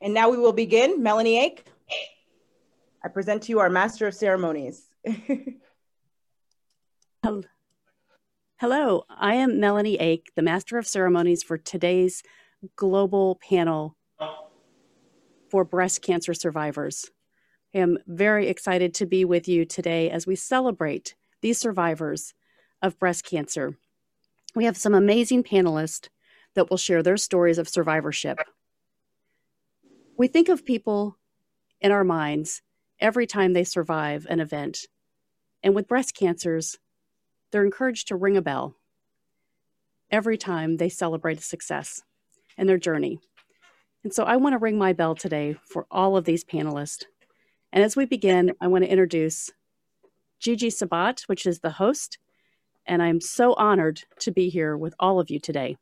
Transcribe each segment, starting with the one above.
And now we will begin. Melanie Ake, I present to you our Master of Ceremonies. Hello, I am Melanie Ake, the Master of Ceremonies for today's global panel for breast cancer survivors. I am very excited to be with you today as we celebrate these survivors of breast cancer. We have some amazing panelists that will share their stories of survivorship. We think of people in our minds every time they survive an event. And with breast cancers, they're encouraged to ring a bell every time they celebrate a success in their journey. And so I want to ring my bell today for all of these panelists. And as we begin, I want to introduce Gigi Sabat, which is the host. And I'm so honored to be here with all of you today.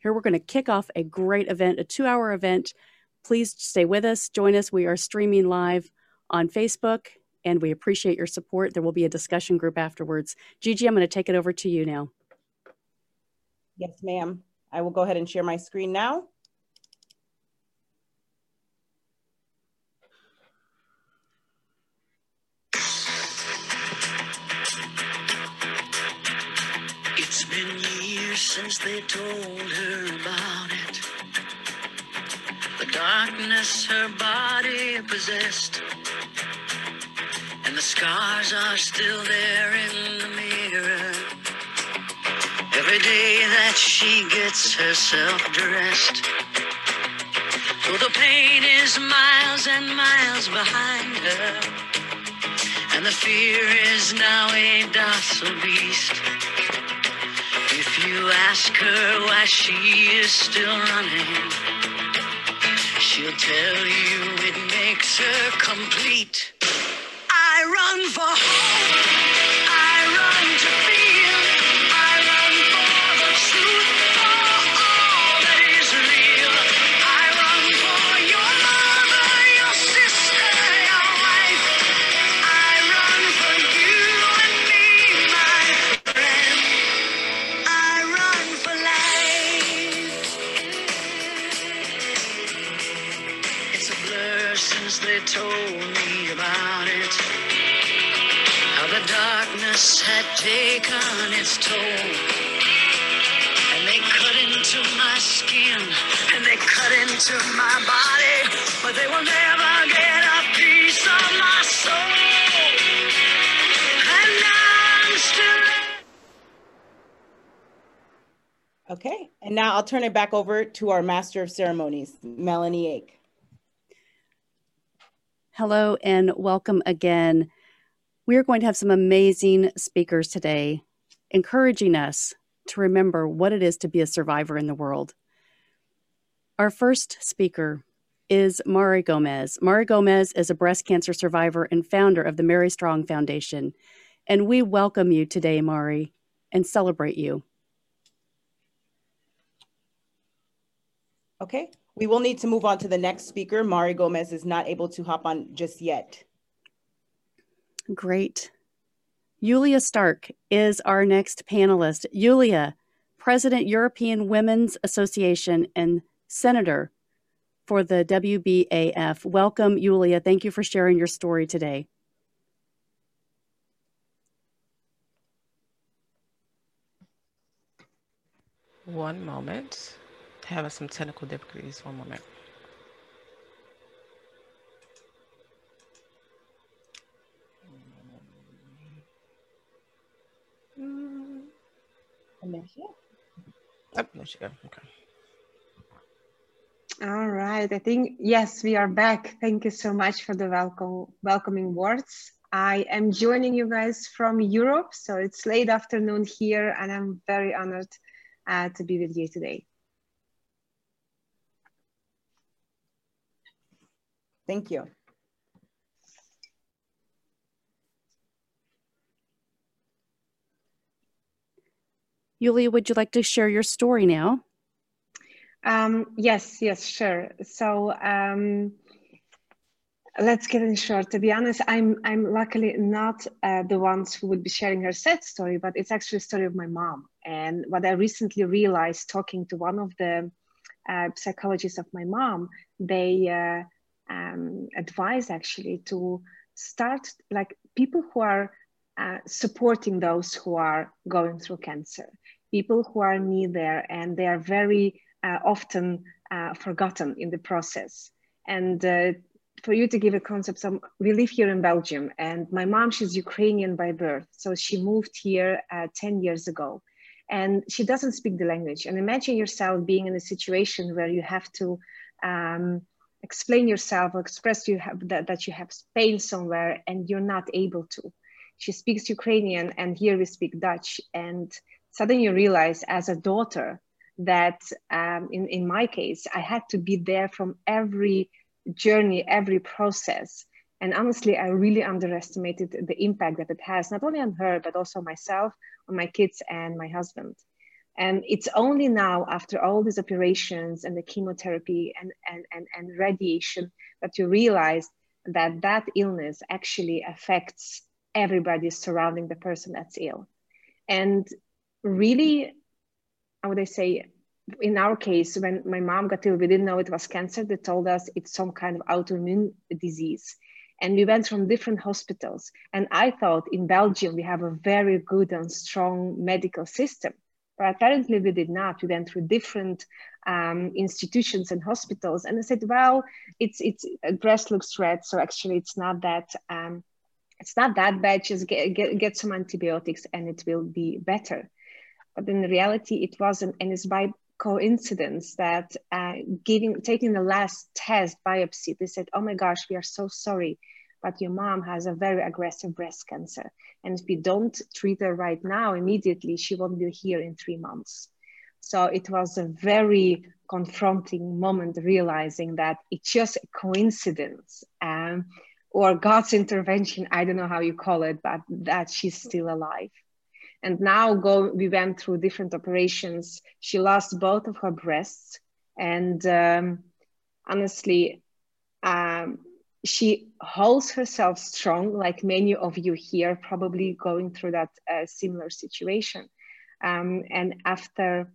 Here we're going to kick off a great event, a two hour event. Please stay with us, join us. We are streaming live on Facebook and we appreciate your support. There will be a discussion group afterwards. Gigi, I'm going to take it over to you now. Yes, ma'am. I will go ahead and share my screen now. Since they told her about it. The darkness her body possessed. And the scars are still there in the mirror. Every day that she gets herself dressed. Though the pain is miles and miles behind her. And the fear is now a docile beast. You ask her why she is still running, she'll tell you it makes her complete. I run for hope. Taken its toll. And they cut into my skin and they cut into my body. But they will never get a piece of my soul. And I'm still. Okay, and now I'll turn it back over to our Master of Ceremonies, Melanie Ake. Hello and welcome again. We are going to have some amazing speakers today, encouraging us to remember what it is to be a survivor in the world. Our first speaker is Mari Gomez. Mari Gomez is a breast cancer survivor and founder of the Mari Strong Foundation. And we welcome you today, Mari, and celebrate you. Okay, we will need to move on to the next speaker. Mari Gomez is not able to hop on just yet. Great. Yulia Stark is our next panelist. Yulia, President, European Women's Association, and Senator for the WBAF. Welcome, Yulia. Thank you for sharing your story today. One moment. Having some technical difficulties. One moment. And there she is. Oh, there she go. Okay. All right. I think, yes, we are back. Thank you so much for the welcome, welcoming words. I am joining you guys from Europe. So it's late afternoon here, and I'm very honored uh, to be with you today. Thank you. Yulia, would you like to share your story now? Um, yes, yes, sure. So um, let's get in short. To be honest, I'm I'm luckily not uh, the ones who would be sharing her sad story, but it's actually a story of my mom. And what I recently realized talking to one of the uh, psychologists of my mom, they uh, um, advise actually to start like people who are uh, supporting those who are going through cancer, people who are near there, and they are very uh, often uh, forgotten in the process. And uh, for you to give a concept, some, we live here in Belgium, and my mom, she's Ukrainian by birth. So she moved here uh, 10 years ago, and she doesn't speak the language. And imagine yourself being in a situation where you have to um, explain yourself or express you have that, that you have pain somewhere and you're not able to. She speaks Ukrainian, and here we speak Dutch. And suddenly you realize, as a daughter, that um, in, in my case, I had to be there from every journey, every process. And honestly, I really underestimated the impact that it has, not only on her, but also myself, on my kids, and my husband. And it's only now, after all these operations and the chemotherapy and, and, and, and radiation, that you realize that that illness actually affects everybody surrounding the person that's ill. And really, how would I say, in our case, when my mom got ill, we didn't know it was cancer. They told us it's some kind of autoimmune disease. And we went from different hospitals. And I thought in Belgium, we have a very good and strong medical system. But apparently we did not. We went through different um, institutions and hospitals. And I said, well, it's, it's breast looks red. So actually it's not that, um, it's not that bad. Just get, get, get some antibiotics and it will be better. But in reality, it wasn't. And it's by coincidence that uh, giving taking the last test biopsy, they said, "Oh my gosh, we are so sorry, but your mom has a very aggressive breast cancer, and if we don't treat her right now, immediately, she won't be here in three months." So it was a very confronting moment, realizing that it's just a coincidence. Um, or God's intervention, I don't know how you call it, but that she's still alive and now go we went through different operations. She lost both of her breasts. And um, honestly um, she holds herself strong like many of you here probably going through that uh, similar situation. Um, and after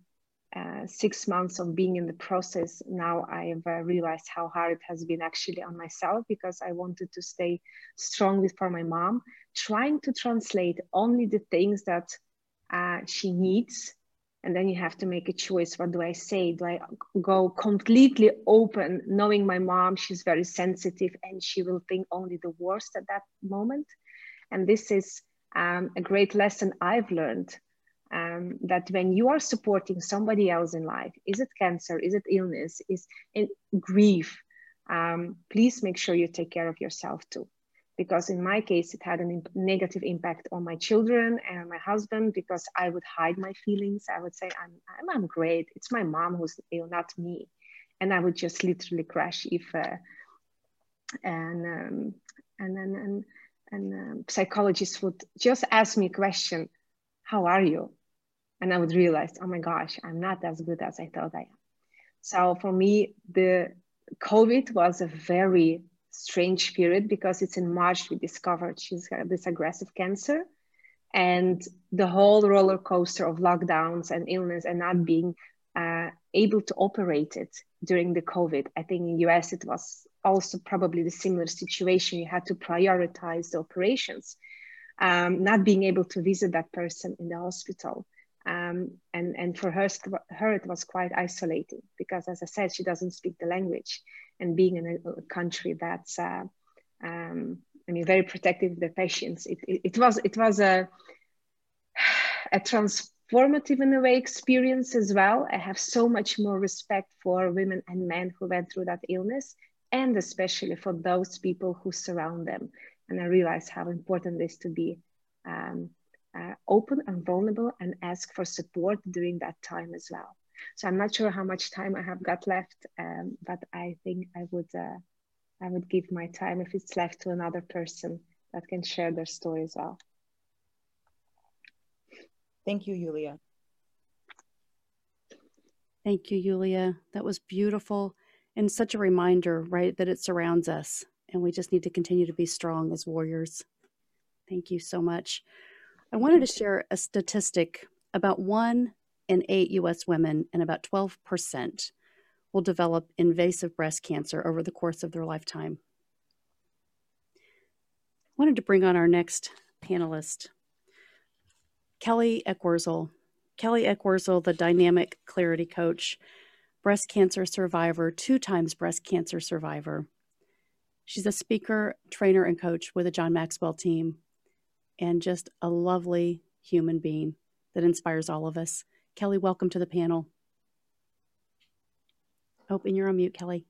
uh, six months of being in the process, now I have uh, realized how hard it has been actually on myself because I wanted to stay strong with for my mom, trying to translate only the things that uh, she needs. And then you have to make a choice. What do I say? Do I go completely open, knowing my mom, she's very sensitive and she will think only the worst at that moment? And this is um, a great lesson I've learned um, that when you are supporting somebody else in life, is it cancer, is it illness, is it grief, um, please make sure you take care of yourself too. Because in my case, it had a imp negative impact on my children and my husband because I would hide my feelings. I would say, I'm, I'm, I'm great. It's my mom who's ill, not me. And I would just literally crash if, uh, and, um, and then, and, and um, psychologists would just ask me a question, how are you? And I would realize, oh my gosh, I'm not as good as I thought I am. So for me, the COVID was a very strange period because it's in March we discovered she's got this aggressive cancer. And the whole roller coaster of lockdowns and illness and not being uh, able to operate it during the COVID. I think in US it was also probably the similar situation. You had to prioritize the operations, um, not being able to visit that person in the hospital. Um, and and for her, her it was quite isolating because, as I said, she doesn't speak the language, and being in a, a country that's, uh, um, I mean, very protective of the patients, it, it, it was it was a a transformative in a way experience as well. I have so much more respect for women and men who went through that illness, and especially for those people who surround them. And I realize how important it is to be. Um, uh, open and vulnerable and ask for support during that time as well. So I'm not sure how much time I have got left, um, but I think I would uh, I would give my time if it's left to another person that can share their story as well. Thank you, Julia. Thank you, Julia. That was beautiful and such a reminder, right, that it surrounds us and we just need to continue to be strong as warriors. Thank you so much. I wanted to share a statistic about one in eight US women and about 12% will develop invasive breast cancer over the course of their lifetime. I wanted to bring on our next panelist, Kelly Eckwurzel. Kelly Eckwurzel, the dynamic clarity coach, breast cancer survivor, two times breast cancer survivor. She's a speaker, trainer, and coach with the John Maxwell team, and just a lovely human being that inspires all of us. Kelly, welcome to the panel. Oh, and you're on mute, Kelly.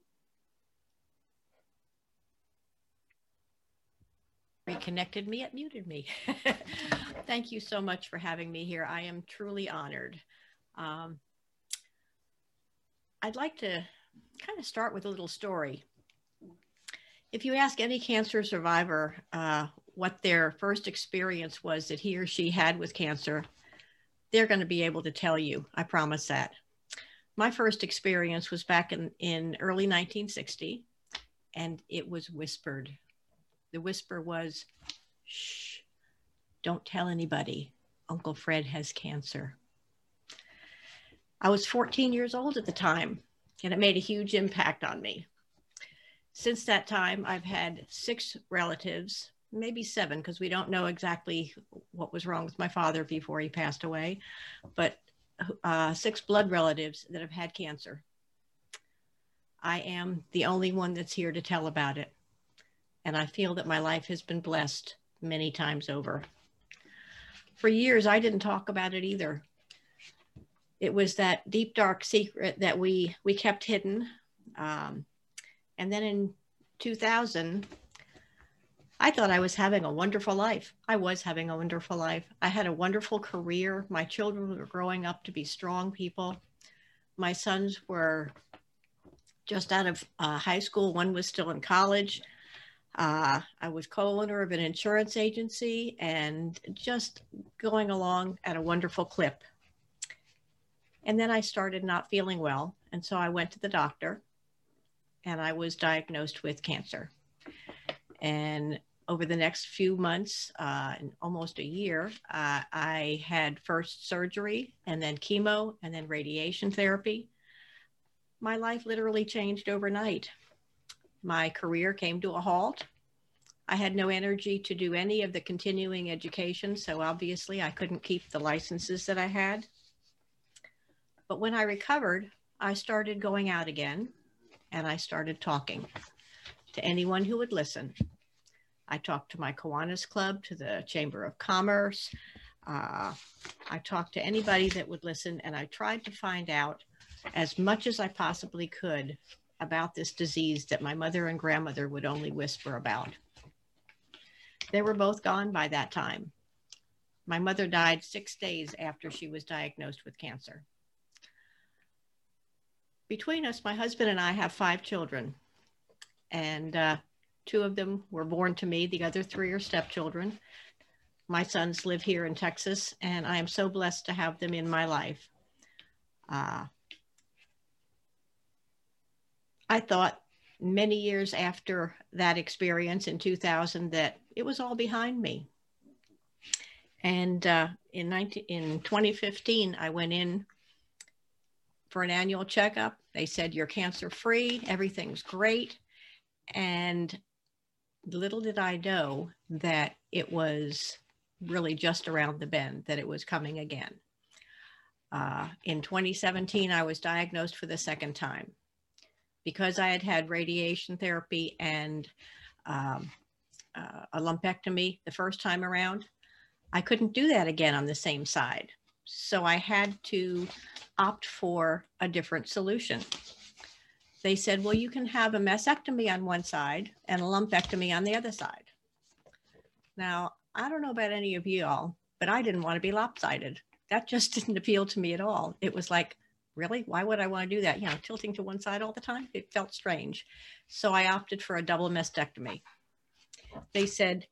reconnected me, it muted me. Thank you so much for having me here. I am truly honored. Um, I'd like to kind of start with a little story. If you ask any cancer survivor uh, what their first experience was that he or she had with cancer, they're going to be able to tell you. I promise that. My first experience was back in, in early 1960, and it was whispered the whisper was, shh, don't tell anybody. Uncle Fred has cancer. I was 14 years old at the time, and it made a huge impact on me. Since that time, I've had six relatives, maybe seven, because we don't know exactly what was wrong with my father before he passed away, but uh, six blood relatives that have had cancer. I am the only one that's here to tell about it and I feel that my life has been blessed many times over. For years, I didn't talk about it either. It was that deep, dark secret that we, we kept hidden. Um, and then in 2000, I thought I was having a wonderful life. I was having a wonderful life. I had a wonderful career. My children were growing up to be strong people. My sons were just out of uh, high school, one was still in college. Uh, I was co-owner of an insurance agency and just going along at a wonderful clip. And then I started not feeling well. And so I went to the doctor and I was diagnosed with cancer. And over the next few months, uh, almost a year, uh, I had first surgery and then chemo and then radiation therapy. My life literally changed overnight my career came to a halt. I had no energy to do any of the continuing education, so obviously I couldn't keep the licenses that I had. But when I recovered, I started going out again and I started talking to anyone who would listen. I talked to my Kiwanis Club, to the Chamber of Commerce. Uh, I talked to anybody that would listen, and I tried to find out as much as I possibly could about this disease that my mother and grandmother would only whisper about. They were both gone by that time. My mother died six days after she was diagnosed with cancer. Between us, my husband and I have five children, and uh, two of them were born to me. The other three are stepchildren. My sons live here in Texas, and I am so blessed to have them in my life. Uh, I thought many years after that experience in 2000 that it was all behind me. And uh, in, 19, in 2015, I went in for an annual checkup. They said, You're cancer free, everything's great. And little did I know that it was really just around the bend, that it was coming again. Uh, in 2017, I was diagnosed for the second time because I had had radiation therapy and um, uh, a lumpectomy the first time around, I couldn't do that again on the same side. So I had to opt for a different solution. They said, well, you can have a mastectomy on one side and a lumpectomy on the other side. Now, I don't know about any of you all, but I didn't want to be lopsided. That just didn't appeal to me at all. It was like, really? Why would I want to do that? You know, tilting to one side all the time? It felt strange. So I opted for a double mastectomy. They said,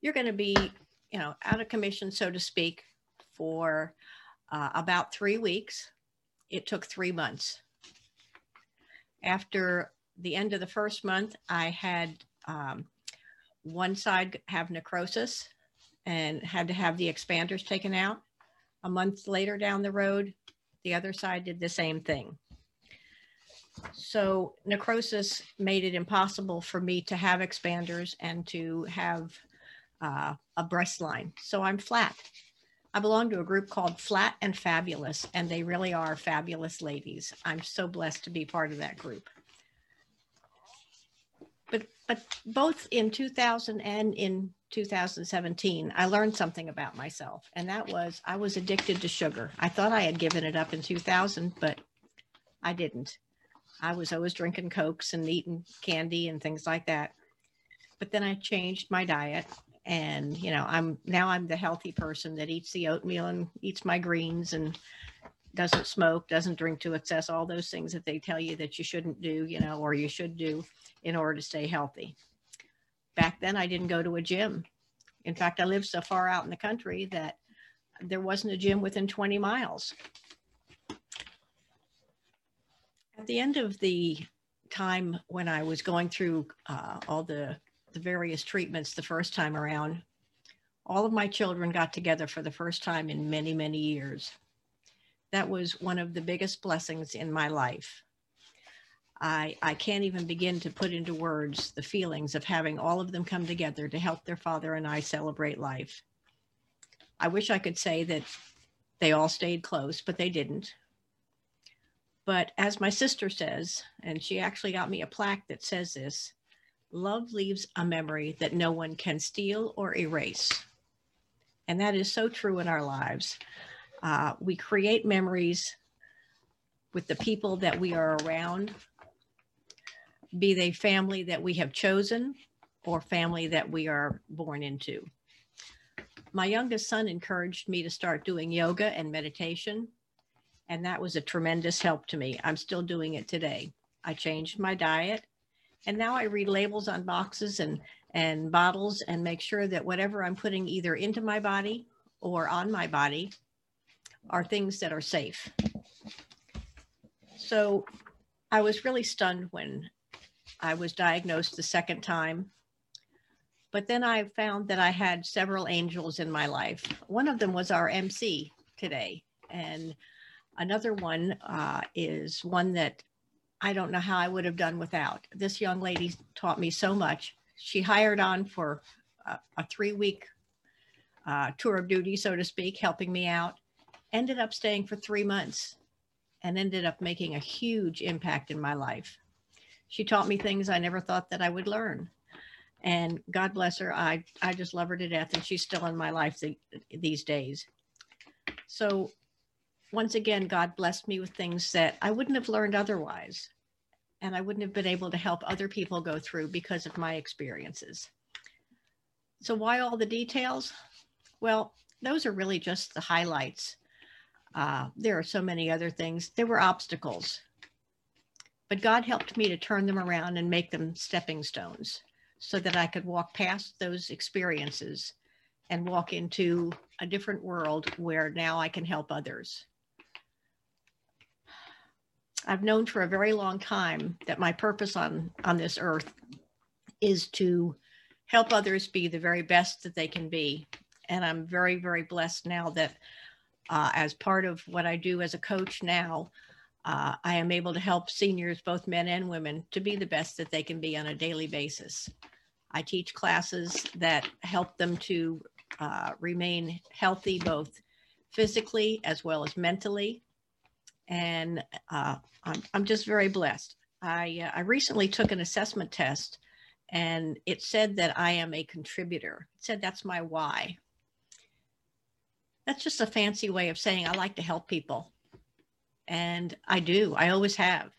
you're going to be, you know, out of commission, so to speak, for uh, about three weeks. It took three months. After the end of the first month, I had um, one side have necrosis and had to have the expanders taken out. A month later down the road, the other side did the same thing. So necrosis made it impossible for me to have expanders and to have uh, a breast line. So I'm flat. I belong to a group called Flat and Fabulous, and they really are fabulous ladies. I'm so blessed to be part of that group. But but both in 2000 and in 2017, I learned something about myself, and that was I was addicted to sugar. I thought I had given it up in 2000, but I didn't. I was always drinking cokes and eating candy and things like that. But then I changed my diet and you know i'm now i'm the healthy person that eats the oatmeal and eats my greens and doesn't smoke doesn't drink to excess all those things that they tell you that you shouldn't do you know or you should do in order to stay healthy. Back then i didn't go to a gym. In fact i lived so far out in the country that there wasn't a gym within 20 miles. At the end of the time when i was going through uh, all the the various treatments the first time around, all of my children got together for the first time in many, many years. That was one of the biggest blessings in my life. I, I can't even begin to put into words the feelings of having all of them come together to help their father and I celebrate life. I wish I could say that they all stayed close, but they didn't. But as my sister says, and she actually got me a plaque that says this love leaves a memory that no one can steal or erase. And that is so true in our lives. Uh, we create memories with the people that we are around, be they family that we have chosen or family that we are born into. My youngest son encouraged me to start doing yoga and meditation, and that was a tremendous help to me. I'm still doing it today. I changed my diet and now I read labels on boxes and, and bottles and make sure that whatever I'm putting either into my body or on my body are things that are safe. So I was really stunned when I was diagnosed the second time. But then I found that I had several angels in my life. One of them was our MC today. And another one uh, is one that I don't know how I would have done without. This young lady taught me so much. She hired on for a, a three week uh, tour of duty, so to speak, helping me out. Ended up staying for three months and ended up making a huge impact in my life. She taught me things I never thought that I would learn. And God bless her, I, I just love her to death, and she's still in my life the, these days. So once again, God blessed me with things that I wouldn't have learned otherwise. And I wouldn't have been able to help other people go through because of my experiences. So, why all the details? Well, those are really just the highlights. Uh, there are so many other things. There were obstacles, but God helped me to turn them around and make them stepping stones so that I could walk past those experiences and walk into a different world where now I can help others. I've known for a very long time that my purpose on on this earth is to help others be the very best that they can be. And I'm very, very blessed now that uh, as part of what I do as a coach now, uh, I am able to help seniors, both men and women, to be the best that they can be on a daily basis. I teach classes that help them to uh, remain healthy, both physically as well as mentally. And uh, I'm, I'm just very blessed. I, uh, I recently took an assessment test and it said that I am a contributor. It said that's my why. That's just a fancy way of saying I like to help people. And I do, I always have.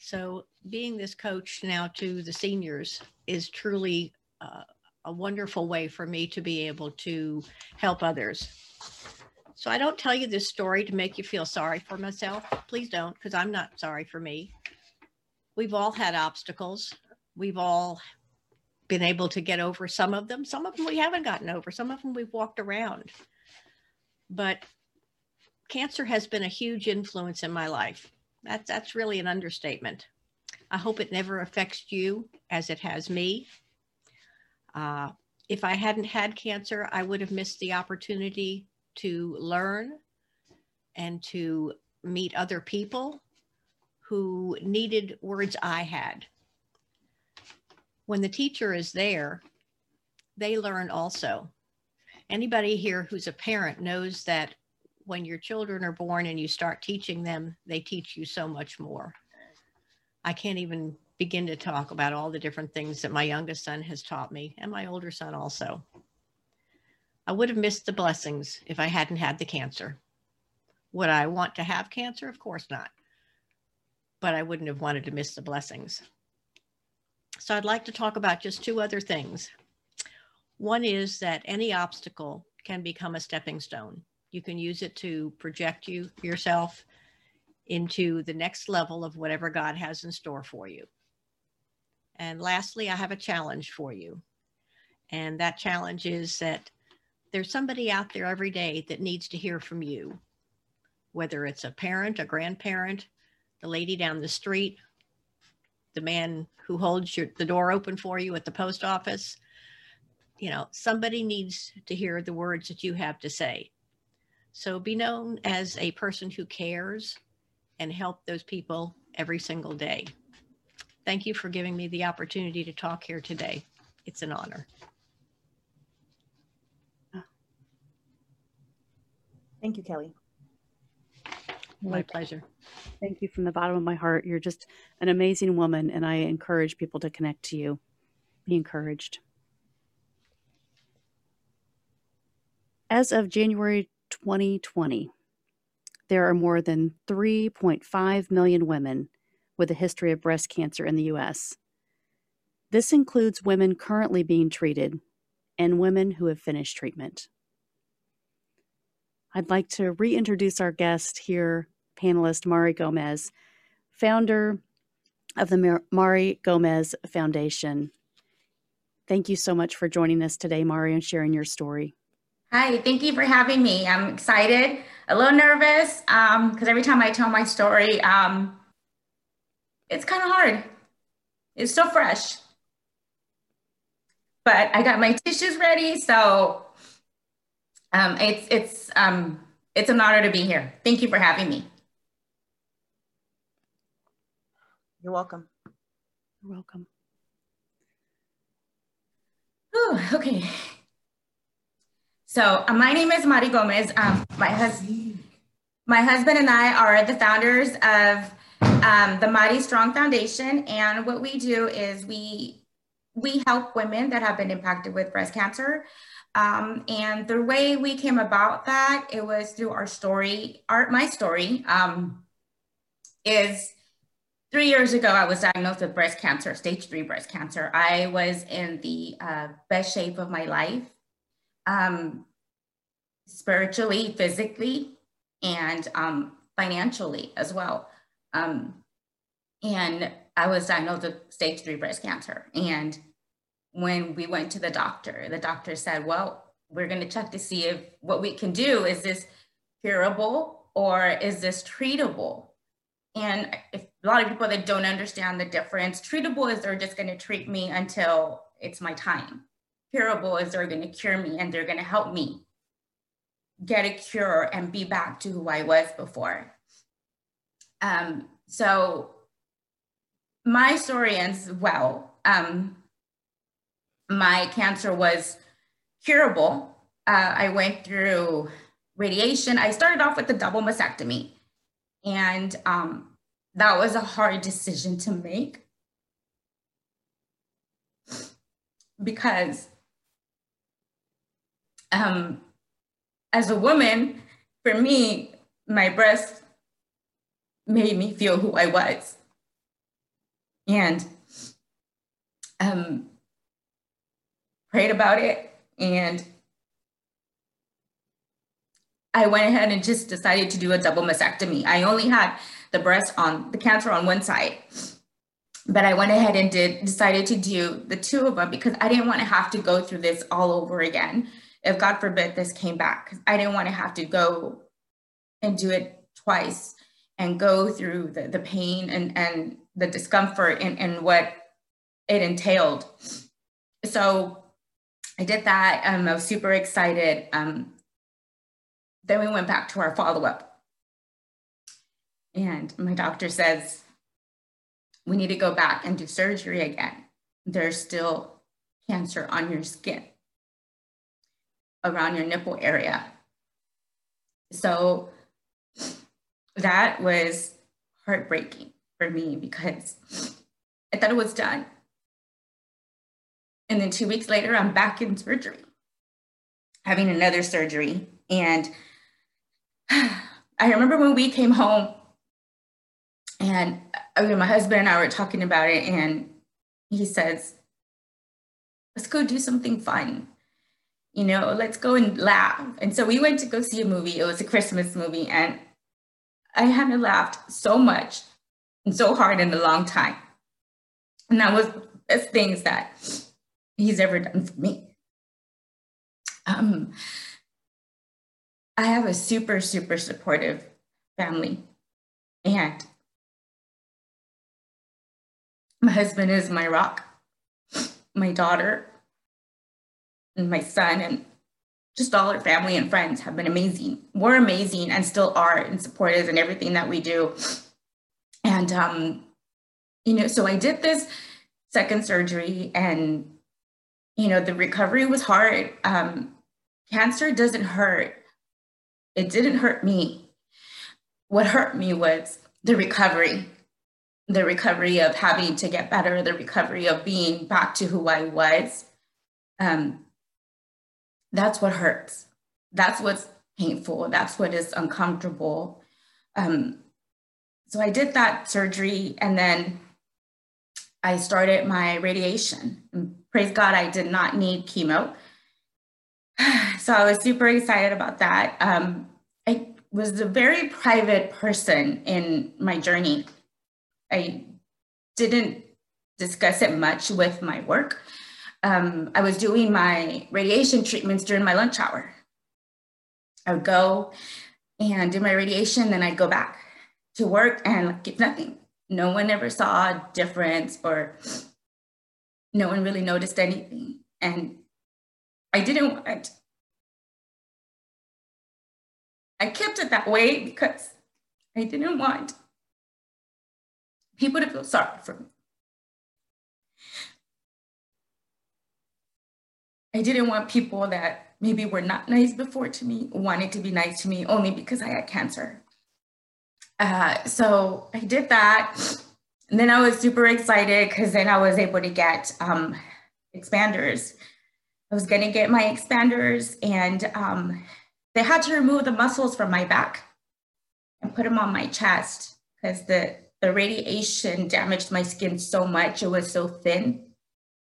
So being this coach now to the seniors is truly uh, a wonderful way for me to be able to help others. So I don't tell you this story to make you feel sorry for myself. Please don't, because I'm not sorry for me. We've all had obstacles. We've all been able to get over some of them. Some of them we haven't gotten over. Some of them we've walked around. But cancer has been a huge influence in my life. That's that's really an understatement. I hope it never affects you as it has me. Uh, if I hadn't had cancer, I would have missed the opportunity to learn and to meet other people who needed words I had. When the teacher is there, they learn also. Anybody here who's a parent knows that when your children are born and you start teaching them, they teach you so much more. I can't even begin to talk about all the different things that my youngest son has taught me and my older son also. I would have missed the blessings if I hadn't had the cancer. Would I want to have cancer? Of course not. But I wouldn't have wanted to miss the blessings. So I'd like to talk about just two other things. One is that any obstacle can become a stepping stone. You can use it to project you yourself into the next level of whatever God has in store for you. And lastly, I have a challenge for you. And that challenge is that there's somebody out there every day that needs to hear from you, whether it's a parent, a grandparent, the lady down the street, the man who holds your, the door open for you at the post office. You know, somebody needs to hear the words that you have to say. So be known as a person who cares and help those people every single day. Thank you for giving me the opportunity to talk here today. It's an honor. Thank you, Kelly. My pleasure. Thank you from the bottom of my heart. You're just an amazing woman, and I encourage people to connect to you. Be encouraged. As of January 2020, there are more than 3.5 million women with a history of breast cancer in the U.S. This includes women currently being treated and women who have finished treatment. I'd like to reintroduce our guest here, panelist Mari Gomez, founder of the Mari Gomez Foundation. Thank you so much for joining us today, Mari, and sharing your story. Hi, thank you for having me. I'm excited, a little nervous, because um, every time I tell my story, um, it's kind of hard. It's so fresh. But I got my tissues ready, so um, it's it's um, it's an honor to be here. Thank you for having me. You're welcome. You're welcome. Ooh, okay. So uh, my name is Mari Gomez. Um, my husband, my husband and I are the founders of um, the Mari Strong Foundation, and what we do is we we help women that have been impacted with breast cancer. Um, and the way we came about that, it was through our story. Our my story um, is three years ago. I was diagnosed with breast cancer, stage three breast cancer. I was in the uh, best shape of my life um, spiritually, physically, and um, financially as well. Um, and I was diagnosed with stage three breast cancer. And when we went to the doctor, the doctor said, Well, we're going to check to see if what we can do is this curable or is this treatable? And if a lot of people that don't understand the difference, treatable is they're just going to treat me until it's my time curable is they're going to cure me and they're going to help me get a cure and be back to who I was before. Um, so my story ends well. Um, my cancer was curable. Uh, I went through radiation. I started off with the double mastectomy, and um, that was a hard decision to make because um, as a woman, for me, my breast made me feel who I was. And um, prayed about it. And I went ahead and just decided to do a double mastectomy. I only had the breast on the cancer on one side but I went ahead and did decided to do the two of them because I didn't want to have to go through this all over again if God forbid this came back. I didn't want to have to go and do it twice and go through the, the pain and, and the discomfort and, and what it entailed. So I did that. Um, I was super excited. Um, then we went back to our follow up. And my doctor says, we need to go back and do surgery again. There's still cancer on your skin around your nipple area. So that was heartbreaking for me because I thought it was done. And then two weeks later, I'm back in surgery, having another surgery. And I remember when we came home, and I mean, my husband and I were talking about it, and he says, Let's go do something fun. You know, let's go and laugh. And so we went to go see a movie. It was a Christmas movie, and I hadn't laughed so much and so hard in a long time. And that was best things that he's ever done for me. Um, I have a super, super supportive family. And my husband is my rock, my daughter, and my son, and just all our family and friends have been amazing. We're amazing and still are and supportive in everything that we do. And, um, you know, so I did this second surgery and, you know, the recovery was hard. Um, cancer doesn't hurt. It didn't hurt me. What hurt me was the recovery, the recovery of having to get better, the recovery of being back to who I was. Um, that's what hurts. That's what's painful. That's what is uncomfortable. Um, so I did that surgery and then I started my radiation. Praise God, I did not need chemo. So I was super excited about that. Um, I was a very private person in my journey. I didn't discuss it much with my work. Um, I was doing my radiation treatments during my lunch hour. I would go and do my radiation, then I'd go back to work and get nothing. No one ever saw a difference or no one really noticed anything. And I didn't want, I kept it that way because I didn't want people to feel sorry for me. I didn't want people that maybe were not nice before to me, wanted to be nice to me only because I had cancer. Uh, so I did that. And then I was super excited because then I was able to get um, expanders. I was going to get my expanders, and um, they had to remove the muscles from my back and put them on my chest because the, the radiation damaged my skin so much. It was so thin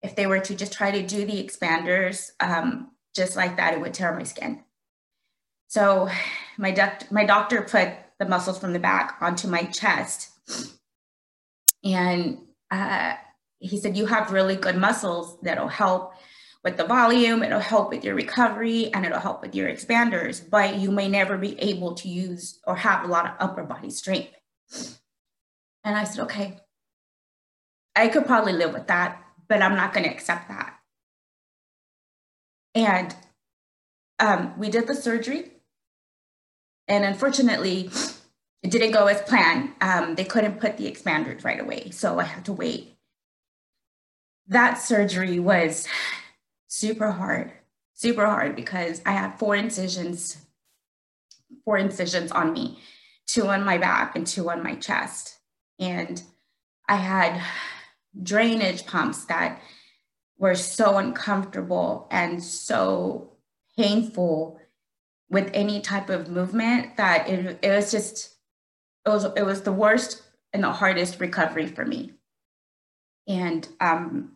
if they were to just try to do the expanders um, just like that, it would tear my skin. So my, doc- my doctor put the muscles from the back onto my chest. And uh, he said, You have really good muscles that'll help with the volume, it'll help with your recovery, and it'll help with your expanders, but you may never be able to use or have a lot of upper body strength. And I said, Okay, I could probably live with that but I'm not going to accept that. And um, we did the surgery. And unfortunately, it didn't go as planned. Um, they couldn't put the expanders right away. So I had to wait. That surgery was super hard, super hard because I had four incisions, four incisions on me, two on my back and two on my chest. And I had drainage pumps that were so uncomfortable and so painful with any type of movement that it, it was just it was it was the worst and the hardest recovery for me and um,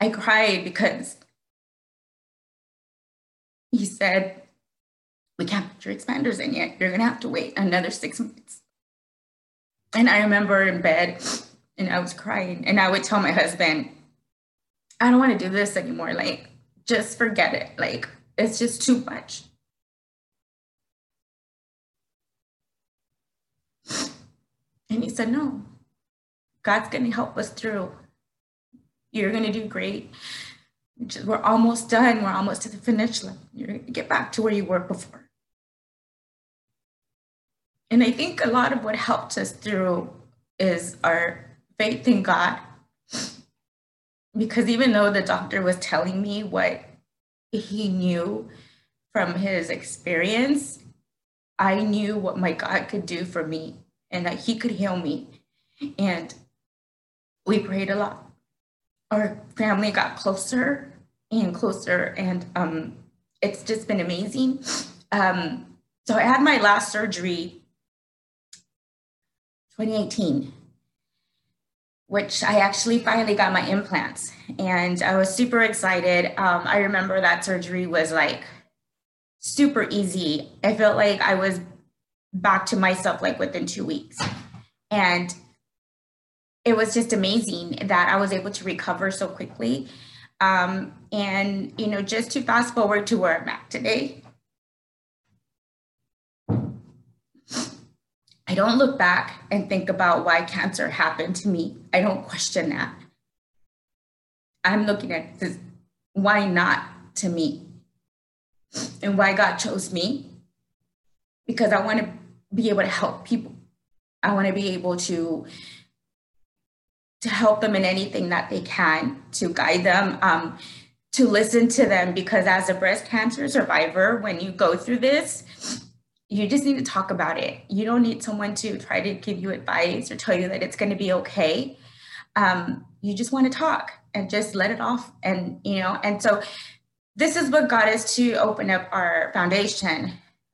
i cried because he said we can't put your expanders in yet you're to have to wait another six months and I remember in bed and I was crying and I would tell my husband, I don't want to do this anymore. Like, just forget it. Like, it's just too much. And he said, No, God's going to help us through. You're going to do great. We're almost done. We're almost to the finish line. You're going to get back to where you were before. And I think a lot of what helped us through is our faith in God. Because even though the doctor was telling me what he knew from his experience, I knew what my God could do for me and that he could heal me. And we prayed a lot. Our family got closer and closer, and um, it's just been amazing. Um, so I had my last surgery 2018 which I actually finally got my implants and I was super excited. Um, I remember that surgery was like super easy. I felt like I was back to myself like within two weeks. And it was just amazing that I was able to recover so quickly. Um, and, you know, just to fast forward to where I'm at today, I don't look back and think about why cancer happened to me. I don't question that. I'm looking at this why not to me and why God chose me because I want to be able to help people. I want to be able to to help them in anything that they can, to guide them, um, to listen to them. Because as a breast cancer survivor, when you go through this, you just need to talk about it. You don't need someone to try to give you advice or tell you that it's going to be okay. Um, you just want to talk and just let it off. And, you know, and so this is what got us to open up our foundation,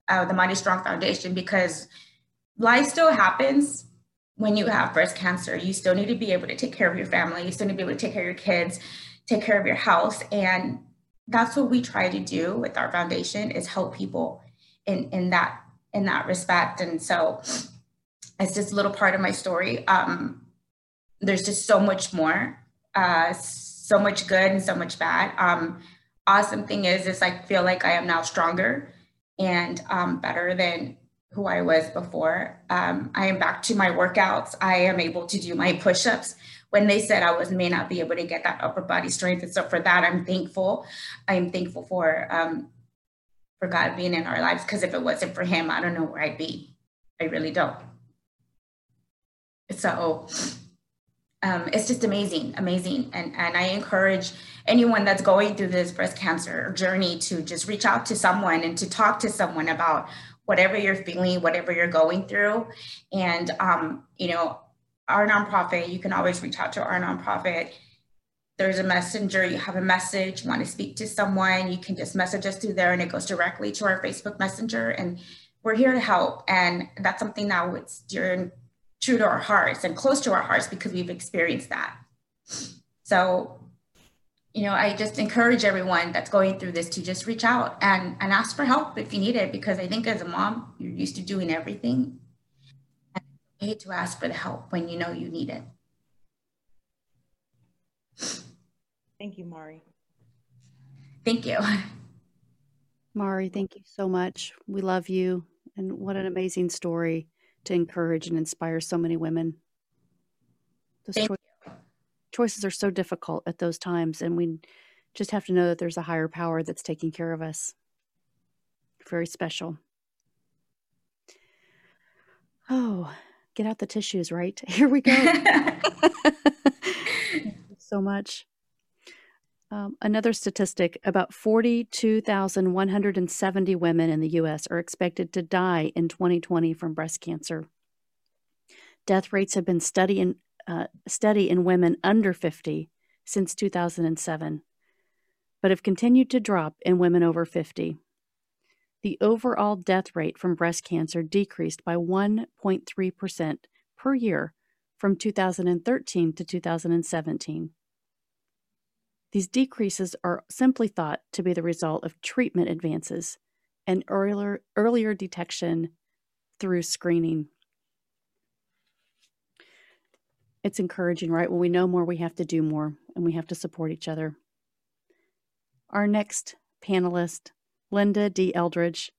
uh, the Mari Strong Foundation, because life still happens when you have breast cancer. You still need to be able to take care of your family. You still need to be able to take care of your kids, take care of your house. And that's what we try to do with our foundation is help people in, in that in that respect. And so it's just a little part of my story. Um, there's just so much more, uh, so much good and so much bad. Um, awesome thing is, is I feel like I am now stronger and um, better than who I was before. Um, I am back to my workouts. I am able to do my push-ups. When they said I was may not be able to get that upper body strength, and so for that I'm thankful. I'm thankful for um, for God being in our lives because if it wasn't for Him, I don't know where I'd be. I really don't. So um, it's just amazing, amazing. And, and I encourage anyone that's going through this breast cancer journey to just reach out to someone and to talk to someone about whatever you're feeling, whatever you're going through. And, um, you know, our nonprofit, you can always reach out to our nonprofit there's a messenger, you have a message, you want to speak to someone, you can just message us through there and it goes directly to our Facebook Messenger. And we're here to help. And that's something that was dear true to our hearts and close to our hearts because we've experienced that. So, you know, I just encourage everyone that's going through this to just reach out and, and ask for help if you need it, because I think as a mom, you're used to doing everything. And it's okay to ask for the help when you know you need it. Thank you, Mari. Thank you. Mari, thank you so much. We love you. And what an amazing story to encourage and inspire so many women. Those cho- choices are so difficult at those times, and we just have to know that there's a higher power that's taking care of us. Very special. Oh, get out the tissues, right? Here we go. so much. Um, another statistic about 42,170 women in the U.S. are expected to die in 2020 from breast cancer. Death rates have been steady in, uh, steady in women under 50 since 2007, but have continued to drop in women over 50. The overall death rate from breast cancer decreased by 1.3% per year from 2013 to 2017. These decreases are simply thought to be the result of treatment advances and earlier, earlier detection through screening. It's encouraging, right? When we know more, we have to do more and we have to support each other. Our next panelist, Linda D. Eldridge,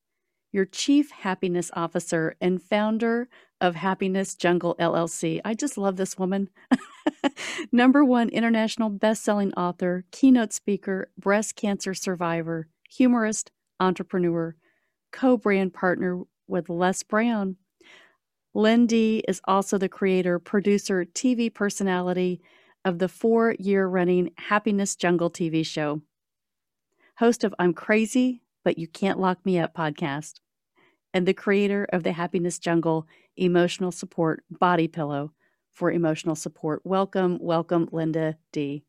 your Chief Happiness Officer and founder of Happiness Jungle LLC. I just love this woman. Number one international best-selling author, keynote speaker, breast cancer survivor, humorist, entrepreneur, co-brand partner with Les Brown. Lindy is also the creator, producer, TV personality of the four year running Happiness Jungle TV show, host of I'm Crazy, but You Can't Lock Me Up podcast, and the creator of the Happiness Jungle emotional support body pillow for emotional support. Welcome, welcome, Linda D.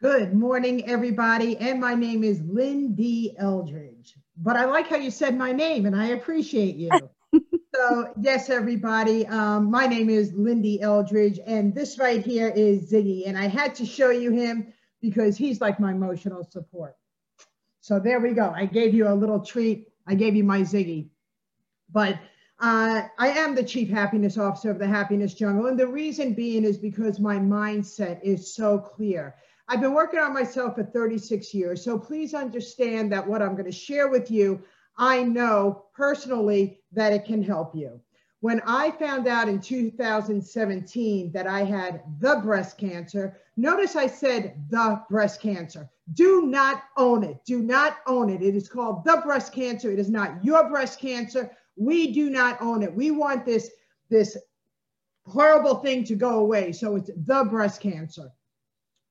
Good morning, everybody. And my name is Lindy Eldridge. But I like how you said my name, and I appreciate you. so, yes, everybody. Um, my name is Lindy Eldridge, and this right here is Ziggy. And I had to show you him because he's like my emotional support. So there we go. I gave you a little treat. I gave you my Ziggy. But uh, I am the chief happiness officer of the Happiness Jungle. And the reason being is because my mindset is so clear. I've been working on myself for 36 years. So please understand that what I'm going to share with you, I know personally that it can help you. When I found out in 2017 that I had the breast cancer, notice I said the breast cancer. Do not own it. Do not own it. It is called the breast cancer. It is not your breast cancer. We do not own it. We want this, this horrible thing to go away. So it's the breast cancer.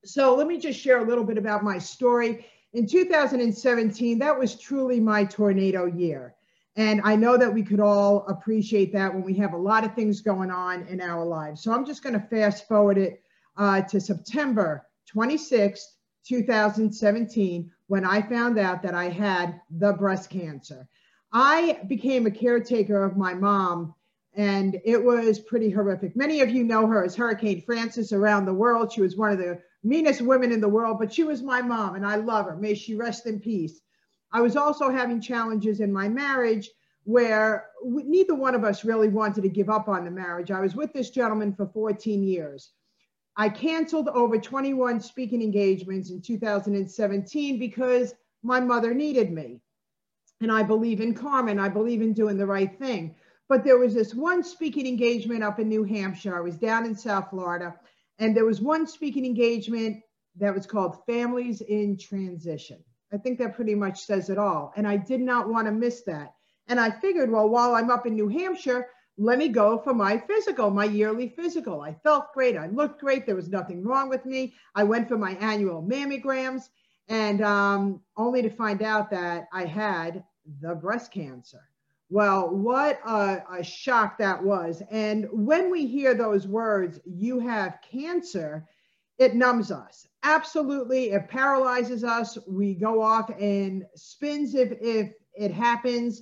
So let me just share a little bit about my story. In 2017, that was truly my tornado year. And I know that we could all appreciate that when we have a lot of things going on in our lives. So I'm just going to fast forward it uh, to September 26th, 2017, when I found out that I had the breast cancer. I became a caretaker of my mom, and it was pretty horrific. Many of you know her as Hurricane Frances around the world. She was one of the meanest women in the world, but she was my mom, and I love her. May she rest in peace. I was also having challenges in my marriage where neither one of us really wanted to give up on the marriage. I was with this gentleman for 14 years. I canceled over 21 speaking engagements in 2017 because my mother needed me and I believe in karma and I believe in doing the right thing. But there was this one speaking engagement up in New Hampshire. I was down in South Florida, and there was one speaking engagement that was called Families in Transition. I think that pretty much says it all. And I did not want to miss that. And I figured, well, while I'm up in New Hampshire, let me go for my physical, my yearly physical. I felt great. I looked great. There was nothing wrong with me. I went for my annual mammograms and um, only to find out that I had the breast cancer. Well, what a, a, shock that was. And when we hear those words, you have cancer, it numbs us. Absolutely. It paralyzes us. We go off and spins if, if it happens.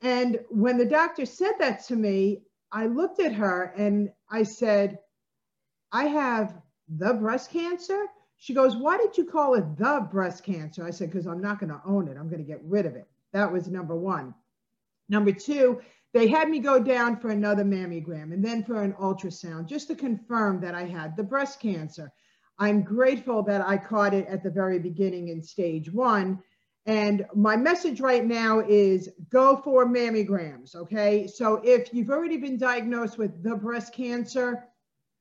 And when the doctor said that to me, I looked at her and I said, I have the breast cancer. She goes, Why did you call it the breast cancer? I said, Because I'm not going to own it. I'm going to get rid of it. That was number one. Number two, they had me go down for another mammogram and then for an ultrasound just to confirm that I had the breast cancer. I'm grateful that I caught it at the very beginning in stage one. And my message right now is go for mammograms, okay? So if you've already been diagnosed with the breast cancer,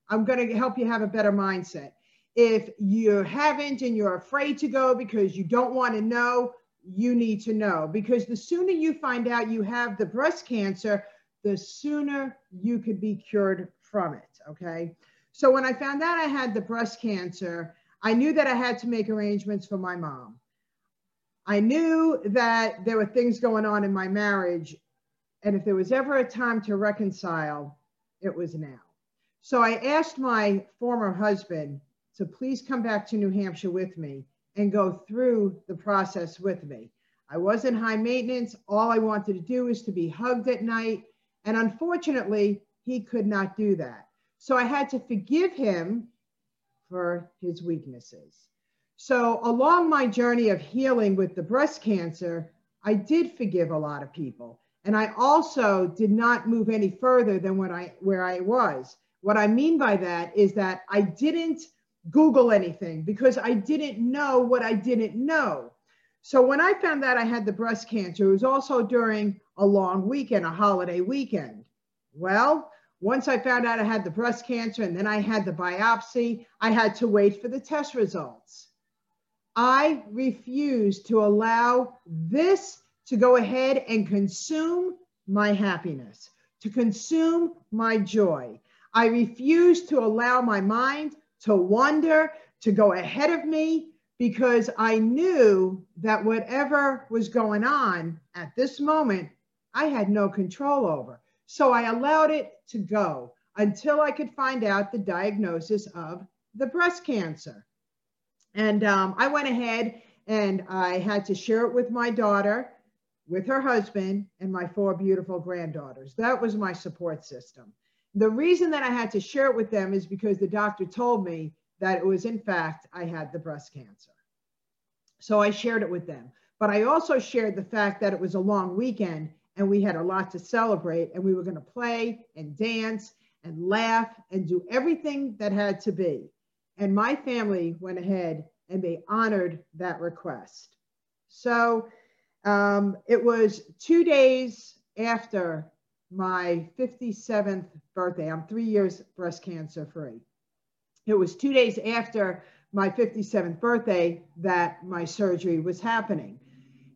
I'm going to help you have a better mindset. If you haven't and you're afraid to go because you don't want to know, you need to know because the sooner you find out you have the breast cancer, the sooner you could be cured from it. Okay. So when I found out I had the breast cancer, I knew that I had to make arrangements for my mom. I knew that there were things going on in my marriage. And if there was ever a time to reconcile, it was now. So I asked my former husband to please come back to New Hampshire with me and go through the process with me. I wasn't high maintenance. All I wanted to do was to be hugged at night. And unfortunately, he could not do that. So I had to forgive him for his weaknesses. So along my journey of healing with the breast cancer, I did forgive a lot of people. And I also did not move any further than what I, where I was. What I mean by that is that I didn't Google anything because I didn't know what I didn't know. So when I found out I had the breast cancer, it was also during a long weekend, a holiday weekend. Well, once I found out I had the breast cancer and then I had the biopsy, I had to wait for the test results. I refused to allow this to go ahead and consume my happiness, to consume my joy. I refused to allow my mind to wander, to go ahead of me, because I knew that whatever was going on at this moment, I had no control over. So I allowed it to go until I could find out the diagnosis of the breast cancer. And um, I went ahead and I had to share it with my daughter, with her husband, and my four beautiful granddaughters. That was my support system. The reason that I had to share it with them is because the doctor told me that it was, in fact, I had the breast cancer. So I shared it with them. But I also shared the fact that it was a long weekend and we had a lot to celebrate and we were going to play and dance and laugh and do everything that had to be. And my family went ahead and they honored that request. So um, it was two days after my 57th birthday. I'm three years breast cancer free it was two days after my 57th birthday that my surgery was happening.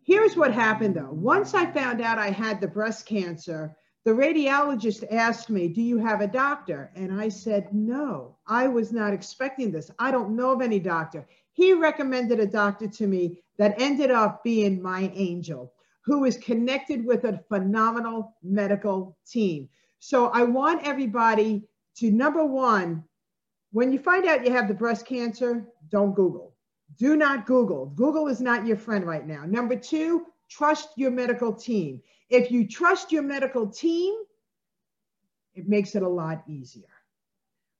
Here's what happened though. Once I found out I had the breast cancer, the radiologist asked me, Do you have a doctor? And I said, No, I was not expecting this. I don't know of any doctor. He recommended a doctor to me that ended up being my angel, who is connected with a phenomenal medical team. So I want everybody to number one, when you find out you have the breast cancer, don't Google. Do not Google. Google is not your friend right now. Number two, trust your medical team. If you trust your medical team, it makes it a lot easier.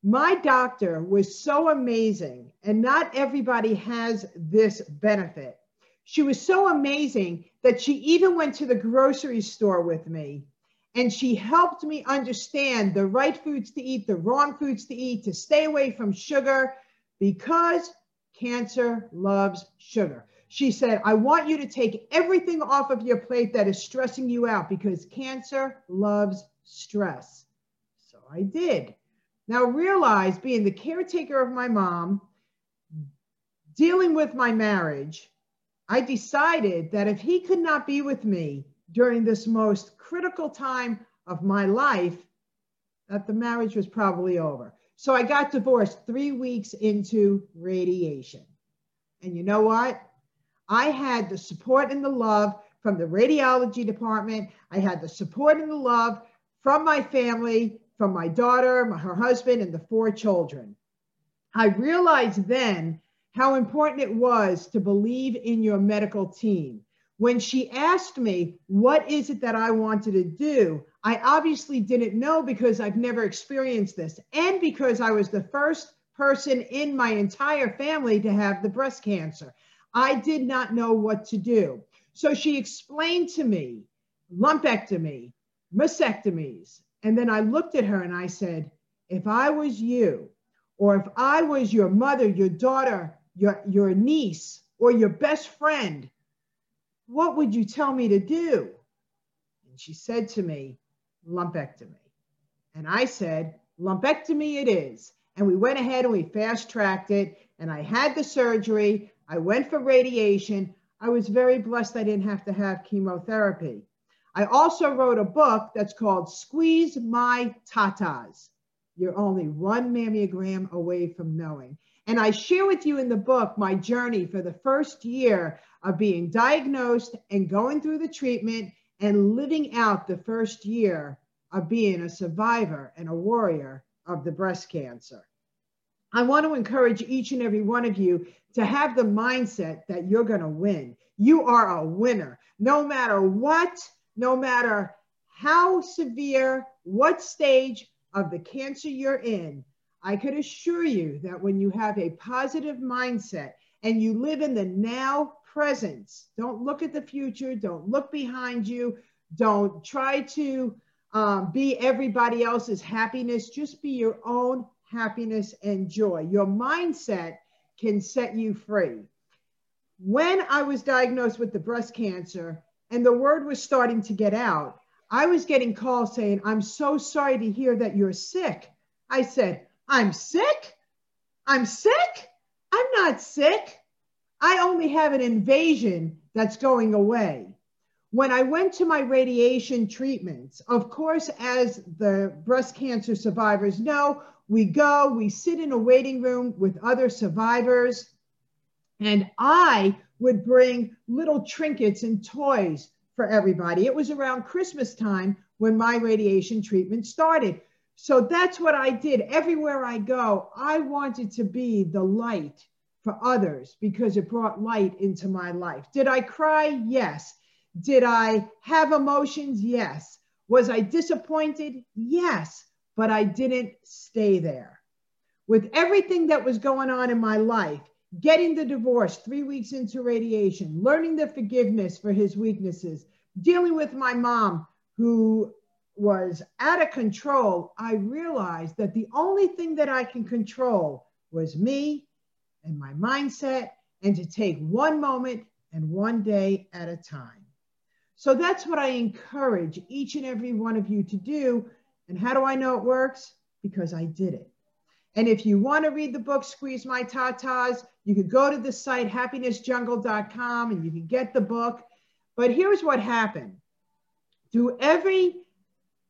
My doctor was so amazing, and not everybody has this benefit. She was so amazing that she even went to the grocery store with me and she helped me understand the right foods to eat, the wrong foods to eat, to stay away from sugar because cancer loves sugar. She said, I want you to take everything off of your plate that is stressing you out because cancer loves stress. So I did. Now realize being the caretaker of my mom, dealing with my marriage, I decided that if he could not be with me during this most critical time of my life that the marriage was probably over. So I got divorced three weeks into radiation. And you know what? I had the support and the love from the radiology department. I had the support and the love from my family, from my daughter, her husband, and the four children. I realized then how important it was to believe in your medical team when she asked me, What is it that I wanted to do? I obviously didn't know because I've never experienced this, and because I was the first person in my entire family to have the breast cancer. I did not know what to do. So she explained to me lumpectomy, mastectomies. And then I looked at her and I said, If I was you, or if I was your mother, your daughter, your, your niece, or your best friend, what would you tell me to do? And she said to me, lumpectomy. And I said, lumpectomy it is. And we went ahead and we fast tracked it. And I had the surgery. I went for radiation. I was very blessed I didn't have to have chemotherapy. I also wrote a book that's called Squeeze My Tatas. You're only one mammogram away from knowing. And I share with you in the book my journey for the first year of being diagnosed and going through the treatment and living out the first year of being a survivor and a warrior of the breast cancer. I want to encourage each and every one of you to have the mindset that you're going to win. You are a winner, no matter what, no matter how severe, what stage of the cancer you're in. I could assure you that when you have a positive mindset and you live in the now presence, don't look at the future, don't look behind you, don't try to um, be everybody else's happiness, just be your own happiness and joy. Your mindset can set you free. When I was diagnosed with the breast cancer and the word was starting to get out, I was getting calls saying, I'm so sorry to hear that you're sick. I said, I'm sick. I'm sick. I'm not sick. I only have an invasion that's going away. when I went to my radiation treatments, of course, as the breast cancer survivors know, we go, we sit in a waiting room with other survivors, and I would bring little trinkets and toys for everybody. It was around Christmas time when my radiation treatment started. So that's what I did. Everywhere I go, I wanted to be the light for others because it brought light into my life. Did I cry? Yes. Did I have emotions? Yes. Was I disappointed? Yes. But I didn't stay there. With everything that was going on in my life, getting the divorce three weeks into radiation, learning the forgiveness for his weaknesses, dealing with my mom who was out of control, I realized that the only thing that I can control was me and my mindset and to take one moment and one day at a time. So that's what I encourage each and every one of you to do. And how do I know it works? Because I did it. And if you want to read the book, Squeeze My Tatas, you could go to the site happinessjungle.com and you can get the book. But here's what happened through every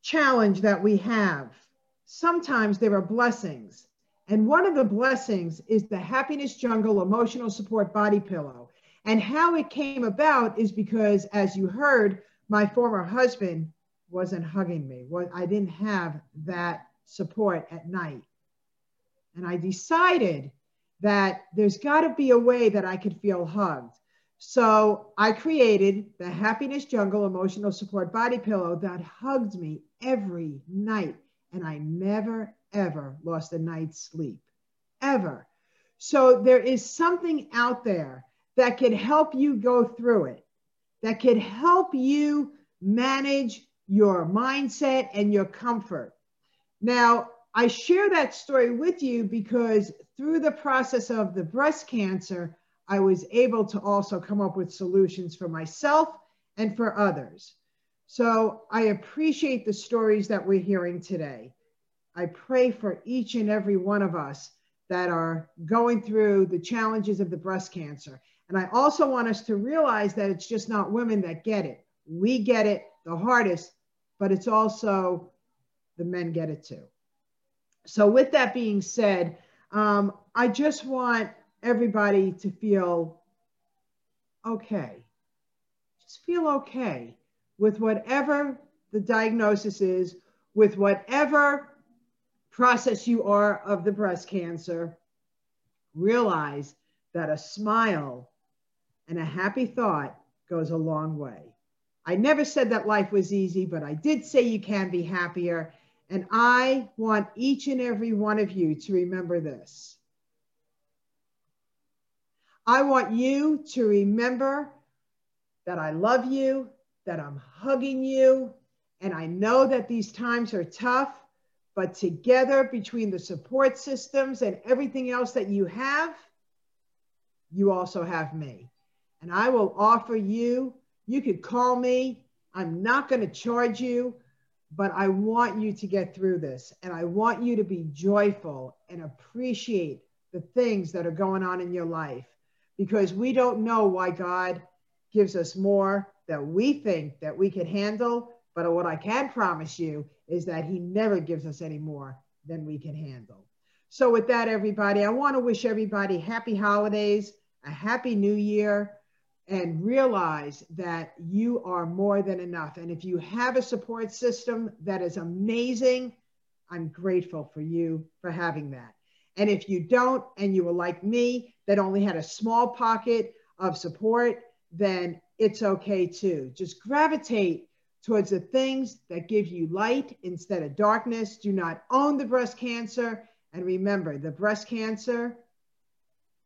challenge that we have, sometimes there are blessings. And one of the blessings is the Happiness Jungle Emotional Support Body Pillow. And how it came about is because, as you heard, my former husband wasn't hugging me. I didn't have that support at night. And I decided that there's got to be a way that I could feel hugged. So I created the Happiness Jungle Emotional Support Body Pillow that hugged me every night. And I never, ever lost a night's sleep, ever. So there is something out there that could help you go through it, that could help you manage your mindset and your comfort. Now, I share that story with you because through the process of the breast cancer, I was able to also come up with solutions for myself and for others. So I appreciate the stories that we're hearing today. I pray for each and every one of us that are going through the challenges of the breast cancer. And I also want us to realize that it's just not women that get it. We get it the hardest, but it's also the men get it too. So, with that being said, um, I just want everybody to feel okay. Just feel okay with whatever the diagnosis is, with whatever process you are of the breast cancer. Realize that a smile and a happy thought goes a long way. I never said that life was easy, but I did say you can be happier. And I want each and every one of you to remember this. I want you to remember that I love you, that I'm hugging you, and I know that these times are tough, but together between the support systems and everything else that you have, you also have me and I will offer you, you could call me. I'm not going to charge you, but I want you to get through this. And I want you to be joyful and appreciate the things that are going on in your life because we don't know why God gives us more that we think that we can handle. But what I can promise you is that He never gives us any more than we can handle. So, with that, everybody, I want to wish everybody happy holidays, a happy new year and realize that you are more than enough. And if you have a support system that is amazing, I'm grateful for you for having that. And if you don't, and you were like me, that only had a small pocket of support, then it's okay too. Just gravitate towards the things that give you light instead of darkness. Do not own the breast cancer. And remember, the breast cancer,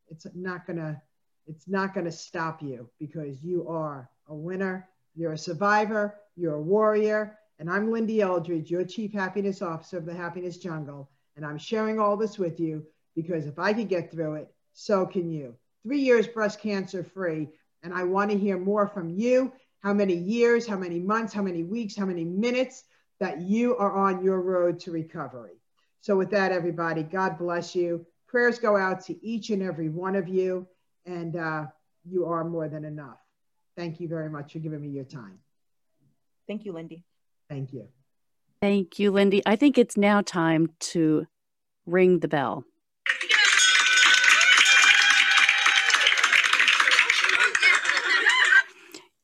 it's not to it's not to stop you because you are a winner, you're a survivor, you're a warrior. And I'm Lindy Eldridge, your Chief Happiness Officer of the Happiness Jungle. And I'm sharing all this with you because if I could get through it, so can you. Three years breast cancer free. And I want to hear more from you how many years, how many months, how many weeks, how many minutes that you are on your road to recovery. So, with that, everybody, God bless you. Prayers go out to each and every one of you and uh, you are more than enough. Thank you very much for giving me your time. Thank you, Lindy. Thank you. Thank you, Lindy. I think it's now time to ring the bell.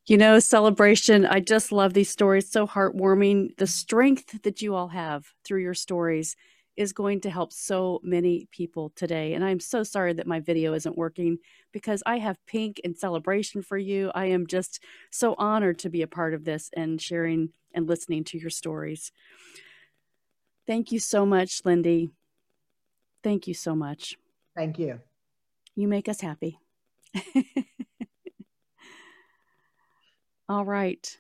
You know, celebration, I just love these stories. So heartwarming. The strength that you all have through your stories is going to help so many people today. And I'm so sorry that my video isn't working because I have pink and celebration for you. I am just so honored to be a part of this and sharing and listening to your stories. Thank you so much, Lindy. Thank you so much. Thank you. You make us happy. All right.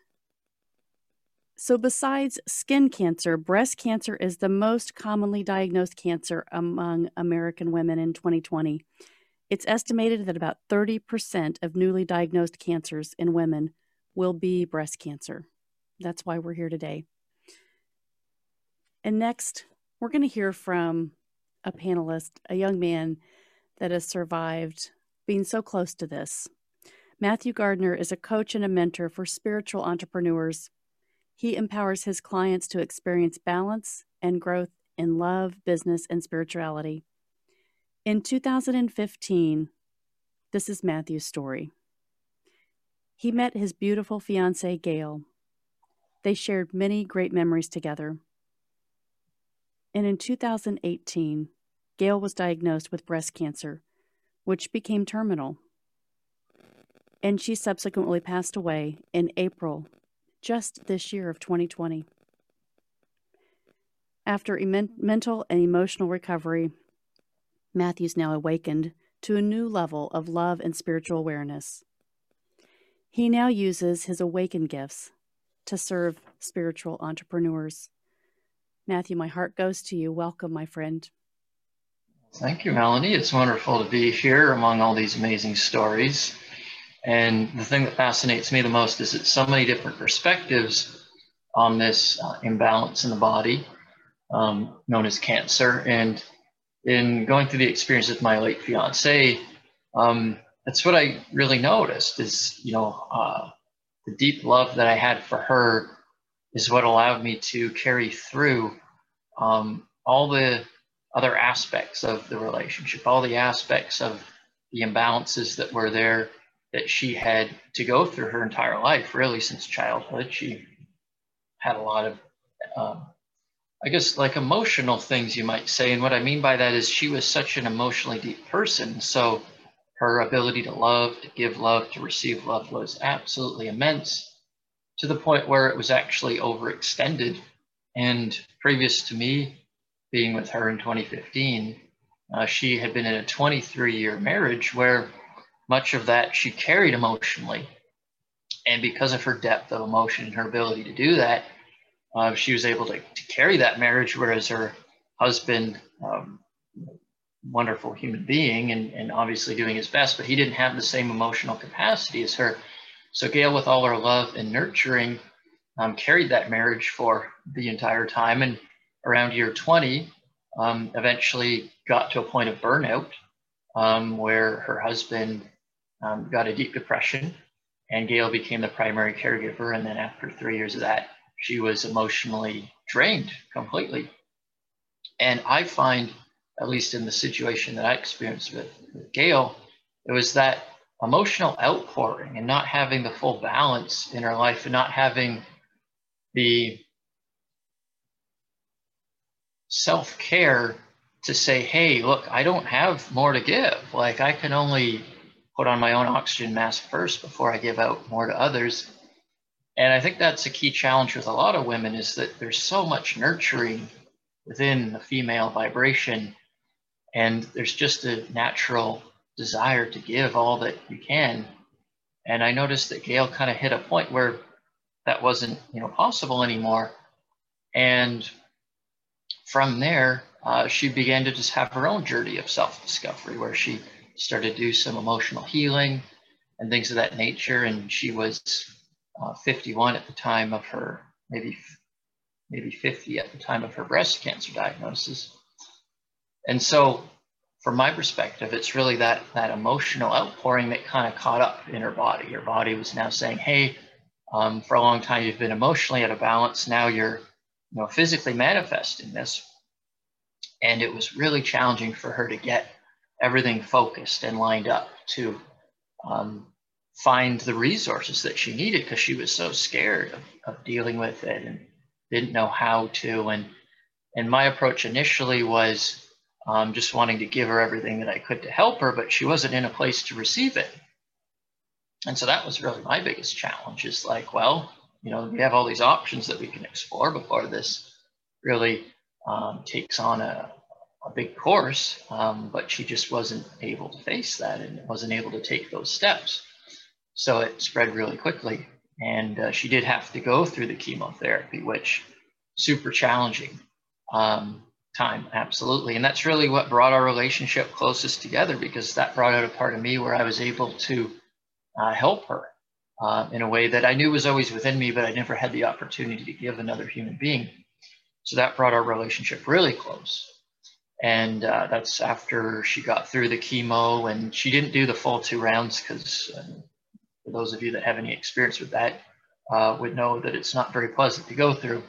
So, besides skin cancer, breast cancer is the most commonly diagnosed cancer among American women in 2020. It's estimated that about 30% of newly diagnosed cancers in women will be breast cancer. That's why we're here today. And next, we're going to hear from a panelist, a young man that has survived being so close to this. Matthew Gardner is a coach and a mentor for spiritual entrepreneurs. He empowers his clients to experience balance and growth in love, business, and spirituality. In 2015, this is Matthew's story. He met his beautiful fiancee, Gail. They shared many great memories together. And in 2018, Gail was diagnosed with breast cancer, which became terminal and she subsequently passed away in April, just this year of 2020. After mental and emotional recovery, Matthew's now awakened to a new level of love and spiritual awareness. He now uses his awakened gifts to serve spiritual entrepreneurs. Matthew, my heart goes to you. Welcome, my friend. Thank you, Melanie. It's wonderful to be here among all these amazing stories. And the thing that fascinates me the most is that so many different perspectives on this uh, imbalance in the body, um, known as cancer. And in going through the experience with my late fiance, um, that's what I really noticed is, you know, uh, the deep love that I had for her is what allowed me to carry through um, all the other aspects of the relationship, all the aspects of the imbalances that were there that she had to go through her entire life, really since childhood. She had a lot of, um, I guess, like emotional things, you might say. And what I mean by that is she was such an emotionally deep person. So her ability to love, to give love, to receive love was absolutely immense to the point where it was actually overextended. And previous to me being with her in 2015, uh, she had been in a 23 year marriage where much of that she carried emotionally. And because of her depth of emotion and her ability to do that, uh, she was able to, to, carry that marriage, whereas her husband, um, wonderful human being and, and obviously doing his best, but he didn't have the same emotional capacity as her. So Gail, with all her love and nurturing, um, carried that marriage for the entire time. And around year 20, um, eventually got to a point of burnout um, where her husband um, got a deep depression, and Gail became the primary caregiver. And then after three years of that, she was emotionally drained completely. And I find, at least in the situation that I experienced with, with Gail, it was that emotional outpouring and not having the full balance in her life and not having the self care to say, hey, look, I don't have more to give. Like, I can only put on my own oxygen mask first before I give out more to others. And I think that's a key challenge with a lot of women is that there's so much nurturing within the female vibration. And there's just a natural desire to give all that you can. And I noticed that Gail kind of hit a point where that wasn't, you know, possible anymore. And from there, uh, she began to just have her own journey of self-discovery where she started to do some emotional healing and things of that nature. And she was uh, 51 at the time of her, maybe maybe 50 at the time of her breast cancer diagnosis. And so, from my perspective, it's really that that emotional outpouring that kind of caught up in her body. Her body was now saying, "Hey, um, for a long time you've been emotionally out of balance. Now you're, you know, physically manifesting this. And it was really challenging for her to get everything focused and lined up to um, find the resources that she needed because she was so scared of, of dealing with it and didn't know how to. And and my approach initially was um, just wanting to give her everything that I could to help her, but she wasn't in a place to receive it. And so that was really my biggest challenge is like, well, you know, we have all these options that we can explore before this really um, takes on a, a big course, um, but she just wasn't able to face that and wasn't able to take those steps. So it spread really quickly. And uh, she did have to go through the chemotherapy, which super challenging um, time, absolutely. And that's really what brought our relationship closest together because that brought out a part of me where I was able to uh, help her uh, in a way that I knew was always within me, but I never had the opportunity to give another human being. So that brought our relationship really close. And uh, that's after she got through the chemo and she didn't do the full two rounds because um, for those of you that have any experience with that uh, would know that it's not very pleasant to go through.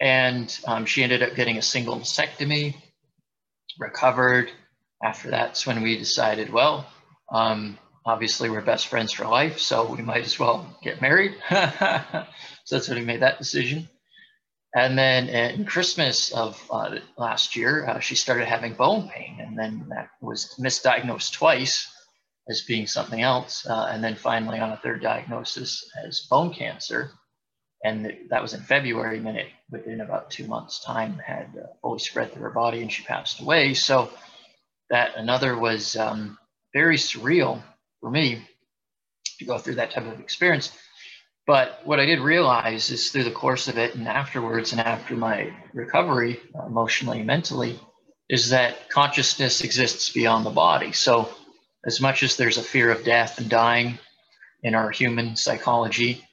And um, she ended up getting a single mastectomy, recovered. After that's when we decided, well, um, obviously we're best friends for life, so we might as well get married. so that's when we made that decision. And then in Christmas of uh, last year, uh, she started having bone pain, and then that was misdiagnosed twice as being something else, uh, and then finally on a third diagnosis as bone cancer and that was in February. And it, within about two months' time, had uh, fully spread through her body, and she passed away. So that another was um, very surreal for me to go through that type of experience. But what I did realize is through the course of it and afterwards, and after my recovery, uh, emotionally mentally, is that consciousness exists beyond the body. So, as much as there's a fear of death and dying in our human psychology,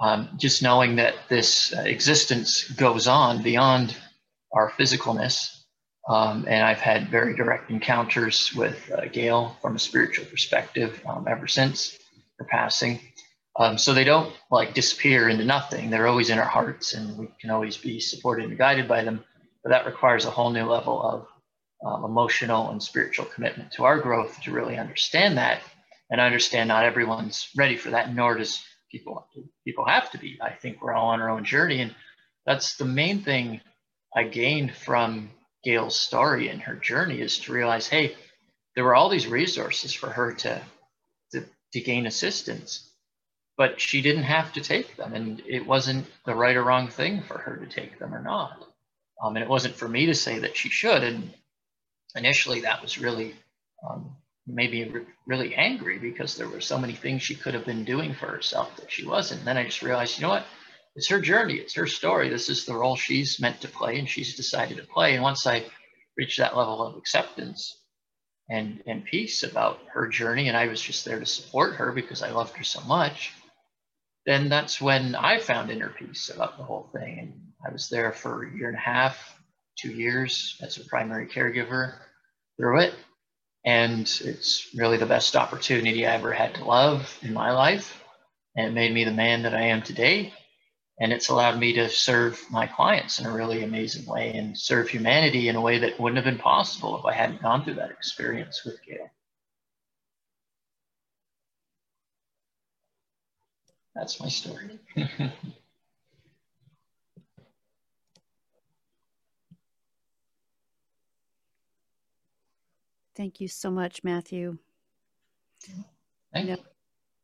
um, just knowing that this uh, existence goes on beyond our physicalness. Um, and I've had very direct encounters with uh, Gail from a spiritual perspective um, ever since her passing. Um, so they don't like disappear into nothing. They're always in our hearts, and we can always be supported and guided by them. But that requires a whole new level of um, emotional and spiritual commitment to our growth to really understand that. And I understand not everyone's ready for that, nor does people people have to be. I think we're all on our own journey, and that's the main thing I gained from Gail's story and her journey is to realize, hey, there were all these resources for her to to, to gain assistance, but she didn't have to take them, and it wasn't the right or wrong thing for her to take them or not. Um, and it wasn't for me to say that she should. And initially, that was really um, re- really angry because there were so many things she could have been doing for herself that she wasn't. And then I just realized, you know what? It's her journey. It's her story. This is the role she's meant to play, and she's decided to play. And once I reached that level of acceptance and and peace about her journey, and I was just there to support her because I loved her so much, then that's when I found inner peace about the whole thing. And I was there for a year and a half, two years as a primary caregiver through it and it's really the best opportunity I ever had to love in my life. And it made me the man that I am today. And it's allowed me to serve my clients in a really amazing way and serve humanity in a way that wouldn't have been possible if I hadn't gone through that experience with Gail. That's my story. Thank you so much, Matthew. Thank you. Know,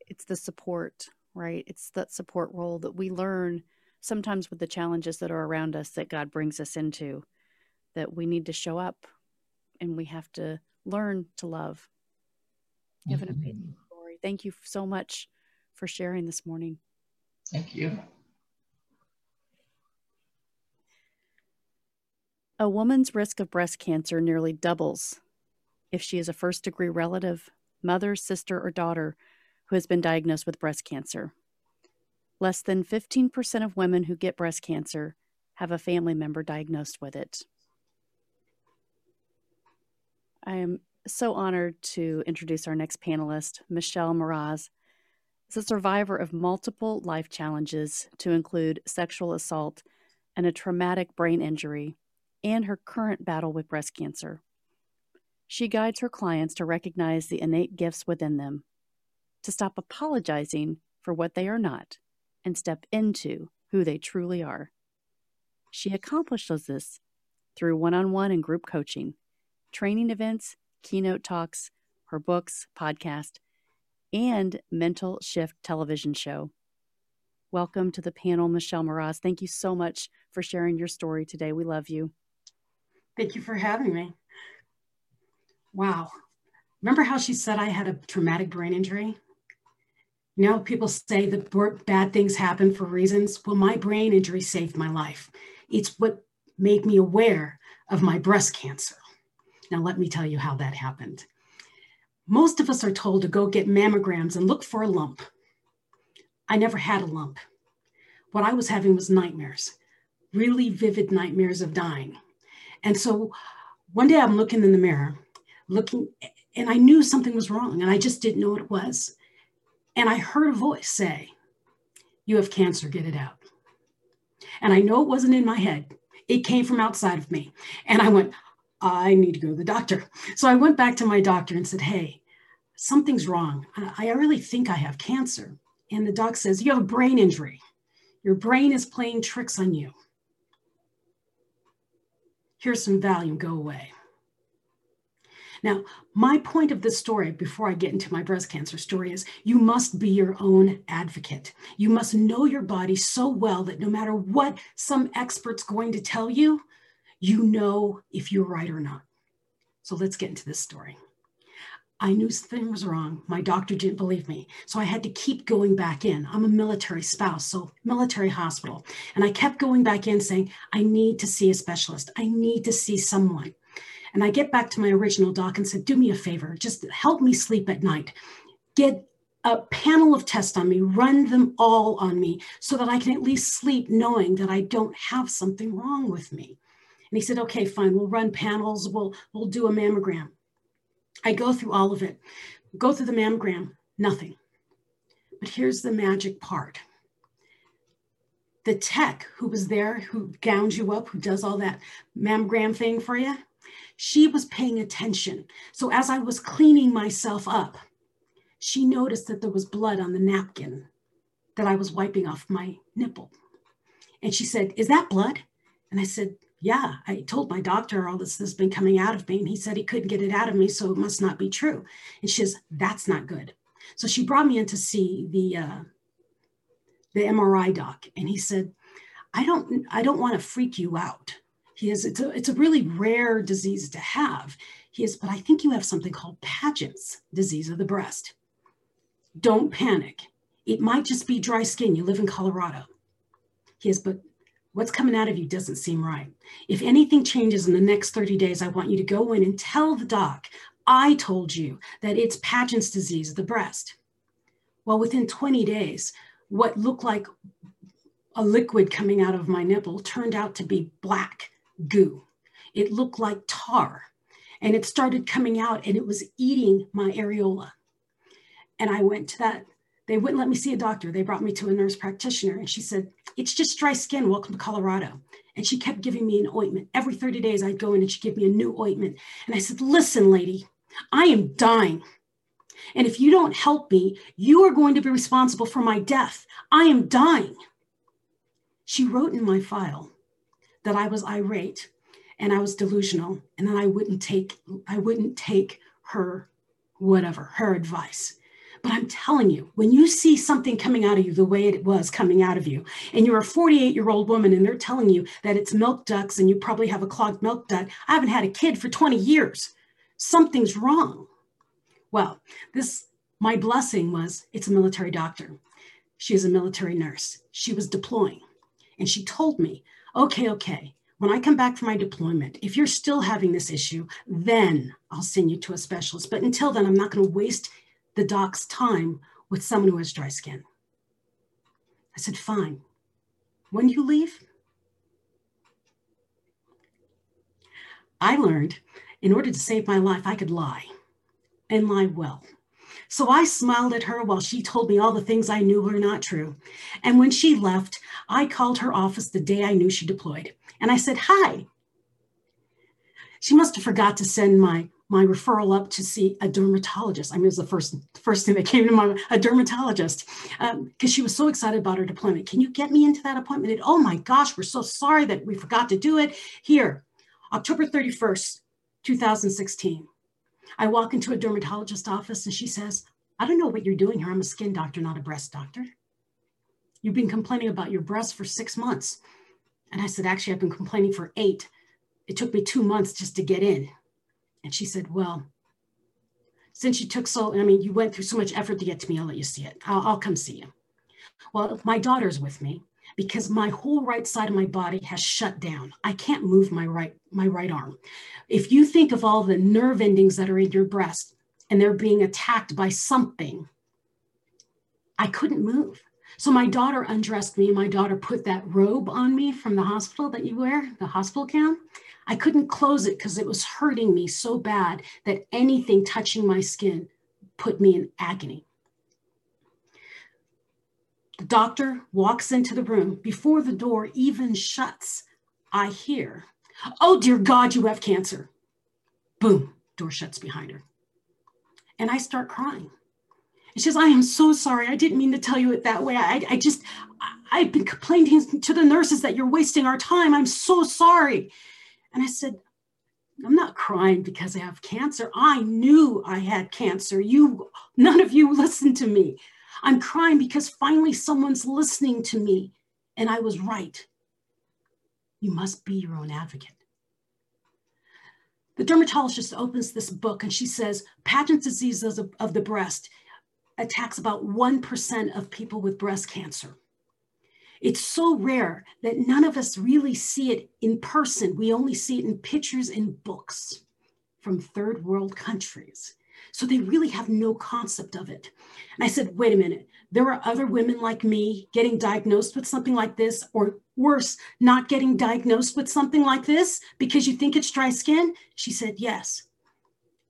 it's the support, right? It's that support role that we learn sometimes with the challenges that are around us that God brings us into, that we need to show up and we have to learn to love. You have an mm-hmm. amazing story. Thank you so much for sharing this morning. Thank you. A woman's risk of breast cancer nearly doubles if she is a first degree relative, mother, sister, or daughter who has been diagnosed with breast cancer. Less than 15% of women who get breast cancer have a family member diagnosed with it. I am so honored to introduce our next panelist, Michelle Mraz. Is a survivor of multiple life challenges to include sexual assault and a traumatic brain injury, and her current battle with breast cancer. She guides her clients to recognize the innate gifts within them, to stop apologizing for what they are not, and step into who they truly are. She accomplishes this through one on one and group coaching, training events, keynote talks, her books, podcast, and Mental Shift television show. Welcome to the panel, Michelle Moraz. Thank you so much for sharing your story today. We love you. Thank you for having me. Wow. Remember how she said I had a traumatic brain injury? You know, people say that bad things happen for reasons. Well, my brain injury saved my life. It's what made me aware of my breast cancer. Now, let me tell you how that happened. Most of us are told to go get mammograms and look for a lump. I never had a lump. What I was having was nightmares, really vivid nightmares of dying. And so one day I'm looking in the mirror, looking, and I knew something was wrong, and I just didn't know what it was. And I heard a voice say, You have cancer, get it out. And I know it wasn't in my head, it came from outside of me. And I went, I need to go to the doctor. So I went back to my doctor and said, Hey, something's wrong. I really think I have cancer. And the doc says, You have a brain injury. Your brain is playing tricks on you. Here's some Valium, go away. Now, my point of this story, before I get into my breast cancer story, is you must be your own advocate. You must know your body so well that no matter what some expert's going to tell you, you know if you're right or not. So let's get into this story. I knew something was wrong. My doctor didn't believe me. So I had to keep going back in. I'm a military spouse, so military hospital. And I kept going back in saying, I need to see a specialist. I need to see someone. And I get back to my original doc and said, do me a favor, just help me sleep at night. Get a panel of tests on me, run them all on me so that I can at least sleep knowing that I don't have something wrong with me. And he said, okay, fine, we'll run panels, we'll, we'll do a mammogram. I go through all of it, go through the mammogram, nothing. But here's the magic part. The tech who was there, who gowns you up, who does all that mammogram thing for you, she was paying attention. So as I was cleaning myself up, she noticed that there was blood on the napkin that I was wiping off my nipple. And she said, Is that blood? And I said, yeah, I told my doctor all this has been coming out of me, and he said he couldn't get it out of me, so it must not be true. And she says, that's not good. So she brought me in to see the uh, the MRI doc, and he said, I don't I don't want to freak you out. He is it's a, it's a really rare disease to have. He is, but I think you have something called Paget's disease of the breast. Don't panic. It might just be dry skin. You live in Colorado. He is, but what's coming out of you doesn't seem right. If anything changes in the next 30 days, I want you to go in and tell the doc, I told you that it's Paget's disease of the breast. Well, within 20 days, what looked like a liquid coming out of my nipple turned out to be black goo. It looked like tar and it started coming out and it was eating my areola. And I went to that they wouldn't let me see a doctor. They brought me to a nurse practitioner and she said, It's just dry skin. Welcome to Colorado. And she kept giving me an ointment. Every 30 days, I'd go in and she'd give me a new ointment. And I said, Listen, lady, I am dying. And if you don't help me, you are going to be responsible for my death. I am dying. She wrote in my file that I was irate and I was delusional and that I wouldn't take I wouldn't take her whatever her advice. But I'm telling you, when you see something coming out of you the way it was coming out of you, and you're a 48 year old woman and they're telling you that it's milk ducts and you probably have a clogged milk duct, I haven't had a kid for 20 years. Something's wrong. Well, this, my blessing was it's a military doctor. She is a military nurse. She was deploying. And she told me, okay, okay, when I come back from my deployment, if you're still having this issue, then I'll send you to a specialist. But until then, I'm not going to waste the doc's time with someone who has dry skin. I said, fine. When you leave? I learned in order to save my life, I could lie and lie well. So I smiled at her while she told me all the things I knew were not true. And when she left, I called her office the day I knew she deployed. And I said, Hi. She must have forgot to send my my referral up to see a dermatologist. I mean, it was the first first thing that came to mind, a dermatologist, because um, she was so excited about her deployment. Can you get me into that appointment? And, oh my gosh, we're so sorry that we forgot to do it. Here, October 31st, 2016. I walk into a dermatologist office and she says, I don't know what you're doing here. I'm a skin doctor, not a breast doctor. You've been complaining about your breasts for six months. And I said, actually, I've been complaining for eight. It took me two months just to get in. And she said, Well, since you took so, I mean, you went through so much effort to get to me, I'll let you see it. I'll, I'll come see you. Well, my daughter's with me because my whole right side of my body has shut down. I can't move my right my right arm. If you think of all the nerve endings that are in your breast and they're being attacked by something, I couldn't move. So my daughter undressed me. My daughter put that robe on me from the hospital that you wear, the hospital gown. I couldn't close it because it was hurting me so bad that anything touching my skin put me in agony. The doctor walks into the room. Before the door even shuts, I hear, Oh, dear God, you have cancer. Boom, door shuts behind her. And I start crying. And she says, I am so sorry. I didn't mean to tell you it that way. I, I just, I've been complaining to the nurses that you're wasting our time. I'm so sorry. And I said, I'm not crying because I have cancer. I knew I had cancer. You, none of you listened to me. I'm crying because finally someone's listening to me and I was right. You must be your own advocate. The dermatologist opens this book and she says, Paget's disease of, of the breast attacks about 1% of people with breast cancer. It's so rare that none of us really see it in person. We only see it in pictures and books from third world countries. So they really have no concept of it. And I said, wait a minute, there are other women like me getting diagnosed with something like this, or worse, not getting diagnosed with something like this because you think it's dry skin? She said, yes.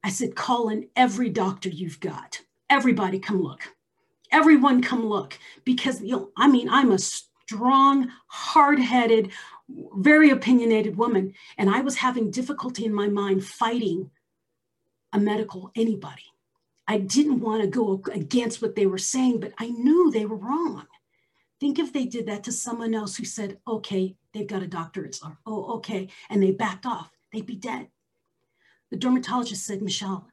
I said, call in every doctor you've got. Everybody come look. Everyone come look because, you know, I mean, I'm a strong, hard headed, very opinionated woman. And I was having difficulty in my mind fighting a medical anybody. I didn't want to go against what they were saying, but I knew they were wrong. Think if they did that to someone else who said, okay, they've got a doctorate, or oh, okay, and they backed off, they'd be dead. The dermatologist said, Michelle,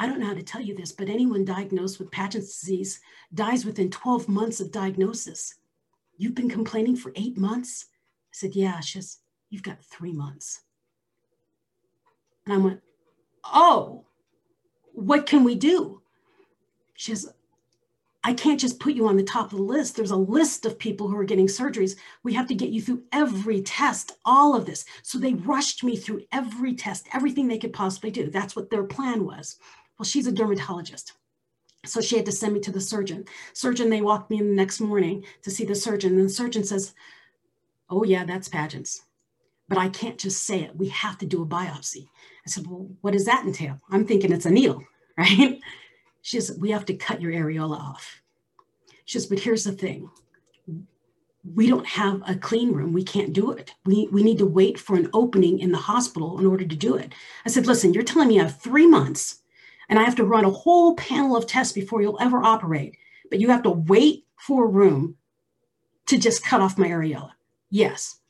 I don't know how to tell you this, but anyone diagnosed with Paget's disease dies within 12 months of diagnosis. You've been complaining for eight months? I said, Yeah. She says, You've got three months. And I went, Oh, what can we do? She says, I can't just put you on the top of the list. There's a list of people who are getting surgeries. We have to get you through every test, all of this. So they rushed me through every test, everything they could possibly do. That's what their plan was. Well, she's a dermatologist. So she had to send me to the surgeon. Surgeon, they walked me in the next morning to see the surgeon. And the surgeon says, Oh, yeah, that's Paget's. But I can't just say it. We have to do a biopsy. I said, Well, what does that entail? I'm thinking it's a needle, right? She says, We have to cut your areola off. She says, But here's the thing we don't have a clean room. We can't do it. We, we need to wait for an opening in the hospital in order to do it. I said, Listen, you're telling me I have three months and I have to run a whole panel of tests before you'll ever operate, but you have to wait for a room to just cut off my areola. Yes,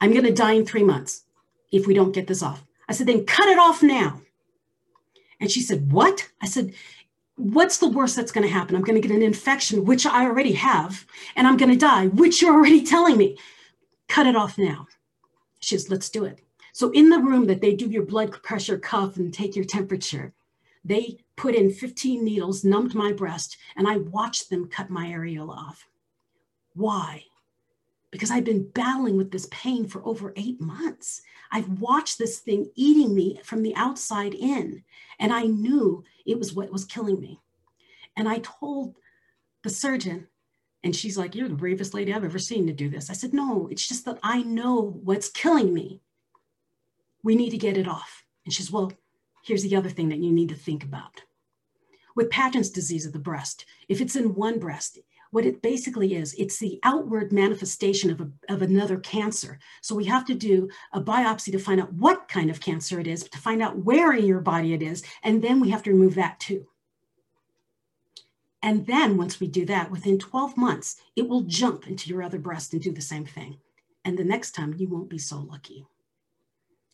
I'm going to die in three months if we don't get this off. I said, then cut it off now. And she said, what? I said, what's the worst that's going to happen? I'm going to get an infection, which I already have, and I'm going to die, which you're already telling me. Cut it off now. She says, let's do it. So in the room that they do your blood pressure cuff and take your temperature, they put in 15 needles, numbed my breast, and I watched them cut my areola off. Why? Because I've been battling with this pain for over eight months. I've watched this thing eating me from the outside in, and I knew it was what was killing me. And I told the surgeon, and she's like, You're the bravest lady I've ever seen to do this. I said, No, it's just that I know what's killing me. We need to get it off. And she's, Well, here's the other thing that you need to think about. with Paget's disease of the breast, if it's in one breast, what it basically is, it's the outward manifestation of, a, of another cancer. So we have to do a biopsy to find out what kind of cancer it is, to find out where in your body it is, and then we have to remove that too. And then once we do that, within 12 months, it will jump into your other breast and do the same thing. And the next time you won't be so lucky.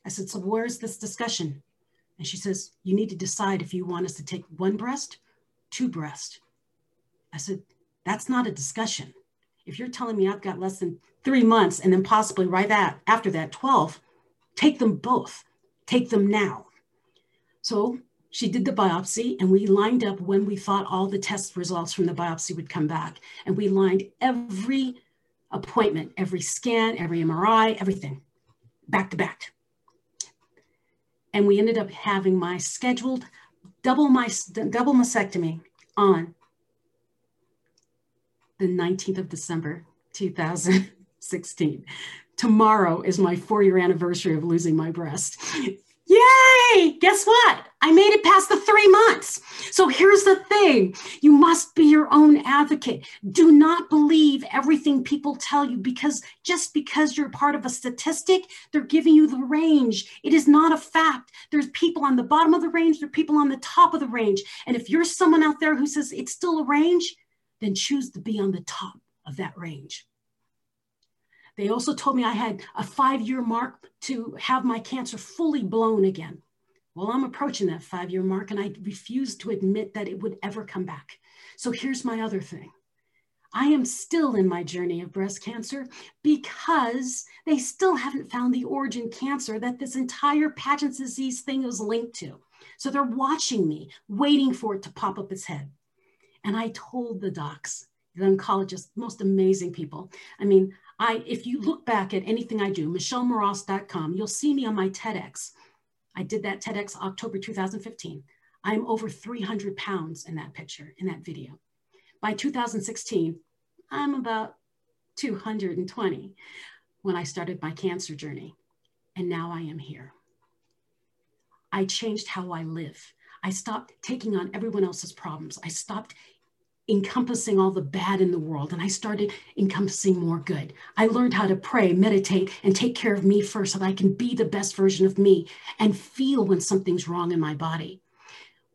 I said, so where's this discussion? And she says, you need to decide if you want us to take one breast, two breast. I said, that's not a discussion. If you're telling me I've got less than three months and then possibly right that after that 12, take them both, take them now. So she did the biopsy and we lined up when we thought all the test results from the biopsy would come back. And we lined every appointment, every scan, every MRI, everything back to back. And we ended up having my scheduled double my double mastectomy on the 19th of December, 2016. Tomorrow is my four year anniversary of losing my breast. Yay! Guess what? I made it past the three months. So here's the thing you must be your own advocate. Do not believe everything people tell you because just because you're part of a statistic, they're giving you the range. It is not a fact. There's people on the bottom of the range, there are people on the top of the range. And if you're someone out there who says it's still a range, then choose to be on the top of that range. They also told me I had a five year mark to have my cancer fully blown again. Well, I'm approaching that five year mark and I refuse to admit that it would ever come back. So here's my other thing. I am still in my journey of breast cancer because they still haven't found the origin cancer that this entire Paget's disease thing is linked to. So they're watching me, waiting for it to pop up its head. And I told the docs, the oncologists, most amazing people. I mean, I, if you look back at anything I do, michellemoross.com, you'll see me on my TEDx. I did that TEDx October 2015. I'm over 300 pounds in that picture, in that video. By 2016, I'm about 220 when I started my cancer journey. And now I am here. I changed how I live. I stopped taking on everyone else's problems. I stopped encompassing all the bad in the world and I started encompassing more good. I learned how to pray, meditate, and take care of me first so that I can be the best version of me and feel when something's wrong in my body.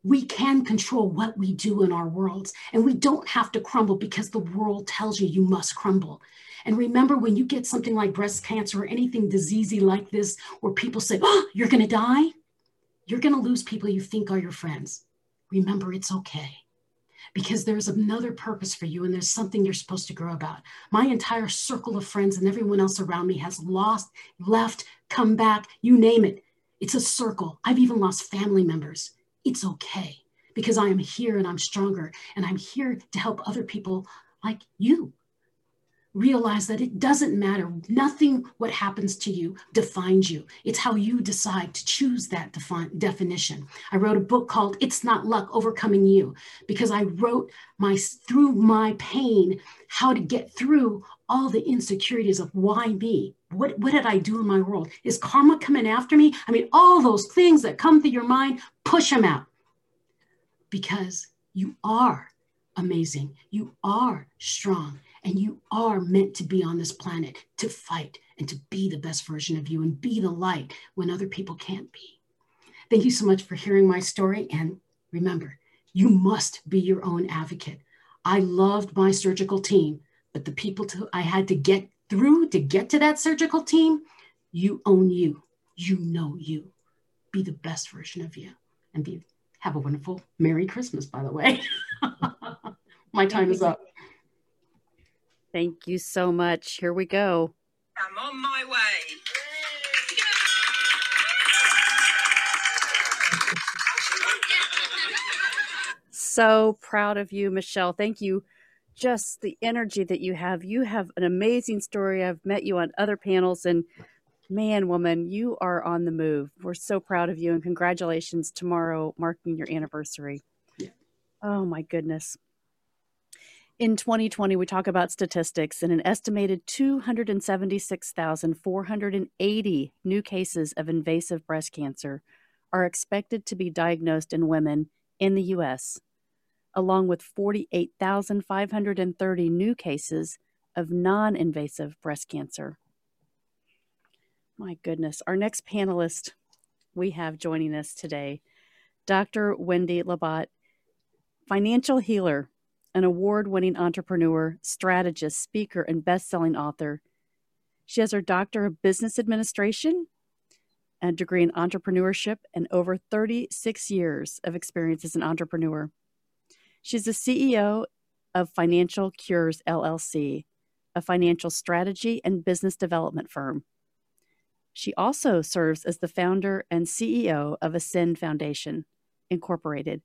We can control what we do in our worlds, and we don't have to crumble because the world tells you you must crumble. And remember, when you get something like breast cancer or anything diseasey like this, where people say, Oh, you're going to die, you're going to lose people you think are your friends. Remember, it's okay because there's another purpose for you and there's something you're supposed to grow about. My entire circle of friends and everyone else around me has lost, left, come back, you name it. It's a circle. I've even lost family members. It's okay because I am here and I'm stronger and I'm here to help other people like you realize that it doesn't matter. Nothing what happens to you defines you. It's how you decide to choose that defi- definition. I wrote a book called It's Not Luck Overcoming You because I wrote my through my pain how to get through all the insecurities of why me? What, what did I do in my world? Is karma coming after me? I mean, all those things that come through your mind, push them out because you are amazing. You are strong and you are meant to be on this planet to fight and to be the best version of you and be the light when other people can't be. Thank you so much for hearing my story. And remember, you must be your own advocate. I loved my surgical team, but the people to, I had to get through to get to that surgical team, you own you. You know you. Be the best version of you and be have a wonderful Merry Christmas, by the way. my time is up. Thank you so much. Here we go. I'm on my way. So proud of you, Michelle. Thank you. Just the energy that you have. You have an amazing story. I've met you on other panels, and man, woman, you are on the move. We're so proud of you, and congratulations tomorrow, marking your anniversary. Yeah. Oh, my goodness in 2020, we talk about statistics, and an estimated 276,480 new cases of invasive breast cancer are expected to be diagnosed in women in the US along with 48,530 new cases of non invasive breast cancer. My goodness. Our next panelist we have joining us today, Dr. Wendy Labat, financial healer, an award winning entrepreneur, strategist, speaker, and best selling author. She has her Doctor of Business Administration a degree in entrepreneurship and over 36 years of experience as an entrepreneur. She's the CEO of Financial Cures LLC, a financial strategy and business development firm. She also serves as the founder and CEO of Ascend Foundation, Incorporated.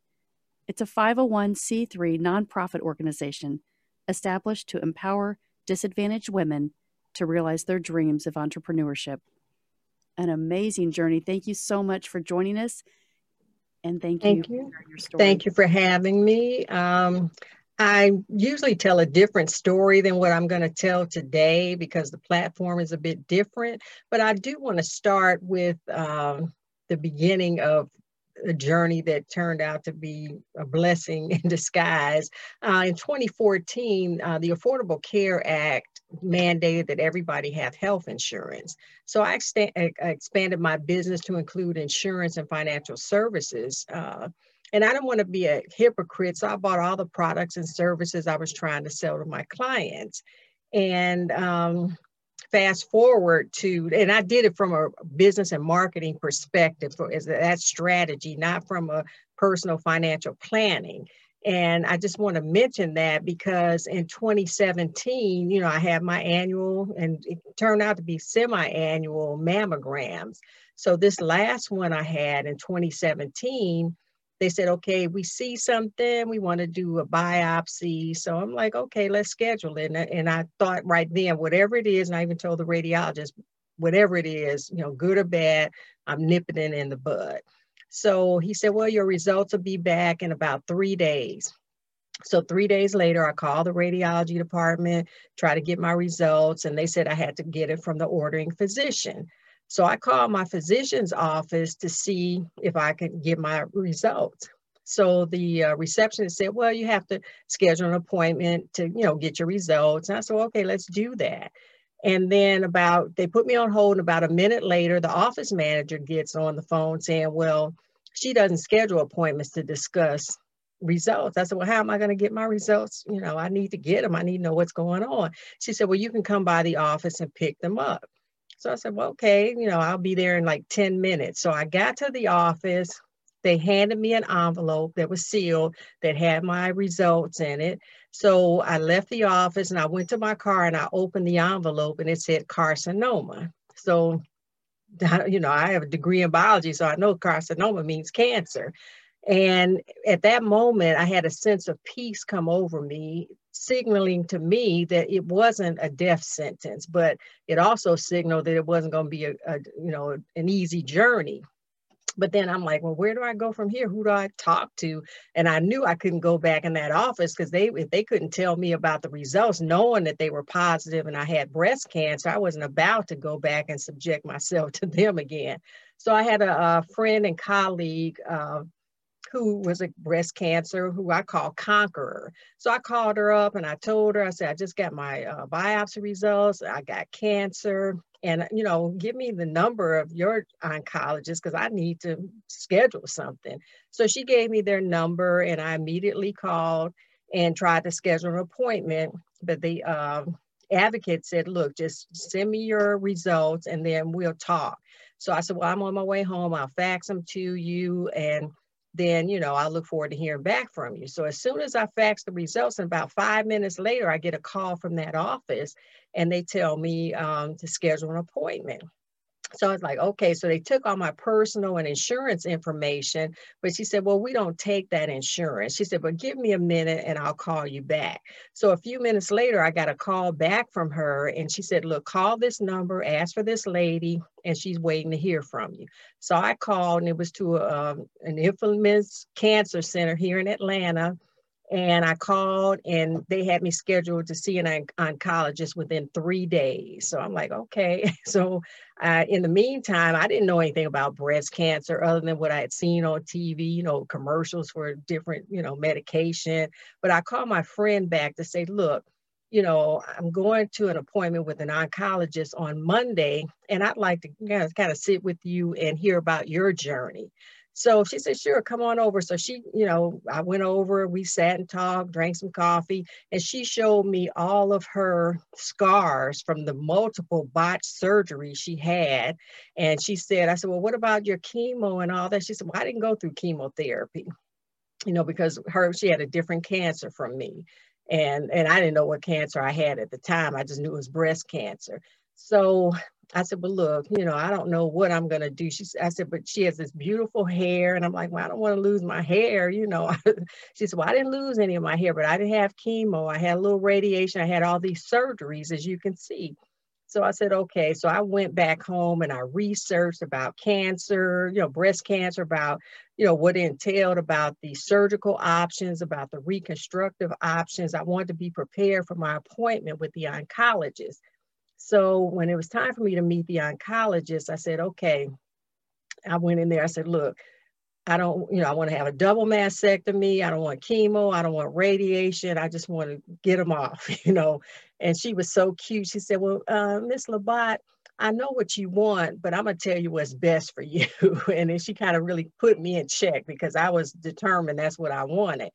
It's a 501c3 nonprofit organization established to empower disadvantaged women to realize their dreams of entrepreneurship an amazing journey. Thank you so much for joining us. And thank, thank you, you. Thank you for having me. Um, I usually tell a different story than what I'm going to tell today because the platform is a bit different. But I do want to start with um, the beginning of a journey that turned out to be a blessing in disguise. Uh, in 2014, uh, the Affordable Care Act mandated that everybody have health insurance. So I, I expanded my business to include insurance and financial services. Uh, and I don't want to be a hypocrite, so I bought all the products and services I was trying to sell to my clients. And um, fast forward to, and I did it from a business and marketing perspective for as that strategy, not from a personal financial planning. And I just want to mention that because in 2017, you know, I had my annual and it turned out to be semi-annual mammograms. So this last one I had in 2017, they said, okay, we see something, we want to do a biopsy. So I'm like, okay, let's schedule it. And, and I thought right then, whatever it is, and I even told the radiologist, whatever it is, you know, good or bad, I'm nipping it in the bud. So he said, well, your results will be back in about three days. So three days later, I called the radiology department, try to get my results, and they said I had to get it from the ordering physician. So I called my physician's office to see if I could get my results. So the uh, receptionist said, well, you have to schedule an appointment to, you know, get your results. And I said, okay, let's do that. And then about, they put me on hold and about a minute later, the office manager gets on the phone saying, well, she doesn't schedule appointments to discuss results. I said, well, how am I going to get my results? You know, I need to get them. I need to know what's going on. She said, well, you can come by the office and pick them up. So I said, well, okay, you know, I'll be there in like 10 minutes. So I got to the office. They handed me an envelope that was sealed that had my results in it. So I left the office and I went to my car and I opened the envelope and it said carcinoma. So, you know, I have a degree in biology, so I know carcinoma means cancer. And at that moment, I had a sense of peace come over me signaling to me that it wasn't a death sentence, but it also signaled that it wasn't going to be a, a, you know an easy journey. But then I'm like, well, where do I go from here? Who do I talk to? And I knew I couldn't go back in that office because they if they couldn't tell me about the results, knowing that they were positive and I had breast cancer, I wasn't about to go back and subject myself to them again. So I had a, a friend and colleague. Uh, who was a breast cancer, who I call Conqueror. So I called her up and I told her, I said, I just got my uh, biopsy results. I got cancer. And, you know, give me the number of your oncologist because I need to schedule something. So she gave me their number and I immediately called and tried to schedule an appointment. But the uh, advocate said, look, just send me your results and then we'll talk. So I said, well, I'm on my way home. I'll fax them to you. And then you know I look forward to hearing back from you. So as soon as I fax the results, and about five minutes later, I get a call from that office, and they tell me um, to schedule an appointment. So I was like, okay, so they took all my personal and insurance information, but she said, well, we don't take that insurance. She said, but give me a minute and I'll call you back. So a few minutes later, I got a call back from her and she said, look, call this number, ask for this lady, and she's waiting to hear from you. So I called and it was to a, um, an infamous cancer center here in Atlanta And I called and they had me scheduled to see an oncologist within three days. So I'm like, okay. So uh, in the meantime, I didn't know anything about breast cancer other than what I had seen on TV, you know, commercials for different, you know, medication. But I called my friend back to say, look, you know, I'm going to an appointment with an oncologist on Monday, and I'd like to kind of, kind of sit with you and hear about your journey. So she said, sure, come on over. So she, you know, I went over, we sat and talked, drank some coffee, and she showed me all of her scars from the multiple botched surgeries she had. And she said, I said, well, what about your chemo and all that? She said, well, I didn't go through chemotherapy, you know, because her, she had a different cancer from me. And, and I didn't know what cancer I had at the time. I just knew it was breast cancer. So I said, well, look, you know, I don't know what I'm going to do. She I said, but she has this beautiful hair. And I'm like, well, I don't want to lose my hair. You know, she said, well, I didn't lose any of my hair, but I didn't have chemo. I had a little radiation. I had all these surgeries, as you can see. So I said, okay. So I went back home and I researched about cancer, you know, breast cancer, about, you know, what entailed, about the surgical options, about the reconstructive options. I wanted to be prepared for my appointment with the oncologist. So when it was time for me to meet the oncologist, I said, okay, I went in there, I said, look, I don't, you know, I want to have a double mastectomy. I don't want chemo. I don't want radiation. I just want to get them off, you know. And she was so cute. She said, well, uh, Miss Labat, I know what you want, but I'm going to tell you what's best for you. and then she kind of really put me in check because I was determined that's what I wanted.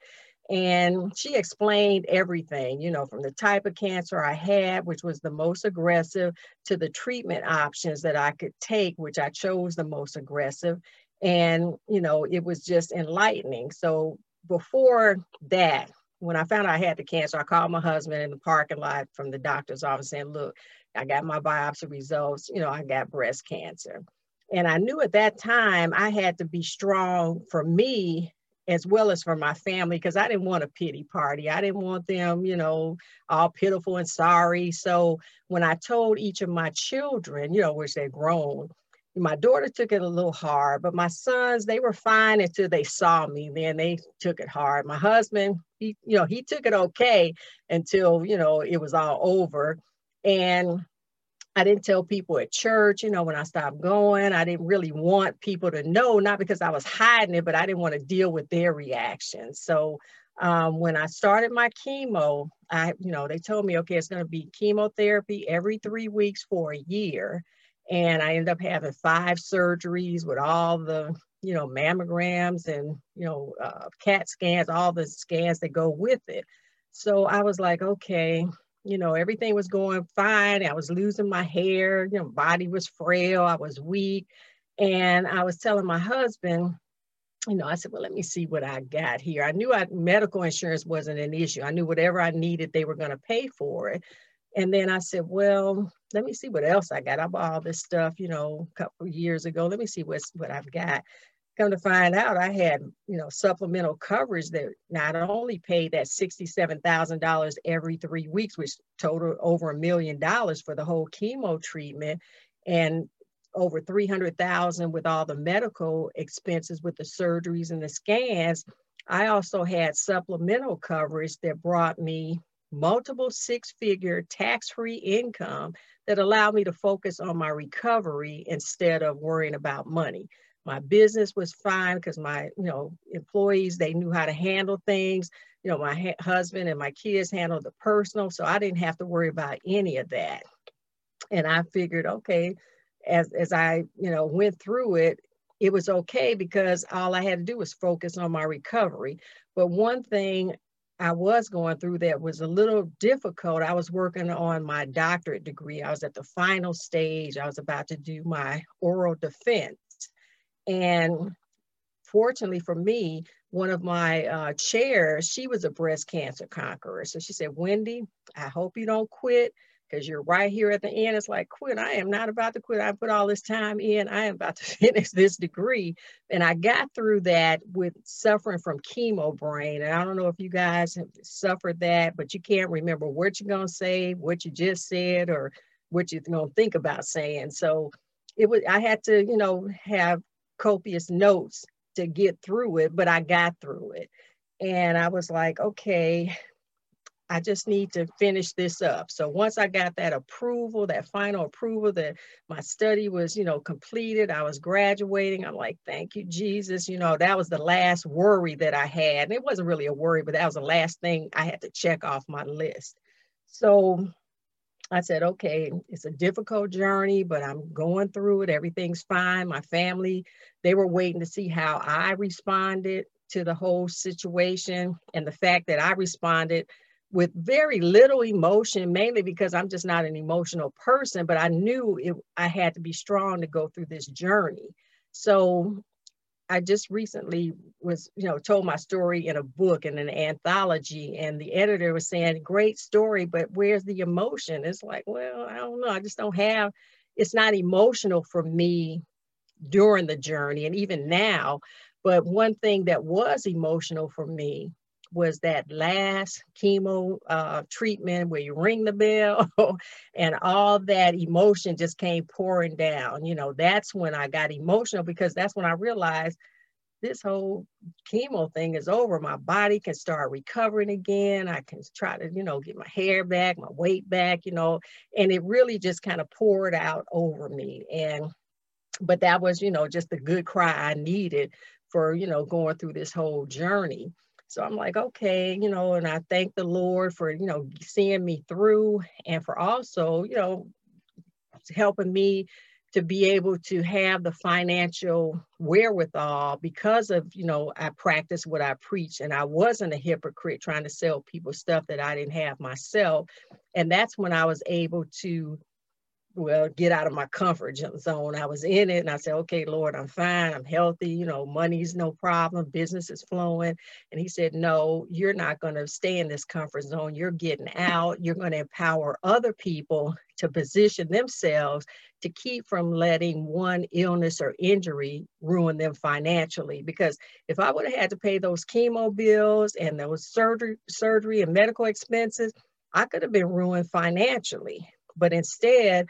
And she explained everything, you know, from the type of cancer I had, which was the most aggressive, to the treatment options that I could take, which I chose the most aggressive. And, you know, it was just enlightening. So before that, when I found out I had the cancer, I called my husband in the parking lot from the doctor's office saying, look, I got my biopsy results, you know, I got breast cancer. And I knew at that time I had to be strong for me as well as for my family because I didn't want a pity party. I didn't want them, you know, all pitiful and sorry. So when I told each of my children, you know, which they're grown, my daughter took it a little hard, but my sons, they were fine until they saw me. Then they took it hard. My husband, he, you know, he took it okay until, you know, it was all over. And I didn't tell people at church, you know, when I stopped going, I didn't really want people to know, not because I was hiding it, but I didn't want to deal with their reactions. So um, when I started my chemo, I, you know, they told me, okay, it's going to be chemotherapy every three weeks for a year. And I ended up having five surgeries with all the, you know, mammograms and, you know, uh, CAT scans, all the scans that go with it. So I was like, okay, you know, everything was going fine. I was losing my hair, you know, body was frail, I was weak. And I was telling my husband, you know, I said, well, let me see what I got here. I knew I, medical insurance wasn't an issue. I knew whatever I needed, they were going to pay for it. And then I said, well, let me see what else I got. I bought all this stuff, you know, a couple years ago. Let me see what's what I've got. Come to find out, I had, you know, supplemental coverage that not only paid that $67,000 every three weeks, which totaled over a million dollars for the whole chemo treatment, and over 300,000 with all the medical expenses with the surgeries and the scans. I also had supplemental coverage that brought me multiple six figure tax free income that allowed me to focus on my recovery instead of worrying about money my business was fine because my you know employees they knew how to handle things you know my husband and my kids handled the personal so i didn't have to worry about any of that and i figured okay as as i you know went through it it was okay because all i had to do was focus on my recovery but one thing I was going through that was a little difficult. I was working on my doctorate degree. I was at the final stage. I was about to do my oral defense. And fortunately for me, one of my uh, chairs, she was a breast cancer conqueror. So she said, Wendy, I hope you don't quit because you're right here at the end. It's like, quit. I am not about to quit. I put all this time in. I am about to finish this degree. And I got through that with suffering from chemo brain. And I don't know if you guys have suffered that, but you can't remember what you're going to say, what you just said, or what you're going to think about saying. So it was, I had to, you know, have copious notes to get through it, but I got through it. And I was like, okay, I just need to finish this up. So once I got that approval, that final approval that my study was, you know, completed, I was graduating. I'm like, thank you, Jesus. You know, that was the last worry that I had. And it wasn't really a worry, but that was the last thing I had to check off my list. So I said, okay, it's a difficult journey, but I'm going through it. Everything's fine. My family, they were waiting to see how I responded to the whole situation. And the fact that I responded with very little emotion, mainly because I'm just not an emotional person, but I knew it, I had to be strong to go through this journey. So I just recently was, you know, told my story in a book in an anthology, and the editor was saying, "Great story, but where's the emotion?" It's like, well, I don't know. I just don't have. It's not emotional for me during the journey, and even now. But one thing that was emotional for me was that last chemo uh, treatment where you ring the bell and all that emotion just came pouring down. You know, that's when I got emotional because that's when I realized this whole chemo thing is over. My body can start recovering again. I can try to, you know, get my hair back, my weight back, you know, and it really just kind of poured out over me. And, but that was, you know, just the good cry I needed for, you know, going through this whole journey. So I'm like, okay, you know, and I thank the Lord for, you know, seeing me through and for also, you know, helping me to be able to have the financial wherewithal because of, you know, I practice what I preach and I wasn't a hypocrite trying to sell people stuff that I didn't have myself. And that's when I was able to well, get out of my comfort zone. I was in it and I said, okay, Lord, I'm fine. I'm healthy. You know, money's no problem. Business is flowing. And he said, no, you're not going to stay in this comfort zone. You're getting out. You're going to empower other people to position themselves to keep from letting one illness or injury ruin them financially. Because if I would have had to pay those chemo bills and those surgery, surgery and medical expenses, I could have been ruined financially but instead,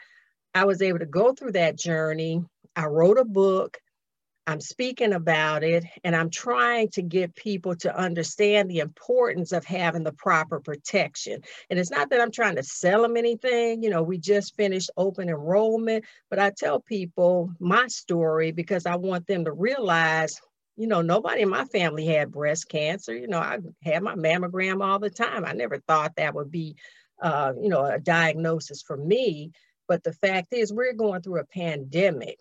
I was able to go through that journey. I wrote a book. I'm speaking about it, and I'm trying to get people to understand the importance of having the proper protection. And it's not that I'm trying to sell them anything. You know, we just finished open enrollment, but I tell people my story because I want them to realize you know, nobody in my family had breast cancer. You know, I had my mammogram all the time. I never thought that would be uh, you know, a diagnosis for me. But the fact is, we're going through a pandemic.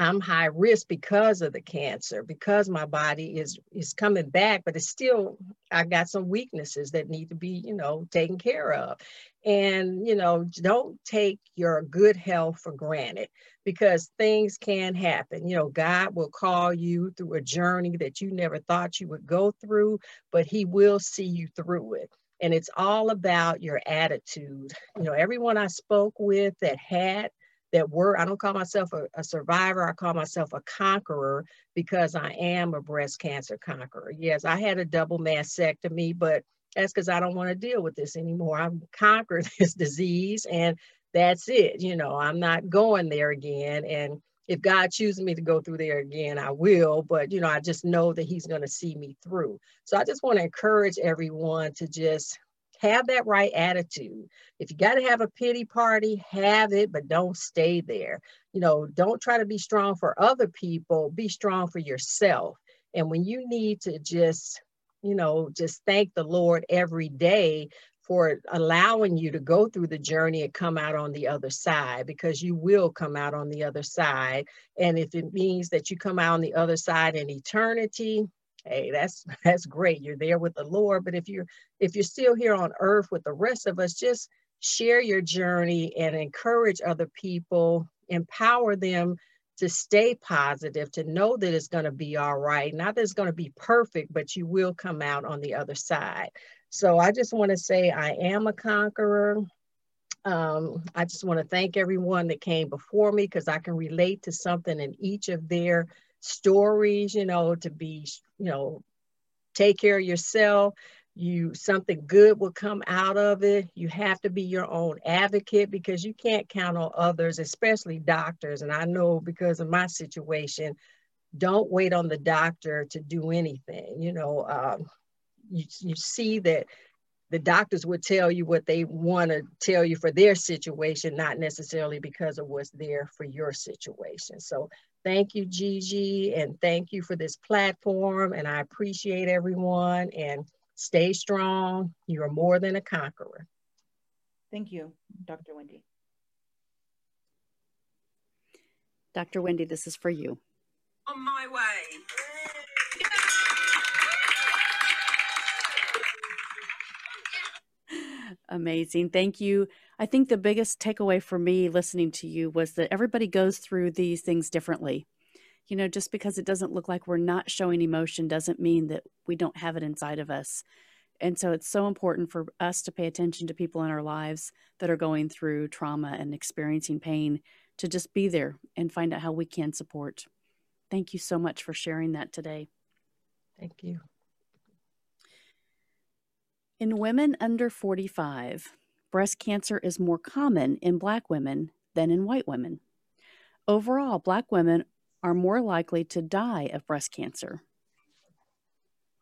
I'm high risk because of the cancer, because my body is is coming back, but it's still I got some weaknesses that need to be, you know, taken care of. And, you know, don't take your good health for granted because things can happen. You know, God will call you through a journey that you never thought you would go through, but he will see you through it and it's all about your attitude. You know, everyone I spoke with that had that were, I don't call myself a, a, survivor, I call myself a conqueror because I am a breast cancer conqueror. Yes, I had a double mastectomy, but that's because I don't want to deal with this anymore. I've conquered this disease and that's it. You know, I'm not going there again. And if God chooses me to go through there again, I will. But, you know, I just know that He's going to see me through. So I just want to encourage everyone to just have that right attitude. If you got to have a pity party, have it, but don't stay there. You know, don't try to be strong for other people, be strong for yourself. And when you need to just, you know, just thank the Lord every day for allowing you to go through the journey and come out on the other side because you will come out on the other side. And if it means that you come out on the other side in eternity, hey, that's that's great. You're there with the Lord. But if you're if you're still here on earth with the rest of us, just share your journey and encourage other people, empower them to stay positive, to know that it's going to be all right. Not that it's going to be perfect, but you will come out on the other side. So I just want to say I am a conqueror. Um, I just want to thank everyone that came before me because I can relate to something in each of their stories, you know, to be, you know, take care of yourself. You something good will come out of it. You have to be your own advocate because you can't count on others, especially doctors. And I know because of my situation, don't wait on the doctor to do anything. You know, um, you, you see that the doctors would tell you what they want to tell you for their situation, not necessarily because of what's there for your situation. So thank you, Gigi, and thank you for this platform. And I appreciate everyone and stay strong. You are more than a conqueror. Thank you, Dr. Wendy. Dr. Wendy, this is for you. On my way. Amazing. Thank you. I think the biggest takeaway for me listening to you was that everybody goes through these things differently. You know, just because it doesn't look like we're not showing emotion doesn't mean that we don't have it inside of us. And so it's so important for us to pay attention to people in our lives that are going through trauma and experiencing pain to just be there and find out how we can support. Thank you so much for sharing that today. Thank you. In women under 45, breast cancer is more common in Black women than in white women. Overall, Black women are more likely to die of breast cancer.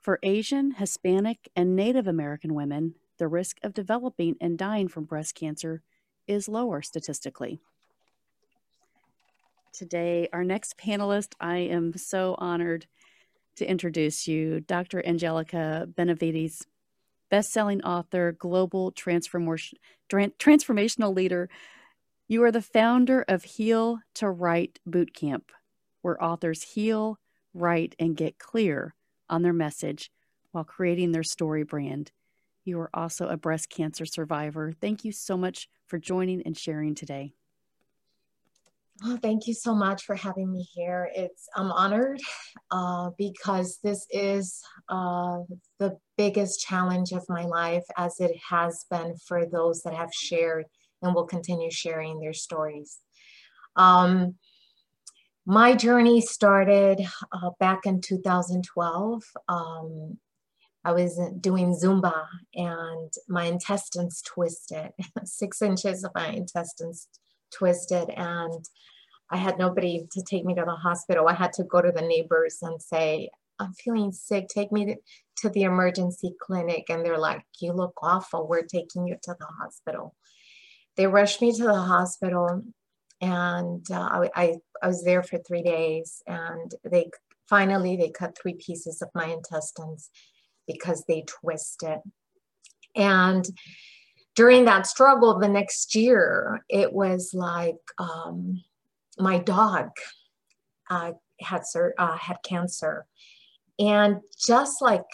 For Asian, Hispanic, and Native American women, the risk of developing and dying from breast cancer is lower statistically. Today, our next panelist, I am so honored to introduce you, Dr. Angelica Benavides best-selling author, global transformation, transformational leader. You are the founder of Heal to Write Bootcamp, where authors heal, write, and get clear on their message while creating their story brand. You are also a breast cancer survivor. Thank you so much for joining and sharing today. Oh, thank you so much for having me here. It's I'm honored uh, because this is uh, the biggest challenge of my life, as it has been for those that have shared and will continue sharing their stories. Um, my journey started uh, back in 2012. Um, I was doing Zumba and my intestines twisted, six inches of my intestines twisted and I had nobody to take me to the hospital. I had to go to the neighbors and say, I'm feeling sick. Take me to the emergency clinic. And they're like, You look awful. We're taking you to the hospital. They rushed me to the hospital and uh, I, I, I was there for three days. And they finally they cut three pieces of my intestines because they twisted. And during that struggle the next year, it was like um, my dog uh, had uh, had cancer, and just like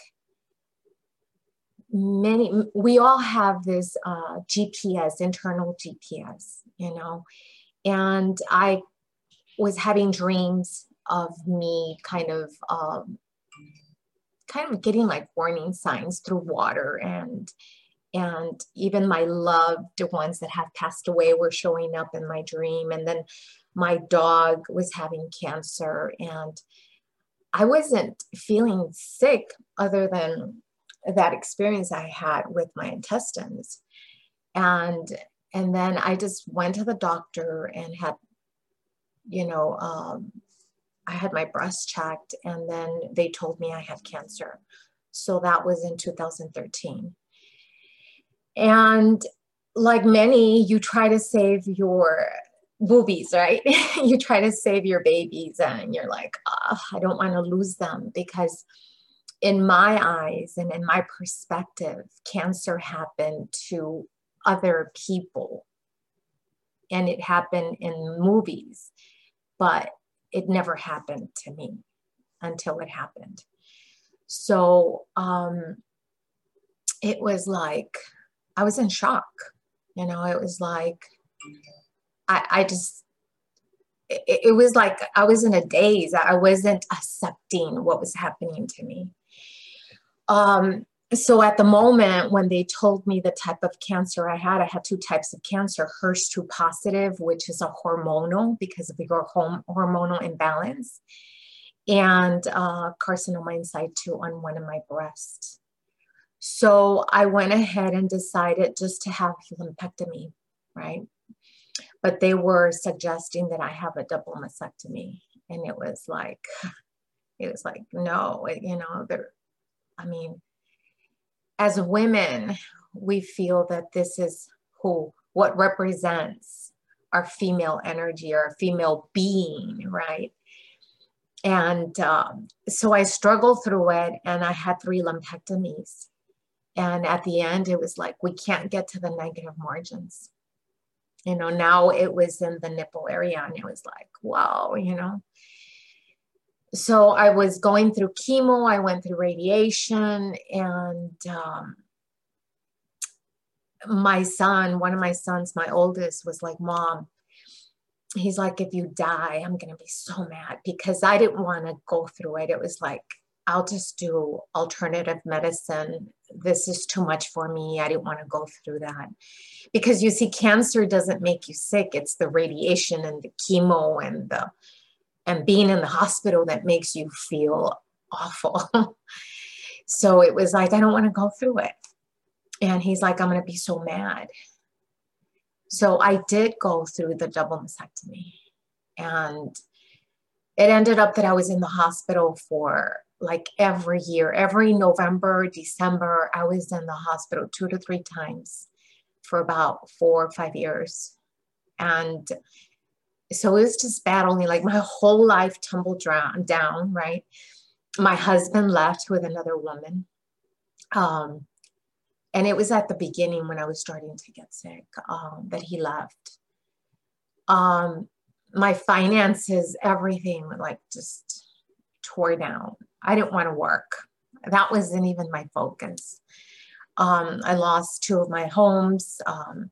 many, we all have this uh, GPS, internal GPS, you know, and I was having dreams of me kind of um, kind of getting like warning signs through water and and even my loved ones that have passed away were showing up in my dream and then my dog was having cancer and I wasn't feeling sick other than that experience I had with my intestines. And and then I just went to the doctor and had, you know, um, I had my breast checked and then they told me I had cancer. So that was in 2013. And like many, you try to save your boobies, right? you try to save your babies and you're like, oh, I don't want to lose them because in my eyes and in my perspective, cancer happened to other people and it happened in movies, but it never happened to me until it happened. So um, it was like, I was in shock. You know, it was like, I, I just, it, it was like I was in a daze. I wasn't accepting what was happening to me. Um, so at the moment when they told me the type of cancer I had, I had two types of cancer, HER2 positive, which is a hormonal because of your home, hormonal imbalance, and uh, carcinoma in situ on one of my breasts. So I went ahead and decided just to have lumpectomy, right? but they were suggesting that I have a double mastectomy. And it was like, it was like, no, you know, there, I mean, as women, we feel that this is who, what represents our female energy, our female being, right? And um, so I struggled through it and I had three lumpectomies. And at the end, it was like, we can't get to the negative margins. You know, now it was in the nipple area and it was like, whoa, you know. So I was going through chemo, I went through radiation, and um, my son, one of my sons, my oldest, was like, Mom, he's like, if you die, I'm going to be so mad because I didn't want to go through it. It was like, I'll just do alternative medicine. This is too much for me. I didn't want to go through that. Because you see, cancer doesn't make you sick, it's the radiation and the chemo and the and being in the hospital that makes you feel awful. so it was like, I don't want to go through it. And he's like, I'm to be so mad. So I did go through the double mastectomy. And it ended up that I was in the hospital for like every year, every November, December, I was in the hospital two to three times for about four or five years. And so it was just only like my whole life tumbled down, down right? My husband left with another woman. Um, and it was at the beginning when I was starting to get sick um, that he left. Um, my finances, everything like just tore down. I didn't want to work. That wasn't even my focus. Um, I lost two of my homes. Um,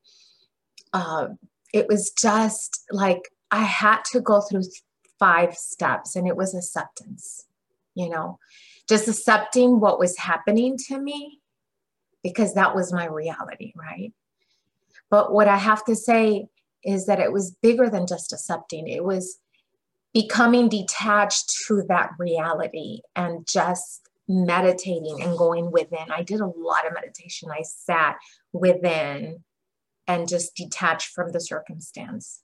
uh, it was just like I had to go through five steps, and it was acceptance, you know, just accepting what was happening to me because that was my reality, right? But what I have to say is that it was bigger than just accepting, it was becoming detached to that reality and just meditating and going within. I did a lot of meditation. I sat within and just detached from the circumstance.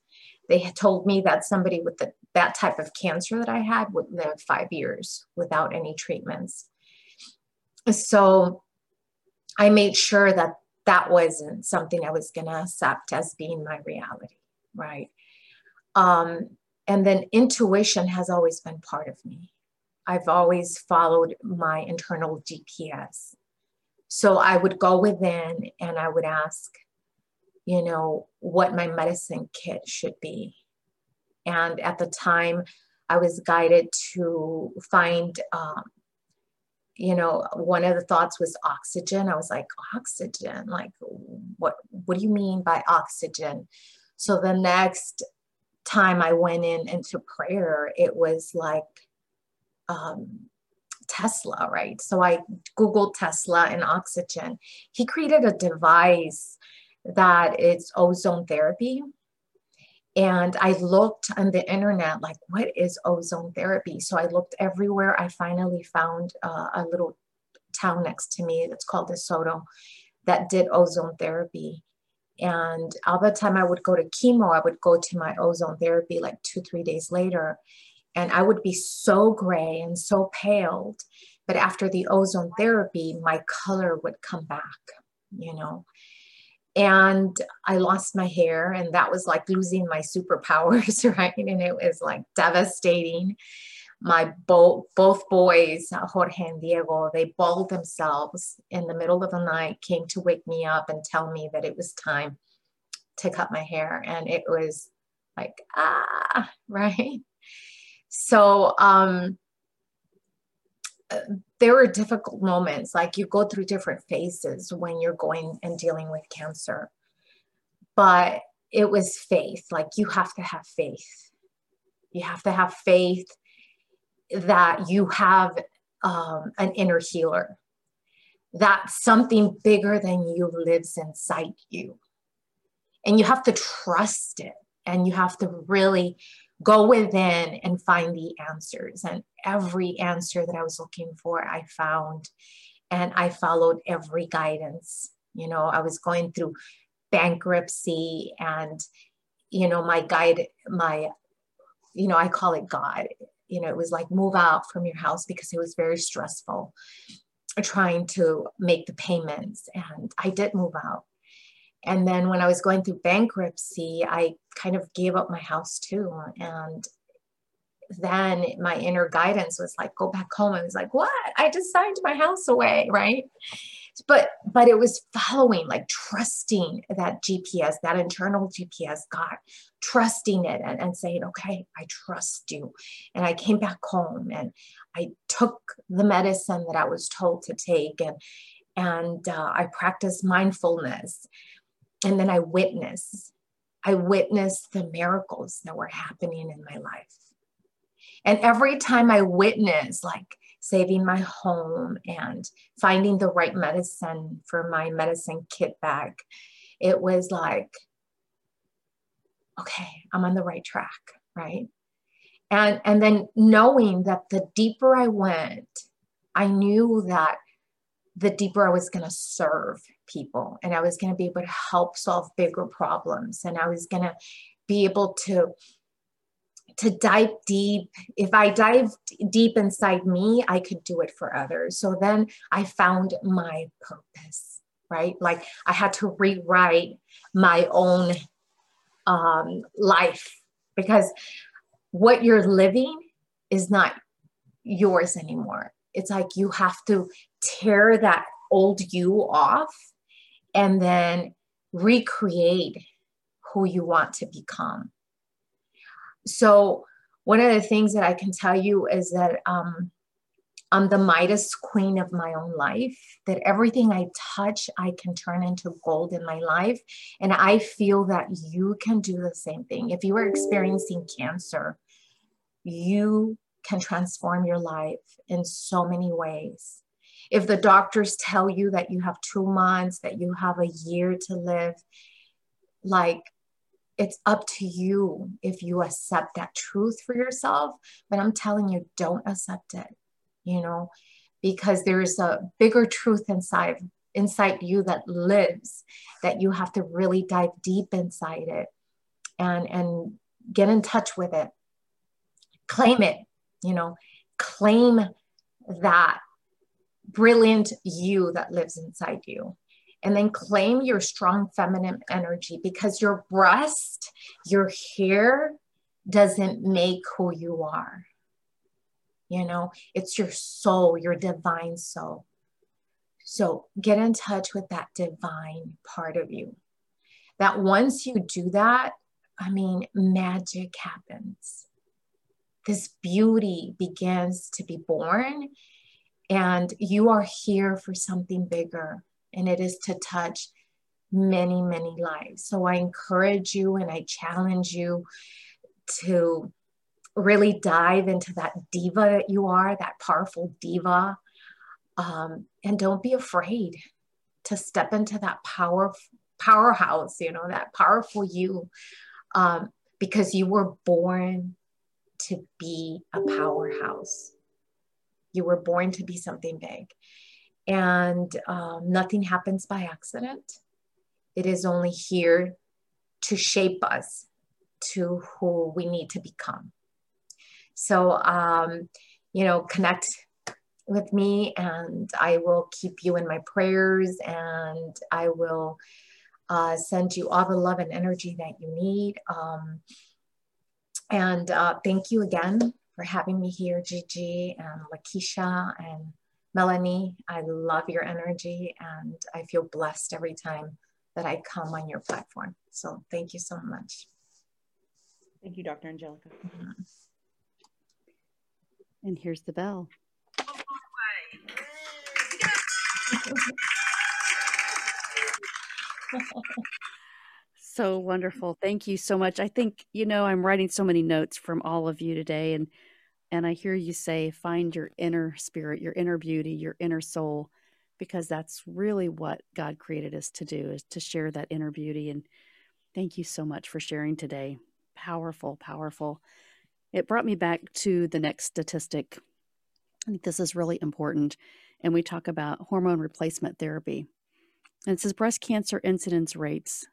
They had told me that somebody with the, that type of cancer that I had would live five years without any treatments. So I made sure that that wasn't something I was going to accept as being my reality, right? Um, and then intuition has always been part of me. I've always followed my internal GPS. So I would go within and I would ask, you know, what my medicine kit should be. And at the time, I was guided to find um, you know one of the thoughts was oxygen i was like oxygen like what what do you mean by oxygen so the next time i went in into prayer it was like um, tesla right so i googled tesla and oxygen he created a device that is ozone therapy and I looked on the internet, like, what is ozone therapy? So I looked everywhere. I finally found uh, a little town next to me that's called DeSoto that did ozone therapy. And all the time I would go to chemo, I would go to my ozone therapy like two, three days later. And I would be so gray and so paled. But after the ozone therapy, my color would come back, you know and I lost my hair, and that was like losing my superpowers, right? And it was like devastating. My both both boys, Jorge and Diego, they bawled themselves in the middle of the night, came to wake me up and tell me that it was time to cut my hair, and it was like ah, right. So um, there were difficult moments. Like you go through different phases when you're going and dealing with cancer. But it was faith. Like you have to have faith. You have to have faith that you have um, an inner healer that something bigger than you lives inside you and you have to trust it and you have to really go within and find the answers. And every answer that I was looking for, I found. And I followed every guidance. You know, I was going through bankruptcy and, you know, my guide, my, you know, I call it God. You know, it was like move out from your house because it was very stressful. trying to make the payments. And I did move out. And then when I was going through bankruptcy, I kind of gave up my house too. And then my inner guidance was like, go back home. I was like, what? I just signed my house away, right? But but it was following, like trusting that GPS, that internal GPS, God, trusting it and, and saying, okay, I trust you. And I came back home and I took the medicine that I was told to take and and uh, I practiced mindfulness. And then I witnessed, I witnessed the miracles that were happening in my life. And every time I witnessed, like saving my home and finding the right medicine for my medicine kit bag, it was like, okay, I'm on the right track, right? And, and then knowing that the deeper I went, I knew that the deeper I was going to serve people and I was going to be able to help solve bigger problems and I was going to be able to to dive deep. If I dive deep inside me, I could do it for others. So then I found my purpose, right? Like I had to rewrite my own um, life because what you're living is not yours anymore. It's like you have to tear that old you off and then recreate who you want to become so one of the things that I can tell you is that um, I'm the Midas queen of my own life, that everything I touch, I can turn into gold in my life. And I feel that you can do the same thing. If you are experiencing cancer, you can transform your life in so many ways. If the doctors tell you that you have two months, that you have a year to live, like it's up to you if you accept that truth for yourself. But I'm telling you, don't accept it, you know, because there's a bigger truth inside inside you that lives that you have to really dive deep inside it and and get in touch with it claim it you know claim that brilliant you that lives inside you and then claim your strong feminine energy because your breast, your hair doesn't make who you are. You know, it's your soul, your divine soul. So get in touch with that divine part of you. That once you do that, I mean, magic happens. This beauty begins to be born, and you are here for something bigger and it is to touch many, many lives. So I encourage you and I challenge you to really dive into that diva that you are, that powerful diva. Um, and don't be afraid to step into that power powerhouse, you know, that powerful you, um, because you were born to be a powerhouse. You were born to be something big and um, nothing happens by accident. It is only here to shape us to who we need to become. So, um, you know, connect with me and I will keep you in my prayers and I will uh, send you all the love and energy that you need. Um, and uh, thank you again for having me here, Gigi and Lakeisha and Melanie, I love your energy and I feel blessed every time that I come on your platform. So thank you so much. Thank you, Dr. Angelica. Mm-hmm. And here's the bell. so wonderful. Thank you so much. I think, you know, I'm writing so many notes from all of you today and and I hear you say, find your inner spirit, your inner beauty, your inner soul, because that's really what God created us to do is to share that inner beauty. And thank you so much for sharing today. Powerful, powerful. It brought me back to the next statistic. I think this is really important. And we talk about hormone replacement therapy. And it says breast cancer incidence rates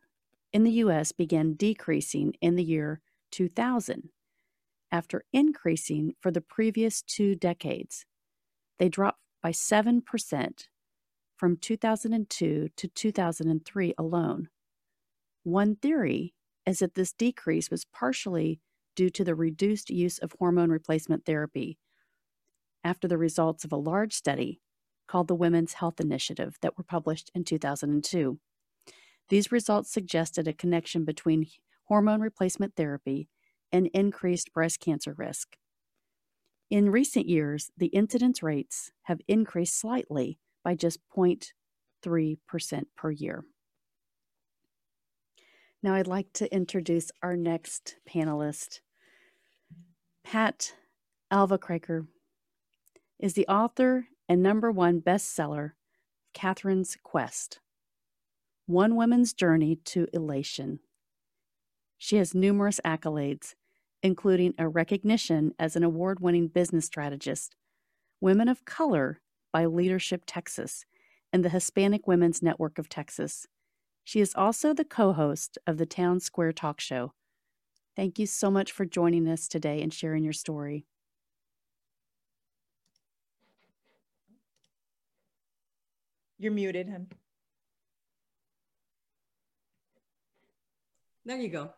in the US began decreasing in the year 2000 after increasing for the previous two decades. They dropped by 7% from 2002 to 2003 alone. One theory is that this decrease was partially due to the reduced use of hormone replacement therapy after the results of a large study called the Women's Health Initiative that were published in 2002. These results suggested a connection between hormone replacement therapy and increased breast cancer risk. In recent years, the incidence rates have increased slightly by just 0.3% per year. Now, I'd like to introduce our next panelist. Pat Alvacraker is the author and number one bestseller, Catherine's Quest One Woman's Journey to Elation. She has numerous accolades, including a recognition as an award winning business strategist, Women of Color by Leadership Texas, and the Hispanic Women's Network of Texas. She is also the co host of the Town Square Talk Show. Thank you so much for joining us today and sharing your story. You're muted, hun. There you go.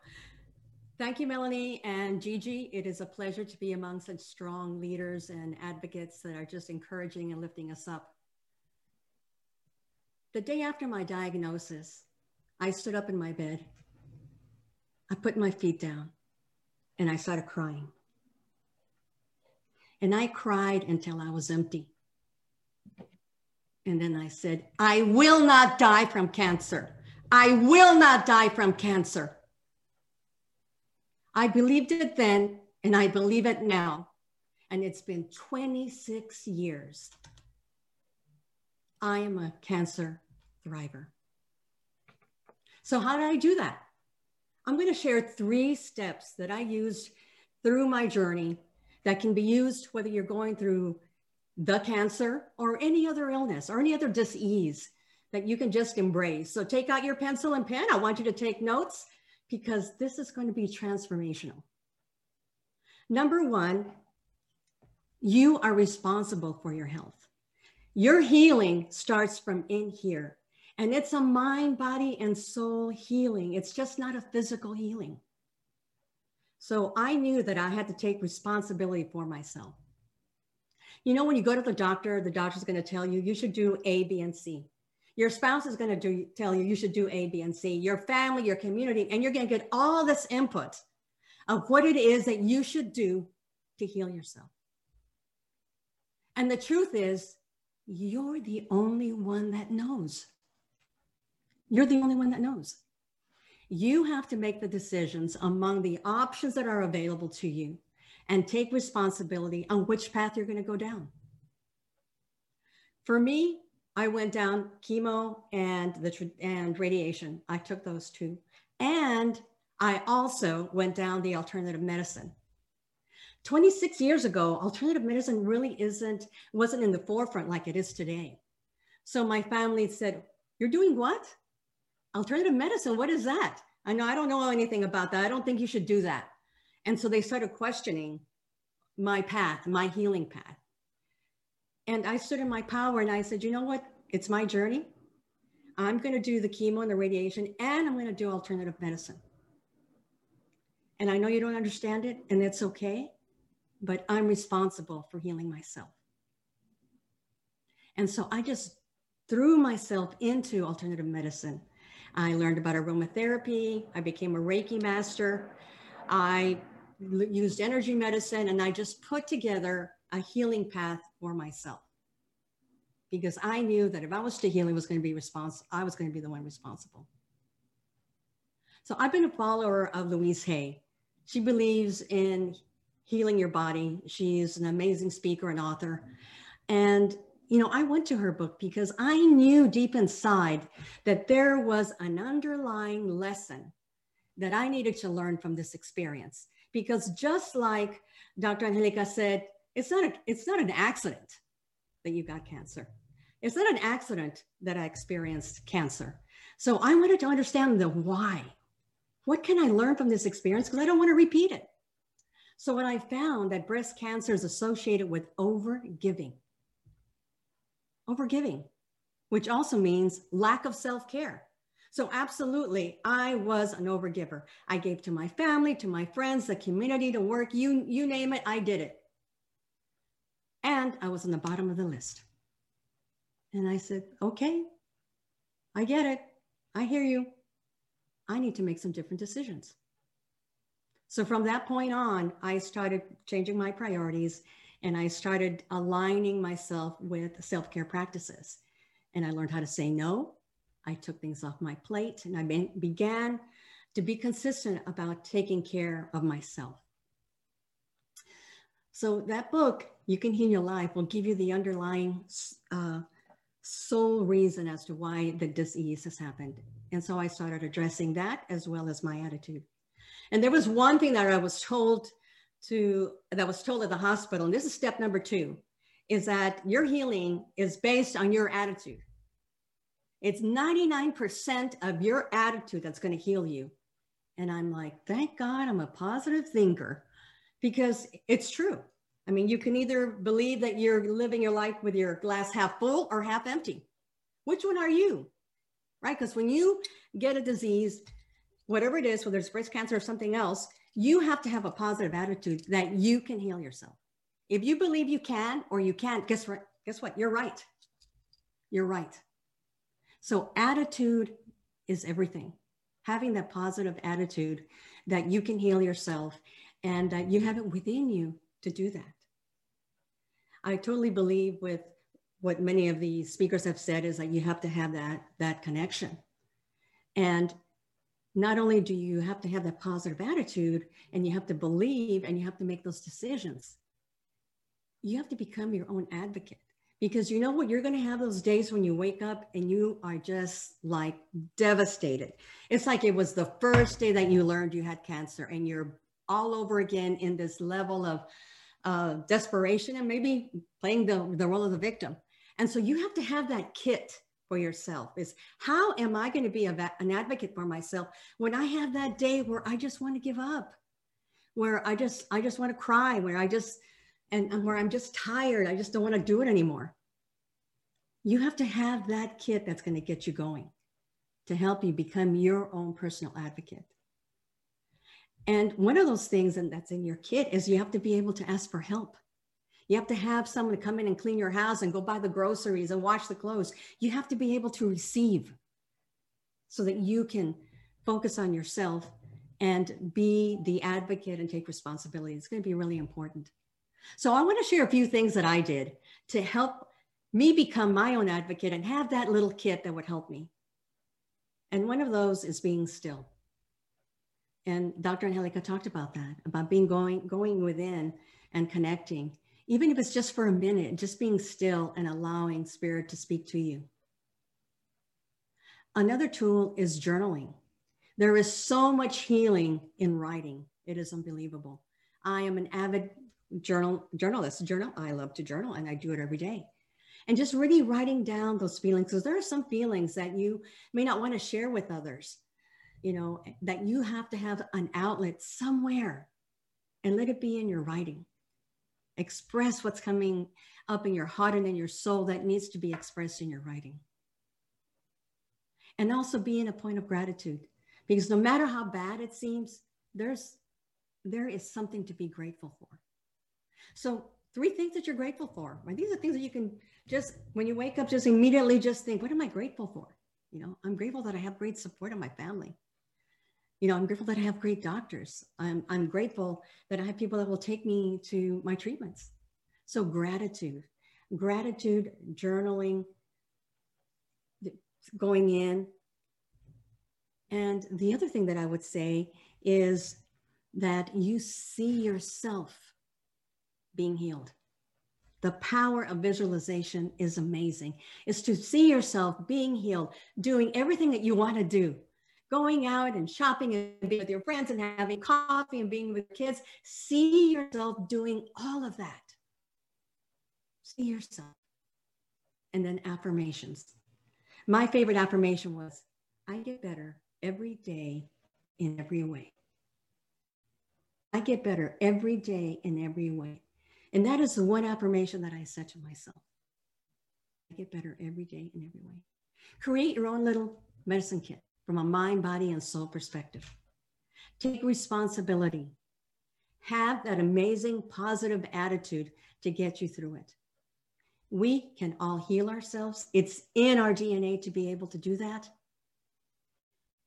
Thank you, Melanie and Gigi. It is a pleasure to be among such strong leaders and advocates that are just encouraging and lifting us up. The day after my diagnosis, I stood up in my bed. I put my feet down and I started crying. And I cried until I was empty. And then I said, I will not die from cancer. I will not die from cancer. I believed it then, and I believe it now. And it's been 26 years. I am a cancer thriver. So, how did I do that? I'm going to share three steps that I used through my journey that can be used whether you're going through the cancer or any other illness or any other disease that you can just embrace. So, take out your pencil and pen. I want you to take notes because this is going to be transformational. Number one, you are responsible for your health. Your healing starts from in here, and it's a mind, body, and soul healing. It's just not a physical healing. So I knew that I had to take responsibility for myself. You know, when you go to the doctor, the doctor's going to tell you you should do A, B, and C. Your spouse is going to do, tell you you should do A, B, and C. Your family, your community, and you're going to get all this input of what it is that you should do to heal yourself. And the truth is, you're the only one that knows. You're the only one that knows. You have to make the decisions among the options that are available to you and take responsibility on which path you're going to go down. For me, I went down chemo and the and radiation. I took those two, and I also went down the alternative medicine. 26 years ago, alternative medicine really isn't wasn't in the forefront like it is today. So my family said, "You're doing what? Alternative medicine? What is that?" I know I don't know anything about that. I don't think you should do that. And so they started questioning my path, my healing path. And I stood in my power and I said, you know what? It's my journey. I'm going to do the chemo and the radiation, and I'm going to do alternative medicine. And I know you don't understand it, and it's okay, but I'm responsible for healing myself. And so I just threw myself into alternative medicine. I learned about aromatherapy. I became a Reiki master. I used energy medicine, and I just put together a healing path for myself because I knew that if I was to heal, it was going to be responsible. I was going to be the one responsible. So I've been a follower of Louise Hay. She believes in healing your body. She's an amazing speaker and author. And, you know, I went to her book because I knew deep inside that there was an underlying lesson that I needed to learn from this experience. Because just like Dr. Angelica said, it's not, a, it's not an accident that you got cancer. It's not an accident that I experienced cancer. So I wanted to understand the why. What can I learn from this experience? Because I don't want to repeat it. So what I found that breast cancer is associated with over giving, overgiving, which also means lack of self care. So, absolutely, I was an overgiver. I gave to my family, to my friends, the community, to work, you, you name it, I did it. And I was on the bottom of the list. And I said, okay, I get it. I hear you. I need to make some different decisions. So from that point on, I started changing my priorities and I started aligning myself with self care practices. And I learned how to say no. I took things off my plate and I began to be consistent about taking care of myself. So that book, You Can Heal Your Life, will give you the underlying uh, sole reason as to why the disease has happened. And so I started addressing that as well as my attitude. And there was one thing that I was told to, that was told at the hospital, and this is step number two, is that your healing is based on your attitude. It's 99% of your attitude that's going to heal you. And I'm like, thank God I'm a positive thinker because it's true. I mean, you can either believe that you're living your life with your glass half full or half empty. Which one are you? Right? Because when you get a disease, whatever it is, whether it's breast cancer or something else, you have to have a positive attitude that you can heal yourself. If you believe you can or you can't, guess what? Guess what? You're right. You're right. So attitude is everything. Having that positive attitude that you can heal yourself and that you have it within you to do that. I totally believe with what many of the speakers have said is that you have to have that, that connection. And not only do you have to have that positive attitude and you have to believe and you have to make those decisions, you have to become your own advocate because you know what? You're going to have those days when you wake up and you are just like devastated. It's like it was the first day that you learned you had cancer and you're all over again in this level of uh, desperation and maybe playing the, the role of the victim. And so you have to have that kit for yourself is how am I going to be a, an advocate for myself when I have that day where I just want to give up, where I just, I just want to cry, where I just, and, and where I'm just tired. I just don't want to do it anymore. You have to have that kit that's going to get you going to help you become your own personal advocate. And one of those things and that's in your kit is you have to be able to ask for help. You have to have someone to come in and clean your house and go buy the groceries and wash the clothes. You have to be able to receive so that you can focus on yourself and be the advocate and take responsibility. It's going to be really important. So I want to share a few things that I did to help me become my own advocate and have that little kit that would help me. And one of those is being still. And Dr. Angelica talked about that, about being going, going within and connecting, even if it's just for a minute, just being still and allowing spirit to speak to you. Another tool is journaling. There is so much healing in writing. It is unbelievable. I am an avid journal journalist, journal. I love to journal and I do it every day. And just really writing down those feelings, because there are some feelings that you may not want to share with others you know, that you have to have an outlet somewhere and let it be in your writing. Express what's coming up in your heart and in your soul that needs to be expressed in your writing. And also be in a point of gratitude because no matter how bad it seems, there's there is something to be grateful for. So three things that you're grateful for. And these are things that you can just when you wake up, just immediately just think, what am I grateful for? You know, I'm grateful that I have great support in my family you know, I'm grateful that I have great doctors. I'm, I'm grateful that I have people that will take me to my treatments. So gratitude, gratitude, journaling, going in. And the other thing that I would say is that you see yourself being healed. The power of visualization is amazing. Is to see yourself being healed, doing everything that you want to do going out and shopping and being with your friends and having coffee and being with kids. See yourself doing all of that. See yourself. And then affirmations. My favorite affirmation was I get better every day in every way. I get better every day in every way. And that is the one affirmation that I said to myself. I get better every day in every way. Create your own little medicine kit from a mind, body, and soul perspective. Take responsibility. Have that amazing positive attitude to get you through it. We can all heal ourselves. It's in our DNA to be able to do that.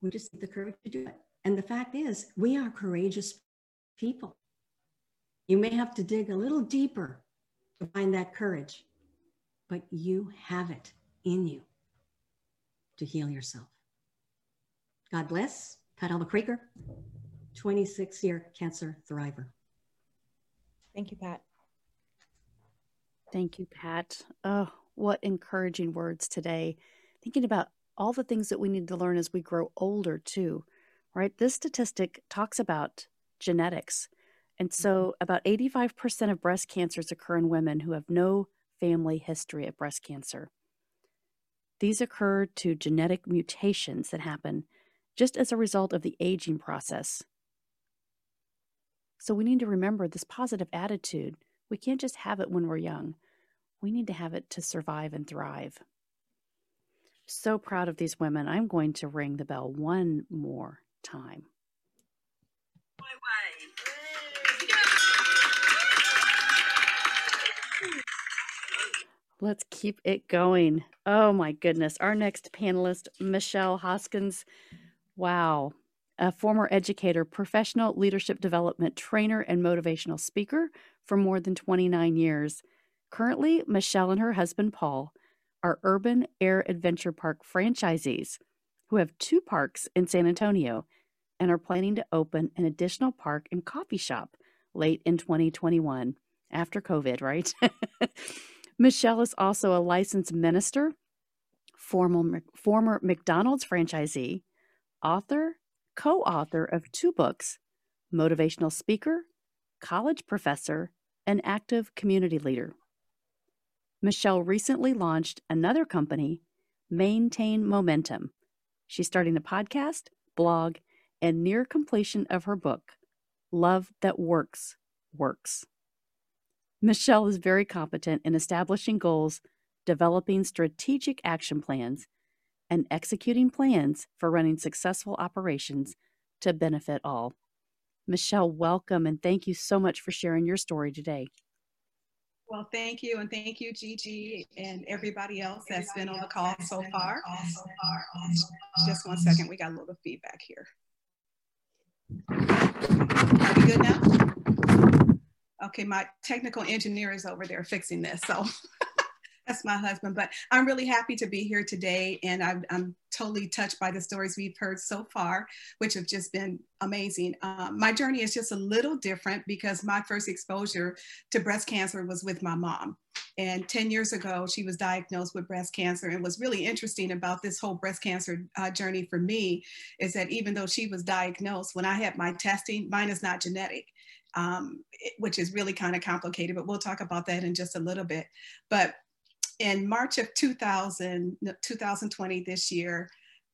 We just need the courage to do it. And the fact is, we are courageous people. You may have to dig a little deeper to find that courage, but you have it in you to heal yourself. God bless. Pat Alba Creaker, 26 year cancer thriver. Thank you, Pat. Thank you, Pat. Oh, what encouraging words today. Thinking about all the things that we need to learn as we grow older, too, right? This statistic talks about genetics. And so, mm-hmm. about 85% of breast cancers occur in women who have no family history of breast cancer. These occur to genetic mutations that happen just as a result of the aging process. So, we need to remember this positive attitude. We can't just have it when we're young, we need to have it to survive and thrive. So proud of these women. I'm going to ring the bell one more time. Let's keep it going. Oh my goodness. Our next panelist, Michelle Hoskins. Wow. A former educator, professional leadership development trainer, and motivational speaker for more than 29 years. Currently, Michelle and her husband, Paul, are Urban Air Adventure Park franchisees who have two parks in San Antonio and are planning to open an additional park and coffee shop late in 2021 after COVID, right? Michelle is also a licensed minister, former, former McDonald's franchisee, author, co author of two books, motivational speaker, college professor, and active community leader. Michelle recently launched another company, Maintain Momentum. She's starting a podcast, blog, and near completion of her book, Love That Works, Works. Michelle is very competent in establishing goals, developing strategic action plans, and executing plans for running successful operations to benefit all. Michelle, welcome and thank you so much for sharing your story today. Well, thank you, and thank you, Gigi, and everybody else that's been on the call so far. Just one second, we got a little feedback here. Are we good now? Okay, my technical engineer is over there fixing this, so That's my husband. But I'm really happy to be here today. And I'm, I'm totally touched by the stories we've heard so far, which have just been amazing. Um, my journey is just a little different because my first exposure to breast cancer was with my mom. And 10 years ago, she was diagnosed with breast cancer. And what's really interesting about this whole breast cancer uh, journey for me is that even though she was diagnosed, when I had my testing, mine is not genetic. Um, which is really kind of complicated, but we'll talk about that in just a little bit. But in March of 2000, 2020, this year,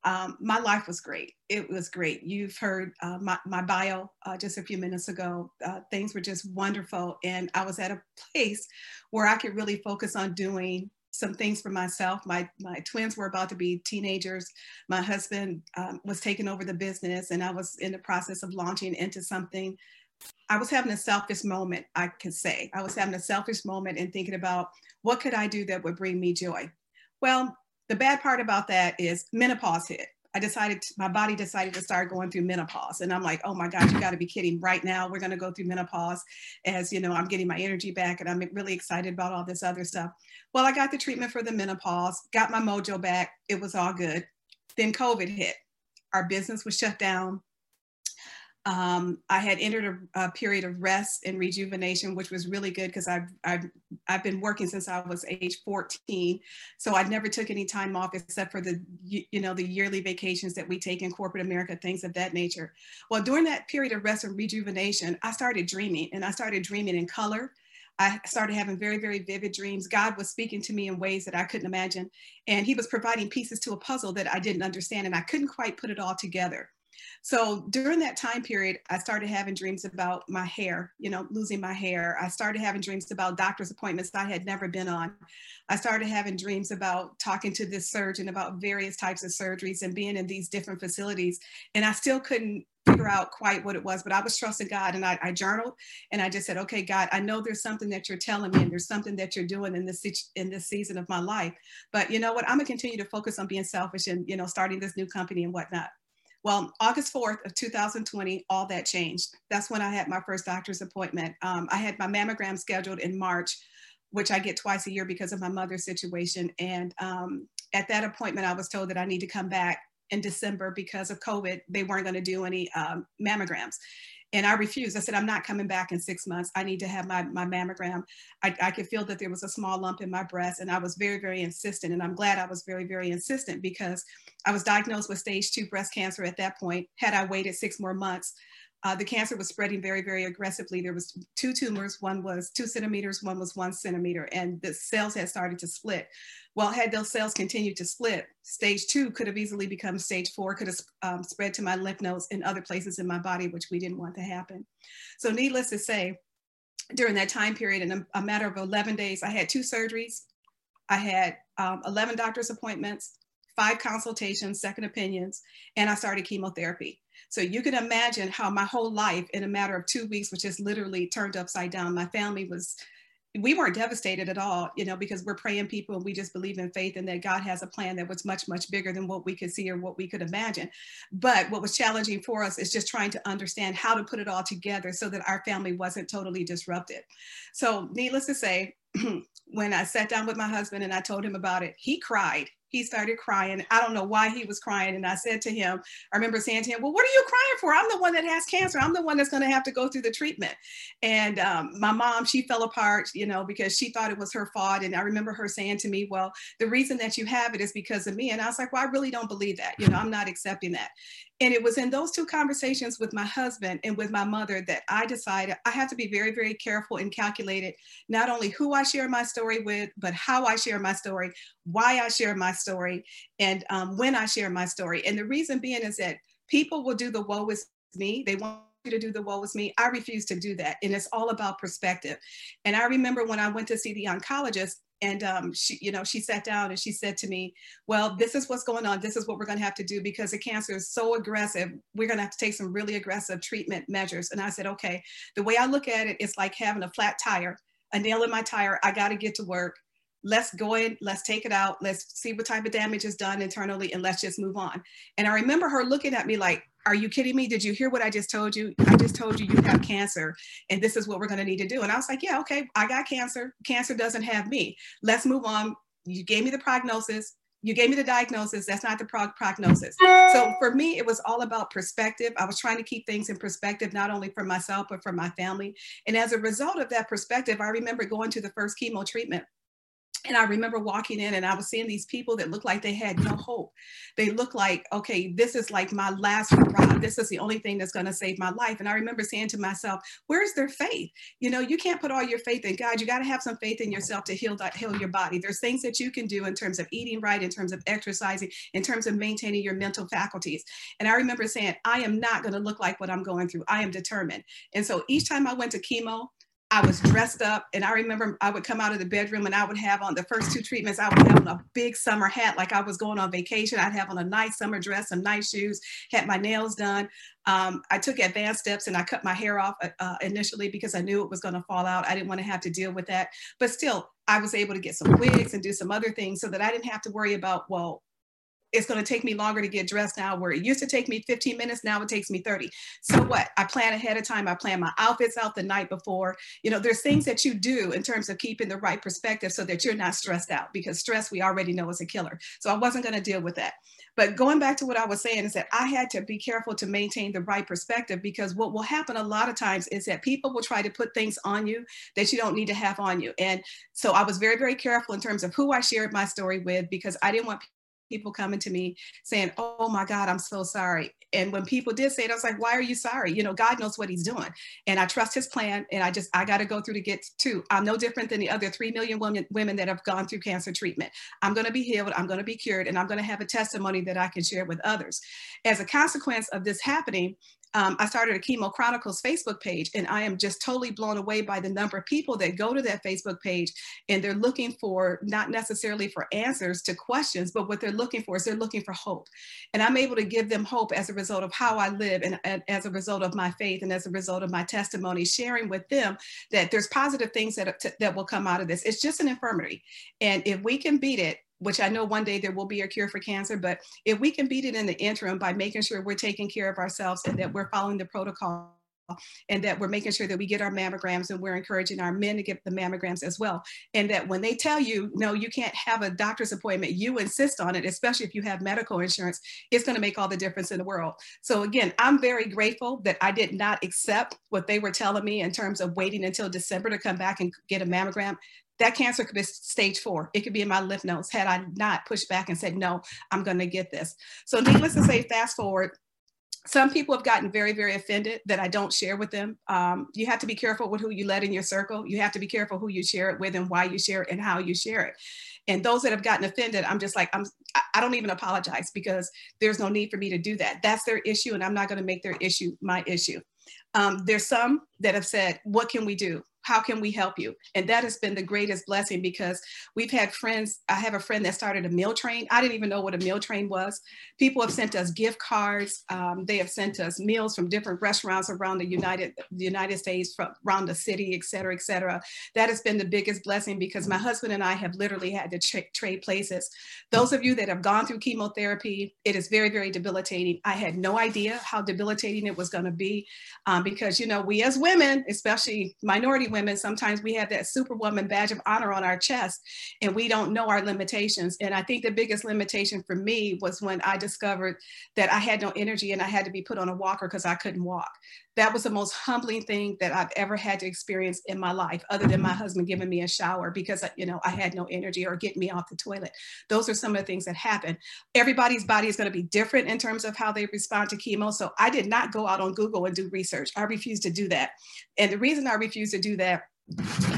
um, my life was great. It was great. You've heard uh, my, my bio uh, just a few minutes ago. Uh, things were just wonderful. And I was at a place where I could really focus on doing some things for myself. My, my twins were about to be teenagers. My husband um, was taking over the business, and I was in the process of launching into something I was having a selfish moment, I could say. I was having a selfish moment and thinking about what could I do that would bring me joy? Well, the bad part about that is menopause hit. I decided, my body decided to start going through menopause. And I'm like, oh my God, you got to be kidding. Right now, we're to go through menopause as, you know, I'm getting my energy back and I'm really excited about all this other stuff. Well, I got the treatment for the menopause, got my mojo back. It was all good. Then COVID hit. Our business was shut down um, I had entered a, a, period of rest and rejuvenation, which was really good because I've, I've, I've been working since I was age 14. So I never took any time off except for the, you know, the yearly vacations that we take in corporate America, things of that nature. Well, during that period of rest and rejuvenation, I started dreaming and I started dreaming in color. I started having very, very vivid dreams. God was speaking to me in ways that I couldn't imagine. And he was providing pieces to a puzzle that I didn't understand and I couldn't quite put it all together. So during that time period, I started having dreams about my hair, you know, losing my hair. I started having dreams about doctor's appointments I had never been on. I started having dreams about talking to this surgeon about various types of surgeries and being in these different facilities. And I still couldn't figure out quite what it was, but I was trusting God and I, I, journaled and I just said, okay, God, I know there's something that you're telling me and there's something that you're doing in this in this season of my life. But you know what? I'm gonna continue to focus on being selfish and you know starting this new company and whatnot. Well, August 4th of 2020, all that changed. That's when I had my first doctor's appointment. Um, I had my mammogram scheduled in March, which I get twice a year because of my mother's situation. And um, at that appointment, I was told that I need to come back in December because of COVID. They weren't going to do any um, mammograms. And I refused. I said, I'm not coming back in six months. I need to have my, my mammogram. I, I could feel that there was a small lump in my breast. And I was very, very insistent. And I'm glad I was very, very insistent because I was diagnosed with stage two breast cancer at that point. Had I waited six more months, uh, the cancer was spreading very, very aggressively. There was two tumors. One was two centimeters, one was one centimeter, and the cells had started to split. Well, had those cells continued to split, stage two could have easily become stage four, could have um, spread to my lymph nodes and other places in my body, which we didn't want to happen. So needless to say, during that time period, in a, a matter of 11 days, I had two surgeries. I had um, 11 doctor's appointments, five consultations, second opinions, and I started chemotherapy. So you can imagine how my whole life in a matter of two weeks, which is literally turned upside down. My family was, we weren't devastated at all, you know, because we're praying people and we just believe in faith and that God has a plan that was much, much bigger than what we could see or what we could imagine. But what was challenging for us is just trying to understand how to put it all together so that our family wasn't totally disrupted. So needless to say, when I sat down with my husband and I told him about it, he cried he started crying. I don't know why he was crying. And I said to him, I remember saying to him, Well, what are you crying for? I'm the one that has cancer. I'm the one that's going to have to go through the treatment. And um, my mom, she fell apart, you know, because she thought it was her fault. And I remember her saying to me, Well, the reason that you have it is because of me. And I was like, Well, I really don't believe that. You know, I'm not accepting that. And it was in those two conversations with my husband and with my mother that I decided I have to be very, very careful and calculated, not only who I share my story with, but how I share my story, why I share my story, and um, when I share my story. And the reason being is that people will do the woe is me. They want you to do the woe is me. I refuse to do that. And it's all about perspective. And I remember when I went to see the oncologist, and um, she, you know, she sat down and she said to me, "Well, this is what's going on. This is what we're going to have to do because the cancer is so aggressive. We're going to have to take some really aggressive treatment measures." And I said, "Okay." The way I look at it, it's like having a flat tire, a nail in my tire. I got to get to work. Let's go in. Let's take it out. Let's see what type of damage is done internally, and let's just move on. And I remember her looking at me like, are you kidding me? Did you hear what I just told you? I just told you you have cancer and this is what we're going to need to do. And I was like, yeah, okay, I got cancer. Cancer doesn't have me. Let's move on. You gave me the prognosis. You gave me the diagnosis. That's not the prog- prognosis. So for me, it was all about perspective. I was trying to keep things in perspective, not only for myself, but for my family. And as a result of that perspective, I remember going to the first chemo treatment and I remember walking in and I was seeing these people that looked like they had no hope. They looked like, okay, this is like my last hurrah. This is the only thing that's going to save my life. And I remember saying to myself, where's their faith? You know, you can't put all your faith in God. You got to have some faith in yourself to heal that, heal your body. There's things that you can do in terms of eating right, in terms of exercising, in terms of maintaining your mental faculties. And I remember saying, I am not going to look like what I'm going through. I am determined. And so each time I went to chemo, I was dressed up and I remember I would come out of the bedroom and I would have on the first two treatments, I would have on a big summer hat like I was going on vacation. I'd have on a nice summer dress, some nice shoes, had my nails done. Um, I took advanced steps and I cut my hair off uh, uh initially because I knew it was going to fall out. I didn't want to have to deal with that. But still, I was able to get some wigs and do some other things so that I didn't have to worry about, well, it's going to take me longer to get dressed now where it used to take me 15 minutes now it takes me 30 so what? I plan ahead of time i plan my outfits out the night before. You know there's things that you do in terms of keeping the right perspective so that you're not stressed out because stress we already know is a killer. So i wasn't going to deal with that. But going back to what i was saying is that i had to be careful to maintain the right perspective because what will happen a lot of times is that people will try to put things on you that you don't need to have on you. And so i was very very careful in terms of who i shared my story with because i didn't want people coming to me saying, Oh my God, I'm so sorry. And when people did say it, I was like, Why are you sorry? You know, God knows what He's doing. And I trust His plan. And I just, I got to go through to get to. I'm no different than the other 3 million women, women that have gone through cancer treatment. I'm going to be healed. I'm going to be cured. And I'm going to have a testimony that I can share with others. As a consequence of this happening, um, I started a Chemo Chronicles Facebook page, and I am just totally blown away by the number of people that go to that Facebook page and they're looking for not necessarily for answers to questions, but what they're looking for is they're looking for hope. And I'm able to give them hope as a result of how I live and, and as a result of my faith and as a result of my testimony, sharing with them that there's positive things that, that will come out of this. It's just an infirmity. And if we can beat it, which I know one day there will be a cure for cancer, but if we can beat it in the interim by making sure we're taking care of ourselves and that we're following the protocol and that we're making sure that we get our mammograms and we're encouraging our men to get the mammograms as well. And that when they tell you, no, you can't have a doctor's appointment, you insist on it, especially if you have medical insurance, it's going to make all the difference in the world. So again, I'm very grateful that I did not accept what they were telling me in terms of waiting until December to come back and get a mammogram that cancer could be stage four. It could be in my lymph nodes had I not pushed back and said, no, I'm going to get this. So needless to say, fast forward, some people have gotten very, very offended that I don't share with them. Um, you have to be careful with who you let in your circle. You have to be careful who you share it with and why you share it and how you share it. And those that have gotten offended, I'm just like, I'm, I don't even apologize because there's no need for me to do that. That's their issue, and I'm not going to make their issue my issue. Um, there's some that have said, what can we do? How can we help you? And that has been the greatest blessing because we've had friends. I have a friend that started a meal train. I didn't even know what a meal train was. People have sent us gift cards. Um, they have sent us meals from different restaurants around the United the United States, from around the city, et cetera, et cetera. That has been the biggest blessing because my husband and I have literally had to tra trade places. Those of you that have gone through chemotherapy, it is very, very debilitating. I had no idea how debilitating it was going to be um, because, you know, we as women, especially minority women, sometimes we have that superwoman badge of honor on our chest and we don't know our limitations. And I think the biggest limitation for me was when I discovered that I had no energy and I had to be put on a walker because I couldn't walk. That was the most humbling thing that I've ever had to experience in my life, other than my mm-hmm. husband giving me a shower because uh, you know I had no energy or getting me off the toilet. Those are some of the things that happen. Everybody's body is going to be different in terms of how they respond to chemo. So I did not go out on Google and do research. I refused to do that. And the reason I refused to do that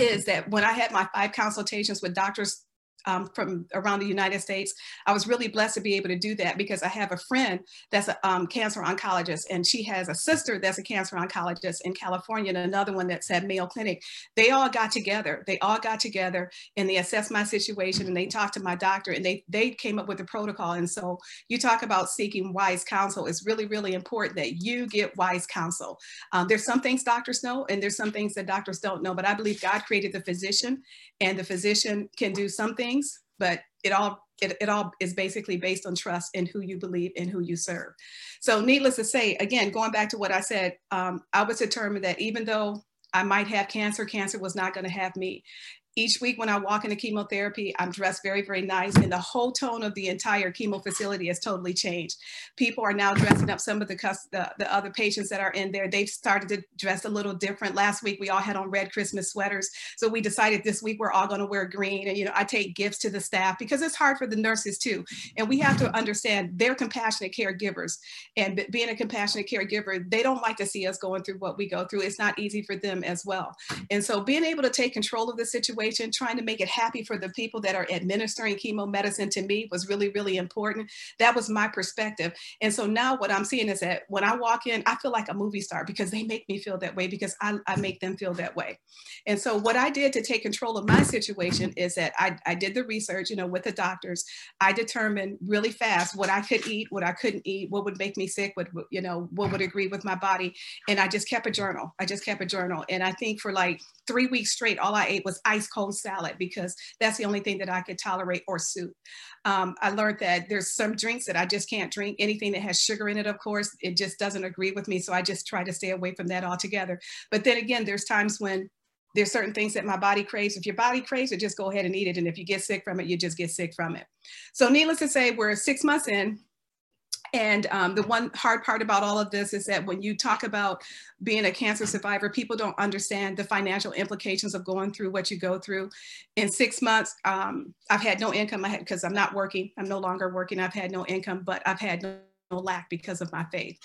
is that when I had my five consultations with doctors um, from around the United States. I was really blessed to be able to do that because I have a friend that's a um, cancer oncologist and she has a sister that's a cancer oncologist in California and another one that's at Mayo Clinic. They all got together. They all got together and they assessed my situation and they talked to my doctor and they, they came up with a protocol. And so you talk about seeking wise counsel. It's really, really important that you get wise counsel. Um, there's some things doctors know and there's some things that doctors don't know, but I believe God created the physician and the physician can do some things, but it all it, it all is basically based on trust in who you believe and who you serve. So needless to say, again, going back to what I said, um, I was determined that even though I might have cancer, cancer was not going to have me each week when I walk into chemotherapy, I'm dressed very, very nice. And the whole tone of the entire chemo facility has totally changed. People are now dressing up some of the, the, the, other patients that are in there. They've started to dress a little different. Last week, we all had on red Christmas sweaters. So we decided this week we're all going to wear green. And, you know, I take gifts to the staff because it's hard for the nurses too. And we have to understand they're compassionate caregivers. And being a compassionate caregiver, they don't like to see us going through what we go through. It's not easy for them as well. And so being able to take control of the situation situation, trying to make it happy for the people that are administering chemo medicine to me was really, really important. That was my perspective. And so now what I'm seeing is that when I walk in, I feel like a movie star because they make me feel that way because I, I make them feel that way. And so what I did to take control of my situation is that I, I did the research, you know, with the doctors. I determined really fast what I could eat, what I couldn't eat, what would make me sick, what, you know, what would agree with my body. And I just kept a journal. I just kept a journal. And I think for like three weeks straight, all I ate was ice cold salad because that's the only thing that I could tolerate or soup. Um, I learned that there's some drinks that I just can't drink. Anything that has sugar in it, of course, it just doesn't agree with me. So I just try to stay away from that altogether. But then again, there's times when there's certain things that my body craves. If your body craves it, just go ahead and eat it. And if you get sick from it, you just get sick from it. So needless to say, we're six months in And um, the one hard part about all of this is that when you talk about being a cancer survivor, people don't understand the financial implications of going through what you go through. In six months, um, I've had no income. Because I'm not working. I'm no longer working. I've had no income, but I've had no lack because of my faith.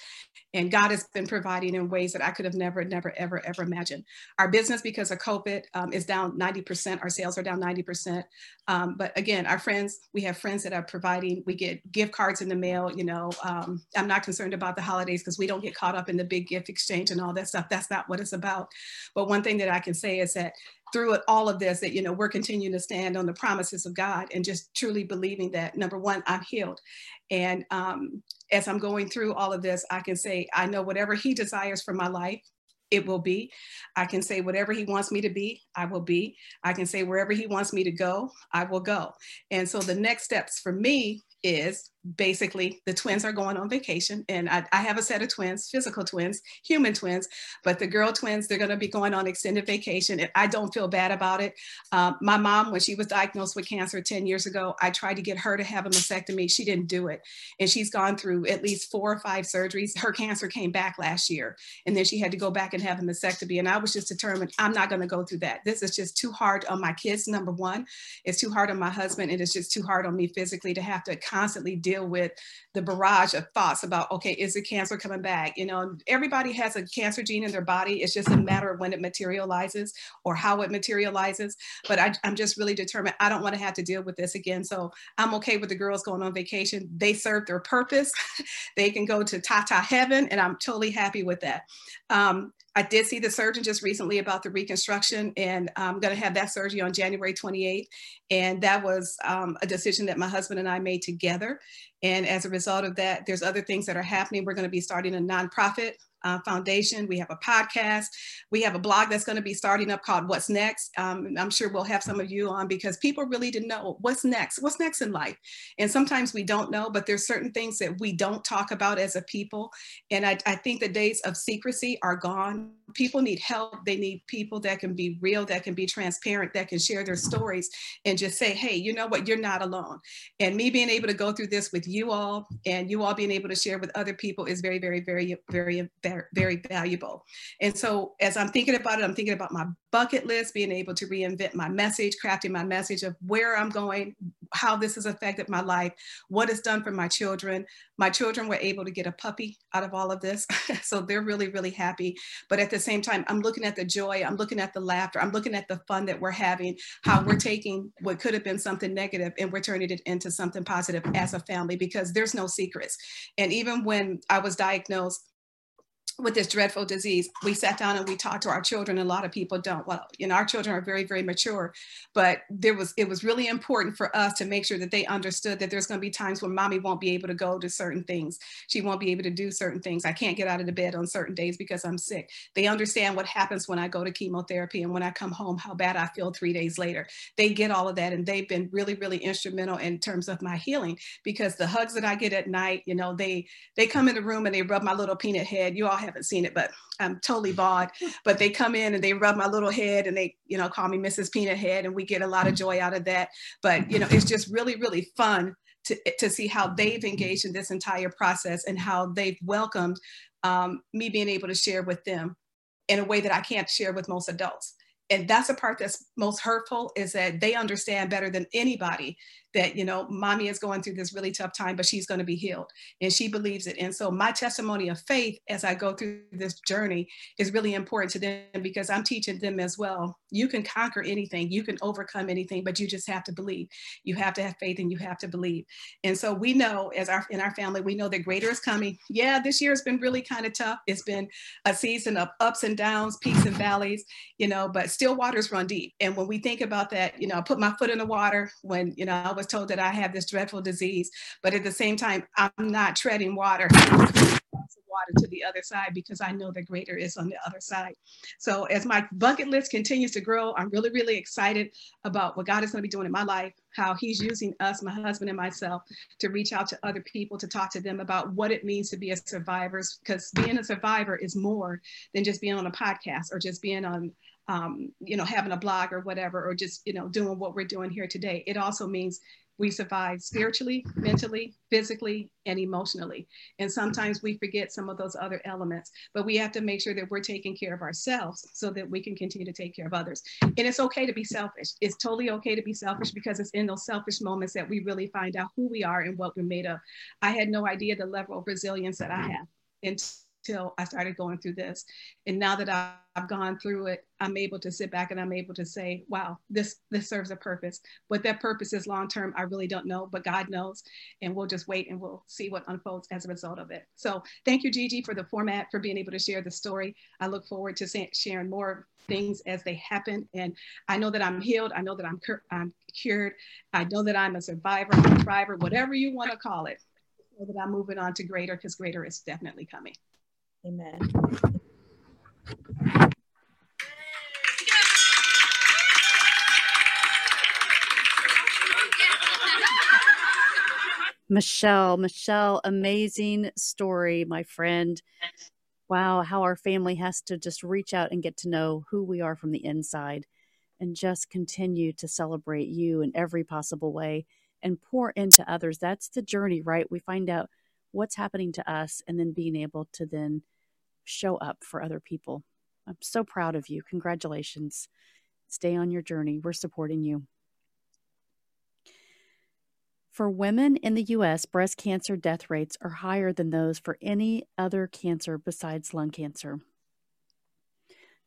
And God has been providing in ways that I could have never, never, ever, ever imagined. Our business, because of COVID, um, is down 90%. Our sales are down 90%. Um, but again, our friends, we have friends that are providing, we get gift cards in the mail. You know, um, I'm not concerned about the holidays because we don't get caught up in the big gift exchange and all that stuff. That's not what it's about. But one thing that I can say is that through it, all of this that you know we're continuing to stand on the promises of god and just truly believing that number one i'm healed and um, as I'm going through all of this, I can say, I know whatever He desires for my life, it will be. I can say whatever He wants me to be, I will be. I can say wherever He wants me to go, I will go. And so the next steps for me is basically the twins are going on vacation and I, I, have a set of twins physical twins human twins but the girl twins they're going to be going on extended vacation and i don't feel bad about it. Um, my mom when she was diagnosed with cancer 10 years ago i tried to get her to have a mastectomy. She didn't do it and she's gone through at least four or five surgeries. Her cancer came back last year and then she had to go back and have a mastectomy and i was just determined i'm not going to go through that. This is just too hard on my kids number one. It's too hard on my husband and it's just too hard on me physically to have to constantly deal with the barrage of thoughts about, okay, is the cancer coming back? You know, everybody has a cancer gene in their body. It's just a matter of when it materializes or how it materializes. But I, I'm just really determined. I don't want to have to deal with this again. So I'm okay with the girls going on vacation. They serve their purpose. they can go to Tata heaven, and I'm totally happy with that. Um, I did see the surgeon just recently about the reconstruction, and I'm going to have that surgery on January 28th. And that was um, a decision that my husband and I made together. And as a result of that, there's other things that are happening. We're going to be starting a nonprofit uh, Foundation. We have a podcast. We have a blog that's going to be starting up called What's Next. Um, I'm sure we'll have some of you on because people really didn't know what's next. What's next in life? And sometimes we don't know, but there's certain things that we don't talk about as a people. And I, I think the days of secrecy are gone. People need help. They need people that can be real, that can be transparent, that can share their stories and just say, hey, you know what? You're not alone. And me being able to go through this with you all and you all being able to share with other people is very, very, very, very, very valuable. And so as I'm thinking about it, I'm thinking about my bucket list, being able to reinvent my message, crafting my message of where I'm going, how this has affected my life, what it's done for my children. My children were able to get a puppy out of all of this. so they're really, really happy. But at the same time, I'm looking at the joy, I'm looking at the laughter, I'm looking at the fun that we're having, how we're taking what could have been something negative and we're turning it into something positive as a family because there's no secrets. And even when I was diagnosed, with this dreadful disease, we sat down and we talked to our children. A lot of people don't. Well, you know, our children are very, very mature, but there was it was really important for us to make sure that they understood that there's going to be times when mommy won't be able to go to certain things. She won't be able to do certain things. I can't get out of the bed on certain days because I'm sick. They understand what happens when I go to chemotherapy and when I come home, how bad I feel three days later. They get all of that, and they've been really, really instrumental in terms of my healing because the hugs that I get at night, you know, they they come in the room and they rub my little peanut head. You all have haven't seen it, but I'm totally mm. bald. But they come in and they rub my little head and they, you know, call me Mrs. Peanut Head, and we get a lot of mm. joy out of that. But you know, it's just really, really fun to, to see how they've engaged in this entire process and how they've welcomed um, me being able to share with them in a way that I can't share with most adults. And that's the part that's most hurtful is that they understand better than anybody that you know mommy is going through this really tough time but she's going to be healed and she believes it. And so my testimony of faith as i go through this journey is really important to them because i'm teaching them as well. You can conquer anything you can overcome anything but you just have to believe. You have to have faith and you have to believe. And so we know as our in our family we know that greater is coming. Yeah this year has been really kind of tough. It's been a season of ups and downs peaks and valleys you know but still waters run deep. And when we think about that you know i put my foot in the water when you know i was told that I have this dreadful disease, but at the same time, I'm not treading water. water to the other side because I know the greater is on the other side. So as my bucket list continues to grow, I'm really, really excited about what God is going to be doing in my life, how he's using us, my husband and myself, to reach out to other people, to talk to them about what it means to be a survivor. Because being a survivor is more than just being on a podcast or just being on um, you know, having a blog or whatever, or just, you know, doing what we're doing here today. It also means We survive spiritually, mentally, physically, and emotionally. And sometimes we forget some of those other elements, but we have to make sure that we're taking care of ourselves so that we can continue to take care of others. And it's okay to be selfish. It's totally okay to be selfish because it's in those selfish moments that we really find out who we are and what we're made of. I had no idea the level of resilience that I have. Till I started going through this. And now that I've gone through it, I'm able to sit back and I'm able to say, wow, this this serves a purpose. What that purpose is long term, I really don't know, but God knows. And we'll just wait and we'll see what unfolds as a result of it. So thank you, Gigi, for the format, for being able to share the story. I look forward to sharing more things as they happen. And I know that I'm healed. I know that I'm, cur- I'm cured. I know that I'm a survivor, a thriver, whatever you want to call it. So that I'm moving on to greater because greater is definitely coming. Amen. Michelle, Michelle, amazing story, my friend. Wow, how our family has to just reach out and get to know who we are from the inside and just continue to celebrate you in every possible way and pour into others. That's the journey, right? We find out what's happening to us and then being able to then show up for other people. I'm so proud of you. Congratulations. Stay on your journey. We're supporting you. For women in the US, breast cancer death rates are higher than those for any other cancer besides lung cancer.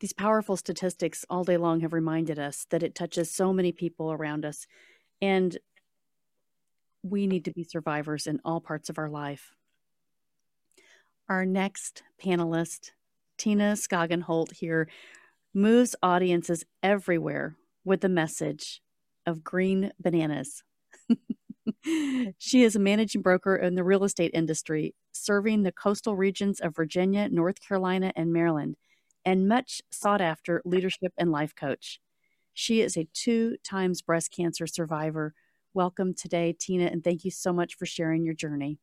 These powerful statistics all day long have reminded us that it touches so many people around us, and we need to be survivors in all parts of our life. Our next panelist, Tina Skagenholt here, moves audiences everywhere with the message of green bananas. she is a managing broker in the real estate industry, serving the coastal regions of Virginia, North Carolina, and Maryland, and much sought after leadership and life coach. She is a two times breast cancer survivor. Welcome today, Tina, and thank you so much for sharing your journey.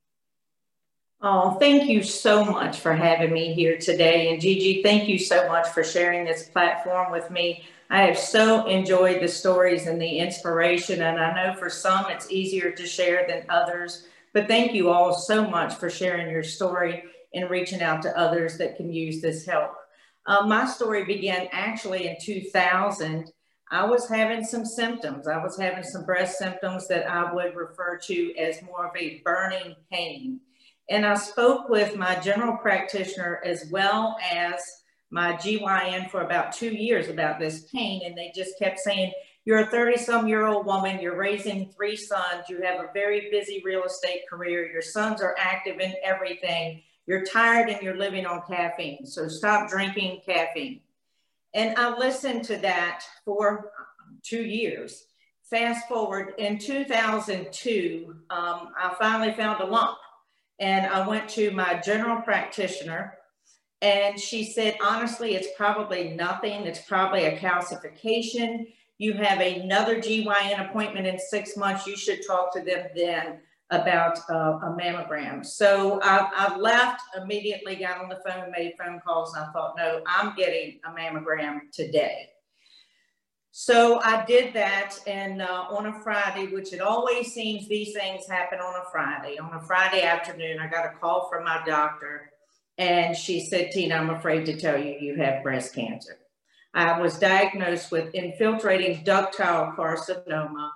Oh, thank you so much for having me here today. And Gigi, thank you so much for sharing this platform with me. I have so enjoyed the stories and the inspiration. And I know for some it's easier to share than others. But thank you all so much for sharing your story and reaching out to others that can use this help. Uh, my story began actually in 2000. I was having some symptoms. I was having some breast symptoms that I would refer to as more of a burning pain. And I spoke with my general practitioner as well as my GYN for about two years about this pain. And they just kept saying, you're a 30 some year old woman, you're raising three sons, you have a very busy real estate career, your sons are active in everything, you're tired and you're living on caffeine. So stop drinking caffeine. And I listened to that for two years. Fast forward in 2002, um, I finally found a lump and I went to my general practitioner and she said, honestly, it's probably nothing. It's probably a calcification. You have another GYN appointment in six months. You should talk to them then about uh, a mammogram. So I, I, left immediately, got on the phone, made phone calls, and I thought, no, I'm getting a mammogram today. So I did that and uh, on a Friday, which it always seems these things happen on a Friday. On a Friday afternoon, I got a call from my doctor and she said, Tina, I'm afraid to tell you, you have breast cancer. I was diagnosed with infiltrating ductal carcinoma.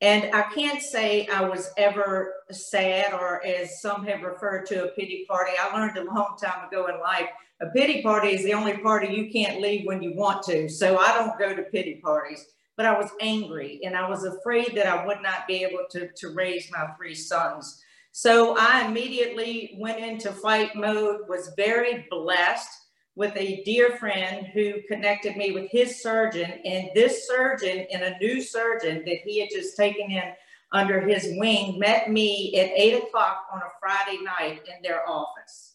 And I can't say I was ever sad or as some have referred to a pity party. I learned a long time ago in life a pity party is the only party you can't leave when you want to. So I don't go to pity parties, but I was angry and I was afraid that I would not be able to, to raise my three sons. So I immediately went into fight mode, was very blessed with a dear friend who connected me with his surgeon and this surgeon and a new surgeon that he had just taken in under his wing met me at eight o'clock on a Friday night in their office.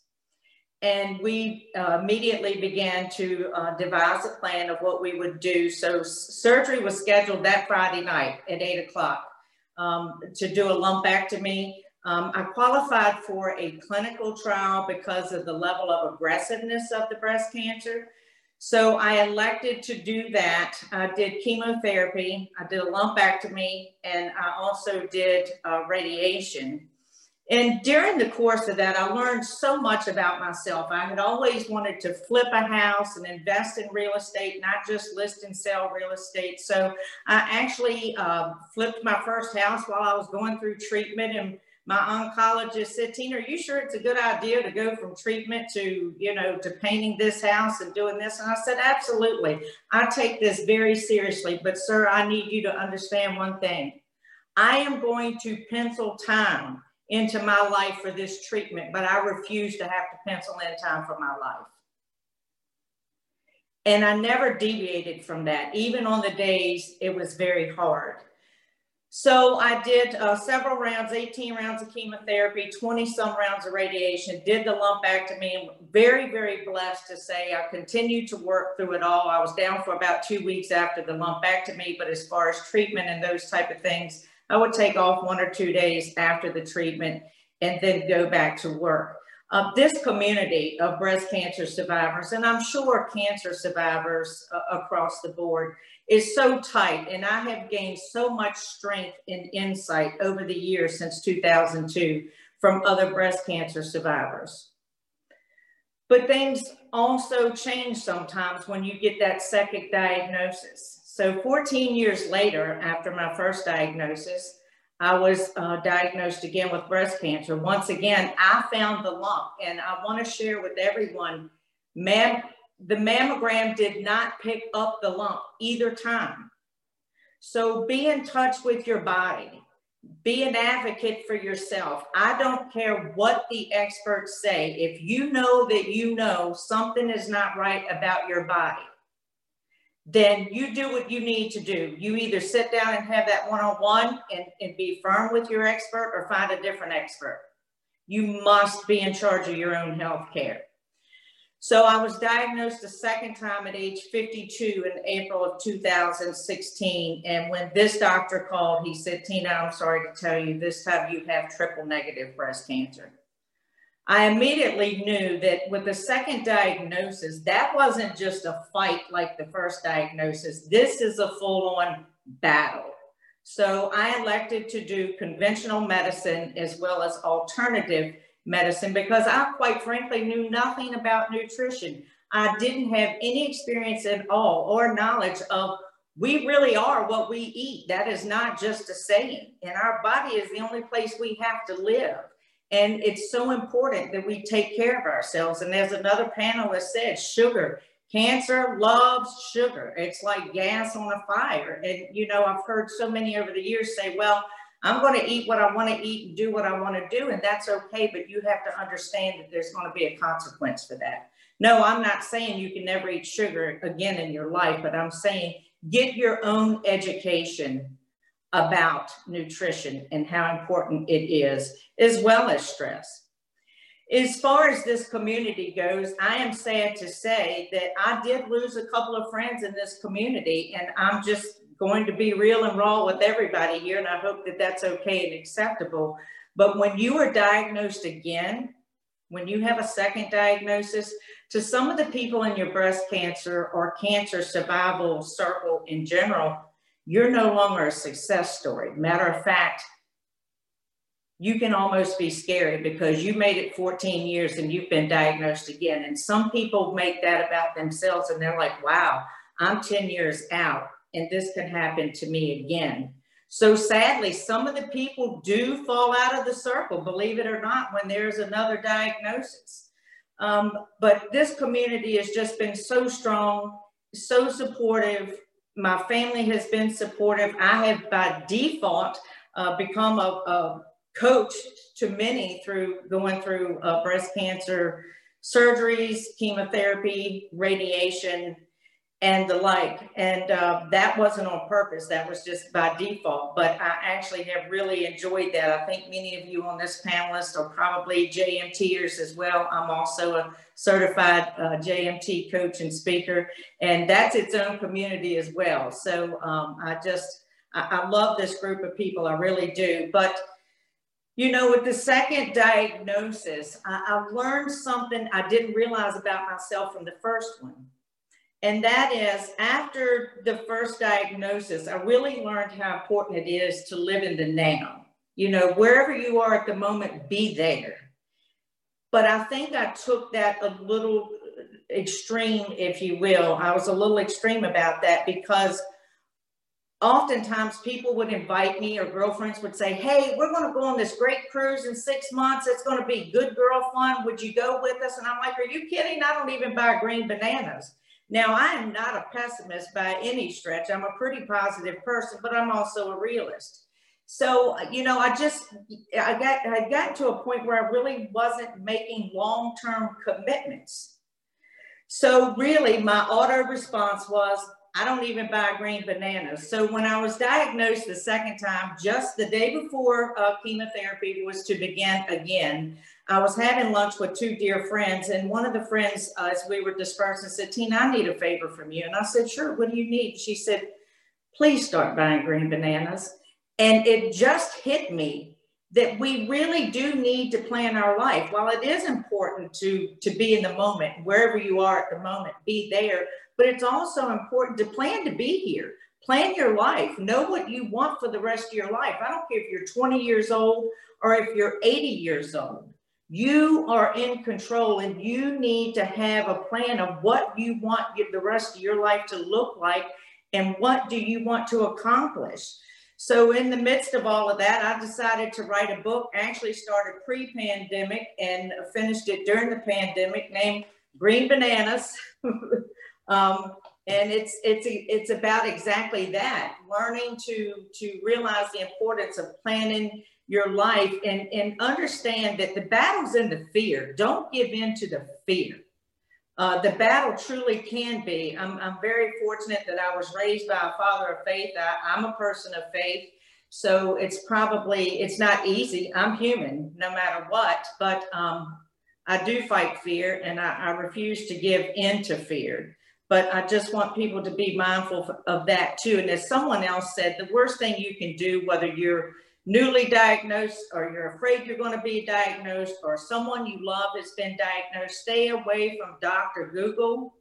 And we uh, immediately began to uh, devise a plan of what we would do. So surgery was scheduled that Friday night at eight o'clock um, to do a lumpectomy. Um, I qualified for a clinical trial because of the level of aggressiveness of the breast cancer. So I elected to do that. I did chemotherapy, I did a lumpectomy, and I also did uh, radiation. And during the course of that, I learned so much about myself. I had always wanted to flip a house and invest in real estate, not just list and sell real estate. So I actually uh, flipped my first house while I was going through treatment. And my oncologist said, Tina, are you sure it's a good idea to go from treatment to, you know, to painting this house and doing this? And I said, absolutely. I take this very seriously. But, sir, I need you to understand one thing. I am going to pencil time into my life for this treatment, but I refuse to have to pencil in time for my life. And I never deviated from that, even on the days it was very hard. So I did uh, several rounds, 18 rounds of chemotherapy, 20 some rounds of radiation, did the lumpectomy, and very, very blessed to say I continued to work through it all. I was down for about two weeks after the lumpectomy, but as far as treatment and those type of things, I would take off one or two days after the treatment and then go back to work. Uh, this community of breast cancer survivors, and I'm sure cancer survivors uh, across the board, is so tight. And I have gained so much strength and insight over the years since 2002 from other breast cancer survivors. But things also change sometimes when you get that second diagnosis. So 14 years later, after my first diagnosis, I was uh, diagnosed again with breast cancer. Once again, I found the lump, and I want to share with everyone, mam the mammogram did not pick up the lump either time. So be in touch with your body. Be an advocate for yourself. I don't care what the experts say. If you know that you know something is not right about your body, then you do what you need to do. You either sit down and have that one-on-one and, and be firm with your expert or find a different expert. You must be in charge of your own health care. So I was diagnosed a second time at age 52 in April of 2016. And when this doctor called, he said, Tina, I'm sorry to tell you, this time you have triple negative breast cancer. I immediately knew that with the second diagnosis, that wasn't just a fight like the first diagnosis. This is a full on battle. So I elected to do conventional medicine as well as alternative medicine because I quite frankly knew nothing about nutrition. I didn't have any experience at all or knowledge of we really are what we eat. That is not just a saying. And our body is the only place we have to live. And it's so important that we take care of ourselves. And as another panelist said, sugar, cancer loves sugar. It's like gas on a fire. And, you know, I've heard so many over the years say, well, I'm going to eat what I want to eat and do what I want to do. And that's okay. But you have to understand that there's going to be a consequence for that. No, I'm not saying you can never eat sugar again in your life, but I'm saying get your own education about nutrition and how important it is, as well as stress. As far as this community goes, I am sad to say that I did lose a couple of friends in this community, and I'm just going to be real and raw with everybody here, and I hope that that's okay and acceptable. But when you are diagnosed again, when you have a second diagnosis, to some of the people in your breast cancer or cancer survival circle in general, you're no longer a success story. Matter of fact, you can almost be scary because you made it 14 years and you've been diagnosed again. And some people make that about themselves and they're like, wow, I'm 10 years out and this can happen to me again. So sadly, some of the people do fall out of the circle, believe it or not, when there's another diagnosis. Um, but this community has just been so strong, so supportive, my family has been supportive. I have by default uh, become a, a, coach to many through going through uh, breast cancer surgeries, chemotherapy, radiation, and the like. And uh, that wasn't on purpose. That was just by default. But I actually have really enjoyed that. I think many of you on this panelist are probably JMTers as well. I'm also a certified uh, JMT coach and speaker, and that's its own community as well. So um, I just, I, I love this group of people. I really do. But you know, with the second diagnosis, I, I learned something I didn't realize about myself from the first one And that is after the first diagnosis, I really learned how important it is to live in the now. You know, wherever you are at the moment, be there. But I think I took that a little extreme, if you will. I was a little extreme about that because oftentimes people would invite me or girlfriends would say, Hey, we're going to go on this great cruise in six months. It's going to be good girl fun. Would you go with us? And I'm like, Are you kidding? I don't even buy green bananas. Now, I am not a pessimist by any stretch. I'm a pretty positive person, but I'm also a realist. So, you know, I just, I got, I got to a point where I really wasn't making long-term commitments. So really my auto response was, I don't even buy green bananas. So when I was diagnosed the second time, just the day before uh, chemotherapy was to begin again, I was having lunch with two dear friends, and one of the friends, uh, as we were dispersing, said, Tina, I need a favor from you. And I said, Sure, what do you need? She said, Please start buying green bananas. And it just hit me that we really do need to plan our life. While it is important to, to be in the moment, wherever you are at the moment, be there but it's also important to plan to be here. Plan your life. Know what you want for the rest of your life. I don't care if you're 20 years old or if you're 80 years old. You are in control and you need to have a plan of what you want the rest of your life to look like and what do you want to accomplish. So in the midst of all of that, I decided to write a book, actually started pre-pandemic and finished it during the pandemic named Green Bananas. Um, and it's it's it's about exactly that learning to to realize the importance of planning your life and and understand that the battle's in the fear. Don't give in to the fear. Uh, the battle truly can be. I'm, I'm very fortunate that i was raised by a father of faith. I, i'm a person of faith. So it's probably it's not easy. I'm human no matter what but um, i do fight fear and I, I refuse to give in to fear. But I just want people to be mindful of that too. And as someone else said, the worst thing you can do, whether you're newly diagnosed or you're afraid you're going to be diagnosed or someone you love has been diagnosed, stay away from Dr. Google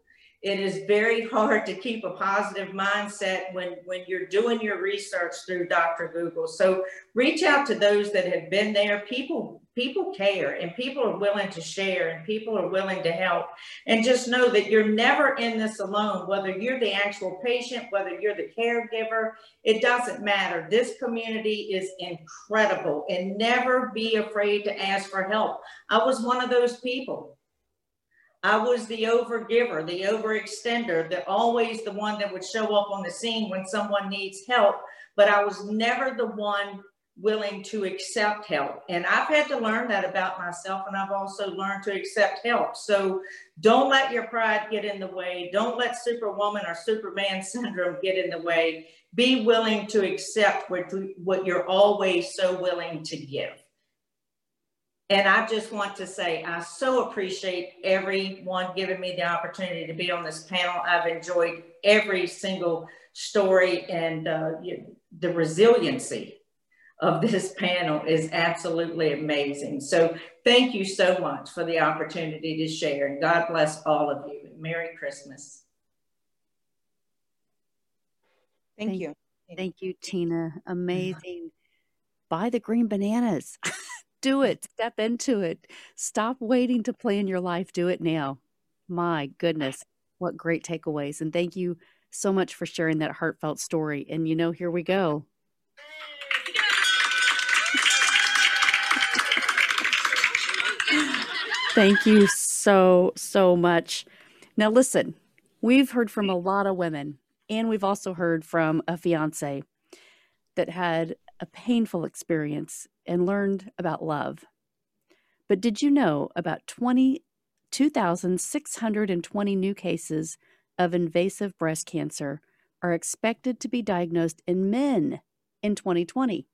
it is very hard to keep a positive mindset when, when you're doing your research through Dr. Google. So reach out to those that have been there. People, people care and people are willing to share and people are willing to help. And just know that you're never in this alone, whether you're the actual patient, whether you're the caregiver, it doesn't matter. This community is incredible and never be afraid to ask for help. I was one of those people. I was the overgiver, the overextender, the always the one that would show up on the scene when someone needs help, but I was never the one willing to accept help. And I've had to learn that about myself, and I've also learned to accept help. So don't let your pride get in the way. Don't let Superwoman or Superman syndrome get in the way. Be willing to accept what, what you're always so willing to give. And I just want to say, I so appreciate everyone giving me the opportunity to be on this panel. I've enjoyed every single story and uh, the resiliency of this panel is absolutely amazing. So thank you so much for the opportunity to share and God bless all of you. Merry Christmas. Thank, you. Thank you, Tina. Amazing. Buy the green bananas. do it. Step into it. Stop waiting to plan your life. Do it now. My goodness, what great takeaways. And thank you so much for sharing that heartfelt story. And you know, here we go. Thank you so, so much. Now, listen, we've heard from a lot of women, and we've also heard from a fiance that had a painful experience and learned about love. But did you know about 20, 2,620 new cases of invasive breast cancer are expected to be diagnosed in men in 2020?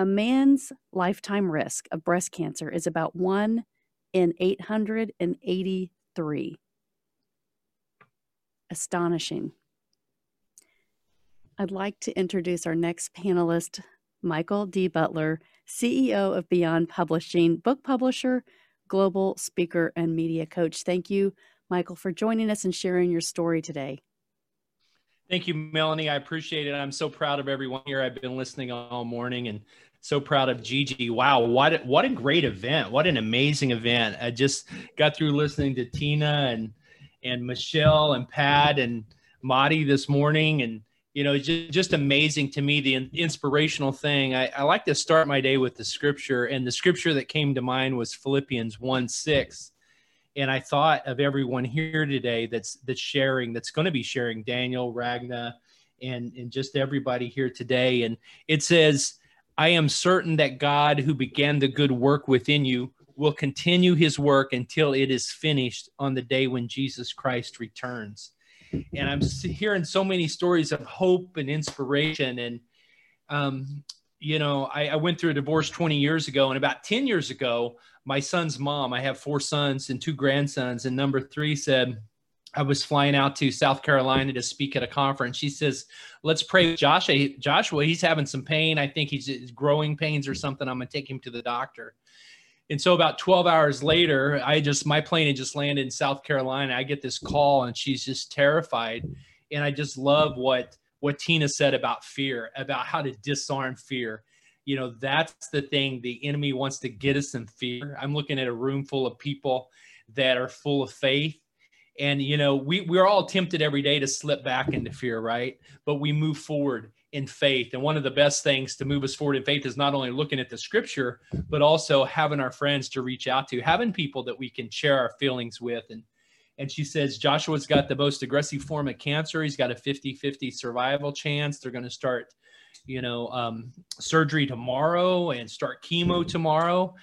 A man's lifetime risk of breast cancer is about 1 in 883. Astonishing. I'd like to introduce our next panelist, Michael D. Butler, CEO of Beyond Publishing, book publisher, global speaker, and media coach. Thank you, Michael, for joining us and sharing your story today. Thank you, Melanie. I appreciate it. I'm so proud of everyone here. I've been listening all morning and so proud of Gigi. Wow, what what a great event! What an amazing event! I just got through listening to Tina and and Michelle and Pat and Madi this morning, and you know, just, just amazing to me. The inspirational thing. I, I like to start my day with the scripture, and the scripture that came to mind was Philippians one six. And I thought of everyone here today that's that's sharing, that's going to be sharing, Daniel, Ragna, and and just everybody here today. And it says, "I am certain that God, who began the good work within you, will continue His work until it is finished on the day when Jesus Christ returns." and I'm hearing so many stories of hope and inspiration. And, um, you know, I, I, went through a divorce 20 years ago, and about 10 years ago, my son's mom, I have four sons and two grandsons, and number three said, I was flying out to South Carolina to speak at a conference. She says, "Let's pray Joshua. Joshua, he's having some pain. I think he's growing pains or something. I'm gonna take him to the doctor." And so about 12 hours later, I just my plane had just landed in South Carolina. I get this call and she's just terrified. And I just love what what Tina said about fear, about how to disarm fear. You know, that's the thing the enemy wants to get us in fear. I'm looking at a room full of people that are full of faith. And you know, we we're all tempted every day to slip back into fear, right? But we move forward in faith. And one of the best things to move us forward in faith is not only looking at the scripture, but also having our friends to reach out to, having people that we can share our feelings with. And and she says Joshua's got the most aggressive form of cancer. He's got a 50-50 survival chance. They're going to start, you know, um, surgery tomorrow and start chemo tomorrow.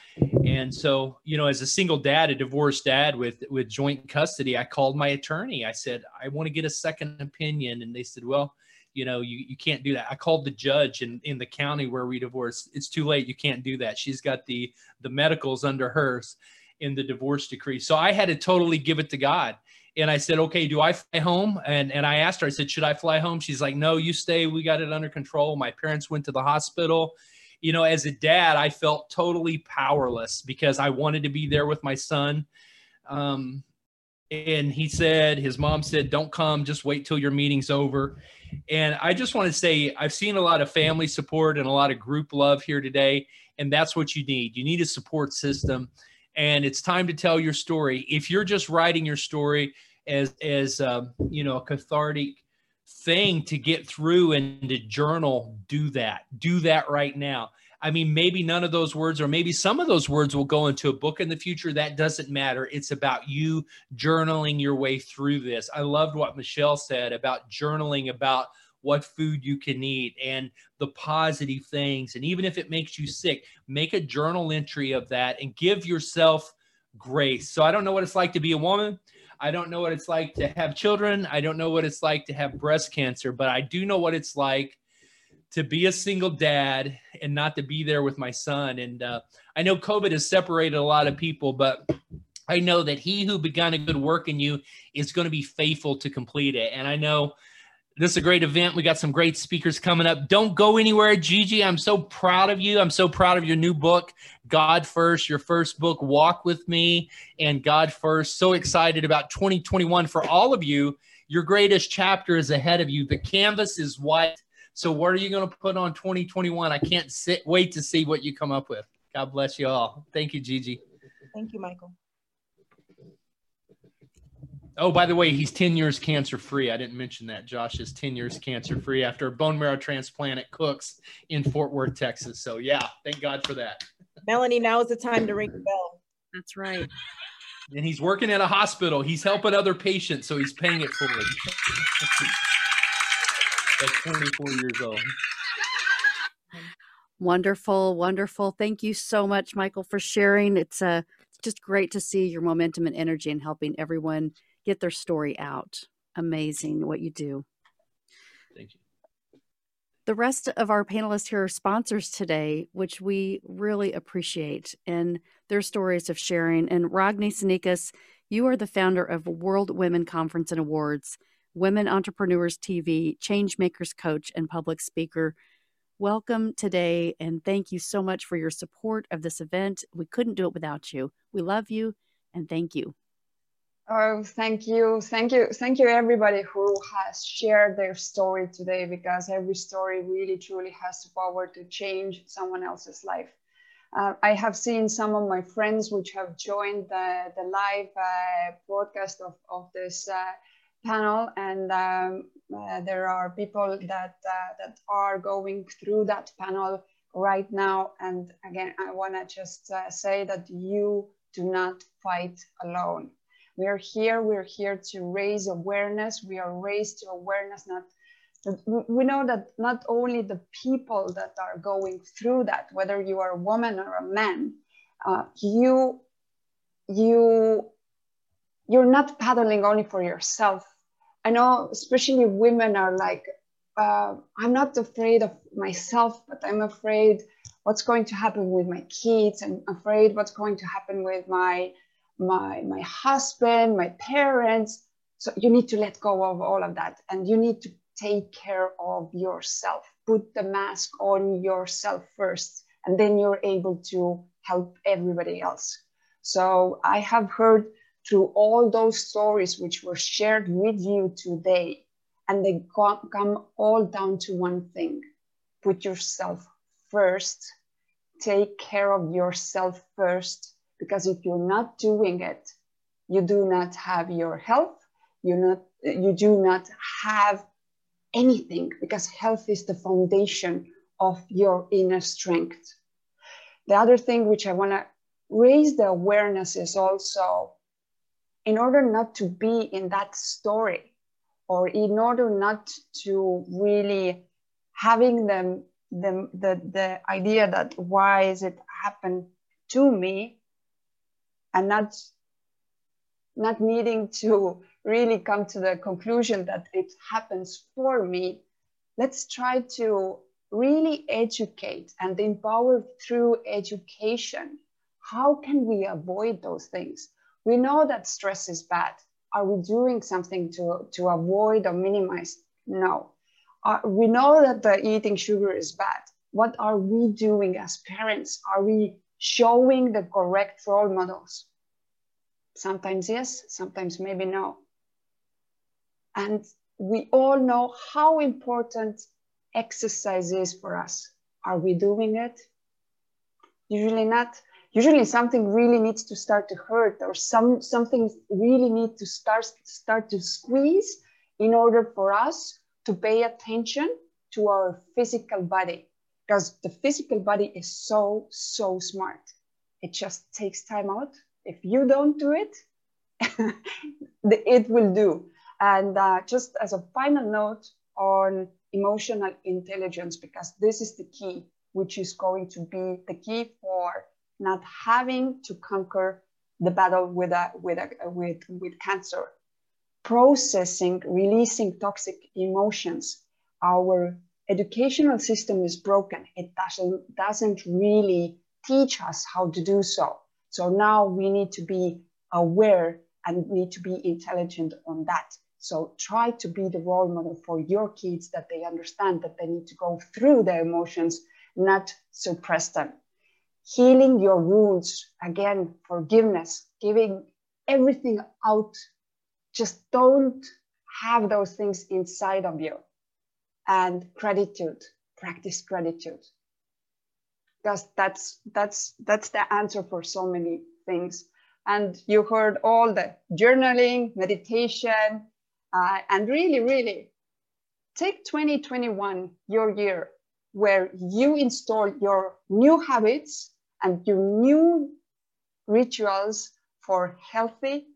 And so, you know, as a single dad, a divorced dad with with joint custody, I called my attorney. I said, I want to get a second opinion. And they said, well, you know you, you can't do that i called the judge in, in the county where we divorced it's too late you can't do that she's got the the medicals under hers in the divorce decree so i had to totally give it to god and i said okay do i fly home and and i asked her i said should i fly home she's like no you stay we got it under control my parents went to the hospital you know as a dad i felt totally powerless because i wanted to be there with my son um, and he said his mom said don't come just wait till your meeting's over and I just want to say, I've seen a lot of family support and a lot of group love here today. And that's what you need. You need a support system. And it's time to tell your story. If you're just writing your story as, as um, you know, a cathartic thing to get through and to journal, do that. Do that right now. I mean, maybe none of those words, or maybe some of those words will go into a book in the future. That doesn't matter. It's about you journaling your way through this. I loved what Michelle said about journaling about what food you can eat and the positive things. And even if it makes you sick, make a journal entry of that and give yourself grace. So I don't know what it's like to be a woman. I don't know what it's like to have children. I don't know what it's like to have breast cancer, but I do know what it's like to be a single dad and not to be there with my son. And uh, I know COVID has separated a lot of people, but I know that he who began a good work in you is going to be faithful to complete it. And I know this is a great event. We got some great speakers coming up. Don't go anywhere, Gigi. I'm so proud of you. I'm so proud of your new book, God First, your first book, Walk with Me and God First. So excited about 2021 for all of you. Your greatest chapter is ahead of you. The canvas is white so what are you going to put on 2021? I can't sit wait to see what you come up with. God bless you all. Thank you, Gigi. Thank you, Michael. Oh, by the way, he's 10 years cancer free. I didn't mention that. Josh is 10 years cancer free after a bone marrow transplant at Cook's in Fort Worth, Texas. So, yeah, thank God for that. Melanie, now is the time to ring the bell. That's right. And he's working at a hospital. He's helping other patients, so he's paying it fully at 24 years old. Wonderful, wonderful. Thank you so much, Michael, for sharing. It's uh, just great to see your momentum and energy and helping everyone get their story out. Amazing what you do. Thank you. The rest of our panelists here are sponsors today, which we really appreciate, and their stories of sharing. And Ragni Sinikas, you are the founder of World Women Conference and Awards Women Entrepreneurs TV, Changemakers Coach, and public speaker. Welcome today, and thank you so much for your support of this event. We couldn't do it without you. We love you, and thank you. Oh, thank you. Thank you. Thank you, everybody who has shared their story today, because every story really truly has the power to change someone else's life. Uh, I have seen some of my friends which have joined the, the live uh, broadcast of, of this uh, panel, and um, uh, there are people that, uh, that are going through that panel right now. And again, I want to just uh, say that you do not fight alone we're here, we're here to raise awareness. We are raised to awareness, not we know that not only the people that are going through that, whether you are a woman or a man, uh, you you you're not paddling only for yourself. I know, especially women are like, uh, I'm not afraid of myself, but I'm afraid what's going to happen with my kids. I'm afraid what's going to happen with my my my husband, my parents. So you need to let go of all of that and you need to take care of yourself. Put the mask on yourself first, and then you're able to help everybody else. So I have heard through all those stories which were shared with you today, and they come all down to one thing put yourself first, take care of yourself first, because if you're not doing it, you do not have your health, you not you do not have anything because health is the foundation of your inner strength. The other thing which I want to raise the awareness is also in order not to be in that story or in order not to really having them the, the, the idea that why is it happen to me and not not needing to really come to the conclusion that it happens for me let's try to really educate and empower through education. How can we avoid those things? We know that stress is bad. Are we doing something to, to avoid or minimize? No. Uh, we know that the eating sugar is bad. What are we doing as parents? Are we showing the correct role models. Sometimes yes, sometimes maybe no. And we all know how important exercise is for us. Are we doing it? Usually not. Usually something really needs to start to hurt or some something really needs to start start to squeeze in order for us to pay attention to our physical body because the physical body is so, so smart. It just takes time out. If you don't do it, it will do. And uh, just as a final note on emotional intelligence, because this is the key, which is going to be the key for not having to conquer the battle with, a, with, a, with, with cancer. Processing, releasing toxic emotions, our educational system is broken. It doesn't, doesn't really teach us how to do so. So now we need to be aware and need to be intelligent on that. So try to be the role model for your kids that they understand that they need to go through their emotions, not suppress them. Healing your wounds, again, forgiveness, giving everything out. Just don't have those things inside of you and gratitude practice gratitude. Because that's that's that's the answer for so many things. And you heard all the journaling meditation uh, and really really take 2021 your year where you install your new habits and your new rituals for healthy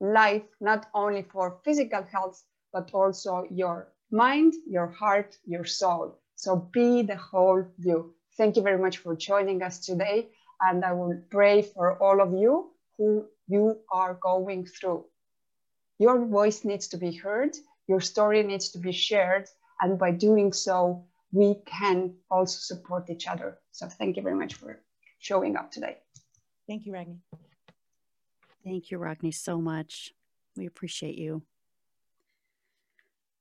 life not only for physical health but also your mind, your heart, your soul. So be the whole you. Thank you very much for joining us today. And I will pray for all of you who you are going through. Your voice needs to be heard, your story needs to be shared. And by doing so, we can also support each other. So thank you very much for showing up today. Thank you, Ragni. Thank you, Ragni, so much. We appreciate you.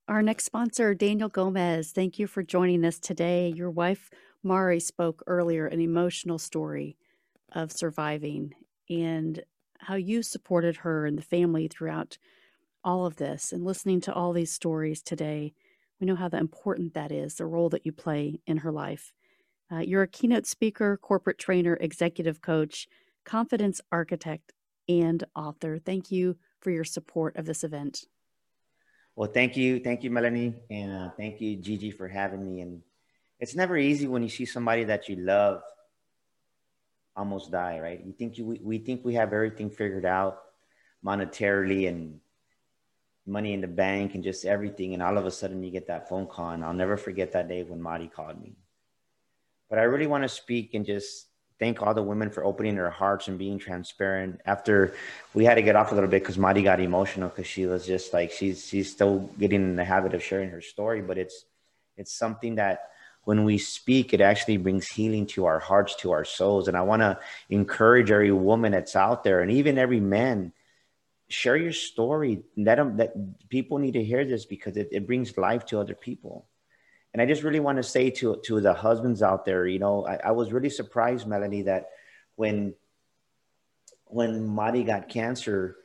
Our next sponsor, Daniel Gomez, thank you for joining us today. Your wife, Mari, spoke earlier an emotional story of surviving. And how you supported her and the family throughout all of this and listening to all these stories today. We know how important that is, the role that you play in her life. Uh, you're a keynote speaker, corporate trainer, executive coach, confidence architect, and author. Thank you for your support of this event. Well, thank you. Thank you, Melanie. And uh, thank you, Gigi, for having me. And it's never easy when you see somebody that you love almost die, right? You think you, we, we think we have everything figured out monetarily and money in the bank and just everything. And all of a sudden you get that phone call. And I'll never forget that day when Mari called me. But I really want to speak and just thank all the women for opening their hearts and being transparent. After we had to get off a little bit because Mari got emotional because she was just like she's she's still getting in the habit of sharing her story, but it's it's something that when we speak, it actually brings healing to our hearts, to our souls. And I want to encourage every woman that's out there, and even every man, share your story. Let them that people need to hear this because it, it brings life to other people. And I just really want to say to to the husbands out there, you know, I, I was really surprised, Melanie, that when when Mari got cancer,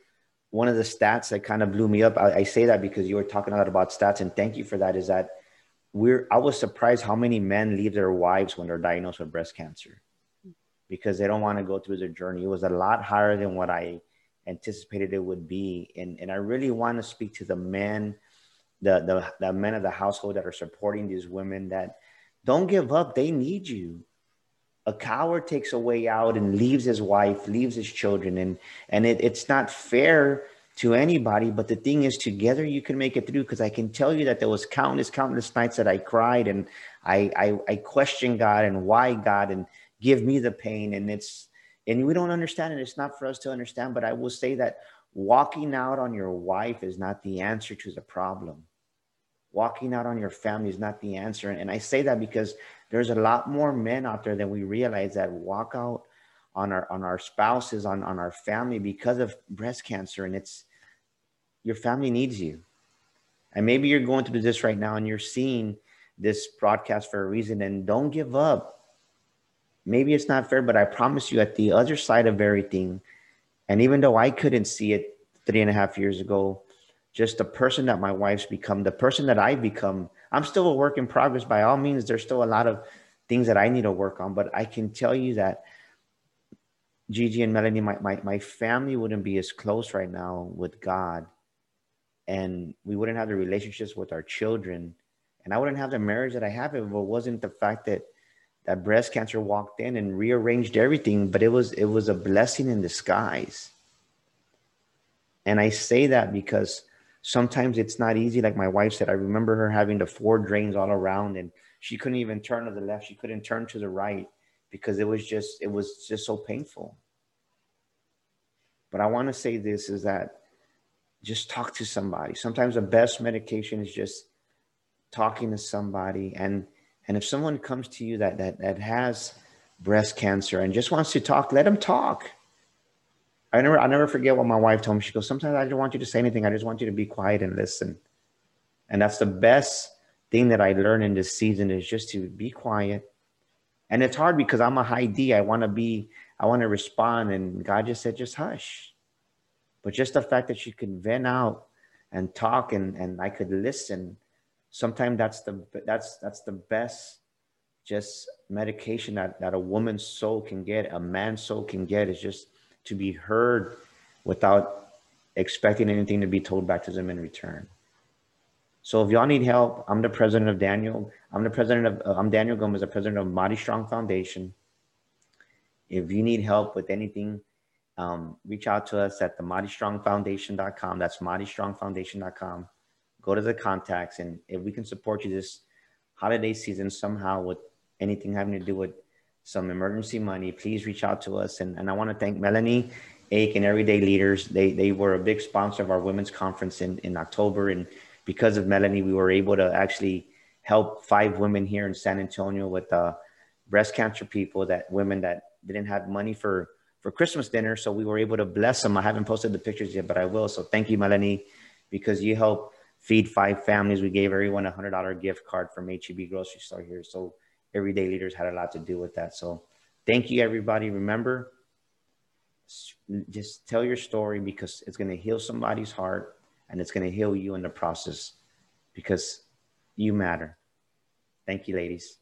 one of the stats that kind of blew me up. I, I, say that because you were talking a lot about stats, and thank you for that. Is that we're I was surprised how many men leave their wives when they're diagnosed with breast cancer because they don't want to go through the journey. It was a lot higher than what I anticipated it would be, and and I really want to speak to the men the, the, the men of the household that are supporting these women that don't give up. They need you. A coward takes a way out and leaves his wife, leaves his children, and and it, it's not fair to anybody. But the thing is, together you can make it through. Because I can tell you that there was countless, countless nights that I cried and I I, I questioned God and why God and give me the pain. And it's and we don't understand it. It's not for us to understand. But I will say that walking out on your wife is not the answer to the problem walking out on your family is not the answer. And I say that because there's a lot more men out there than we realize that walk out on our on our spouses, on, on our family because of breast cancer. And it's your family needs you. And maybe you're going through this right now and you're seeing this broadcast for a reason and don't give up. Maybe it's not fair, but I promise you at the other side of everything, and even though I couldn't see it three and a half years ago, just the person that my wife's become, the person that I've become. I'm still a work in progress. By all means, there's still a lot of things that I need to work on, but I can tell you that Gigi and Melanie, my, my, my family wouldn't be as close right now with God. And we wouldn't have the relationships with our children. And I wouldn't have the marriage that I have if it wasn't the fact that that breast cancer walked in and rearranged everything. But it was it was a blessing in disguise. And I say that because sometimes it's not easy. Like my wife said, I remember her having the four drains all around and she couldn't even turn to the left. She couldn't turn to the right because it was just, it was just so painful. But I want to say this is that just talk to somebody. Sometimes the best medication is just talking to somebody. And, and if someone comes to you that, that, that has breast cancer and just wants to talk, let them talk I never, I never forget what my wife told me. She goes, sometimes I don't want you to say anything. I just want you to be quiet and listen. And that's the best thing that I learned in this season is just to be quiet. And it's hard because I'm a high D. I want to be, I want to respond. And God just said, just hush. But just the fact that she could vent out and talk and, and I could listen, sometimes that's the, that's, that's the best just medication that, that a woman's soul can get, a man's soul can get is just to be heard without expecting anything to be told back to them in return. So if y'all need help, I'm the president of Daniel. I'm the president of, uh, I'm Daniel Gomez, the president of Mari Strong Foundation. If you need help with anything, um, reach out to us at the maristrongfoundation.com. That's maristrongfoundation.com. Go to the contacts, and if we can support you this holiday season somehow with anything having to do with some emergency money, please reach out to us. And, and I want to thank Melanie Ake and Everyday Leaders. They, they were a big sponsor of our women's conference in, in October. And because of Melanie, we were able to actually help five women here in San Antonio with uh, breast cancer people, that women that didn't have money for, for Christmas dinner. So we were able to bless them. I haven't posted the pictures yet, but I will. So thank you, Melanie, because you helped feed five families. We gave everyone a $100 gift card from HEB grocery store here. So everyday leaders had a lot to do with that. So thank you, everybody. Remember, just tell your story because it's going to heal somebody's heart and it's going to heal you in the process because you matter. Thank you, ladies.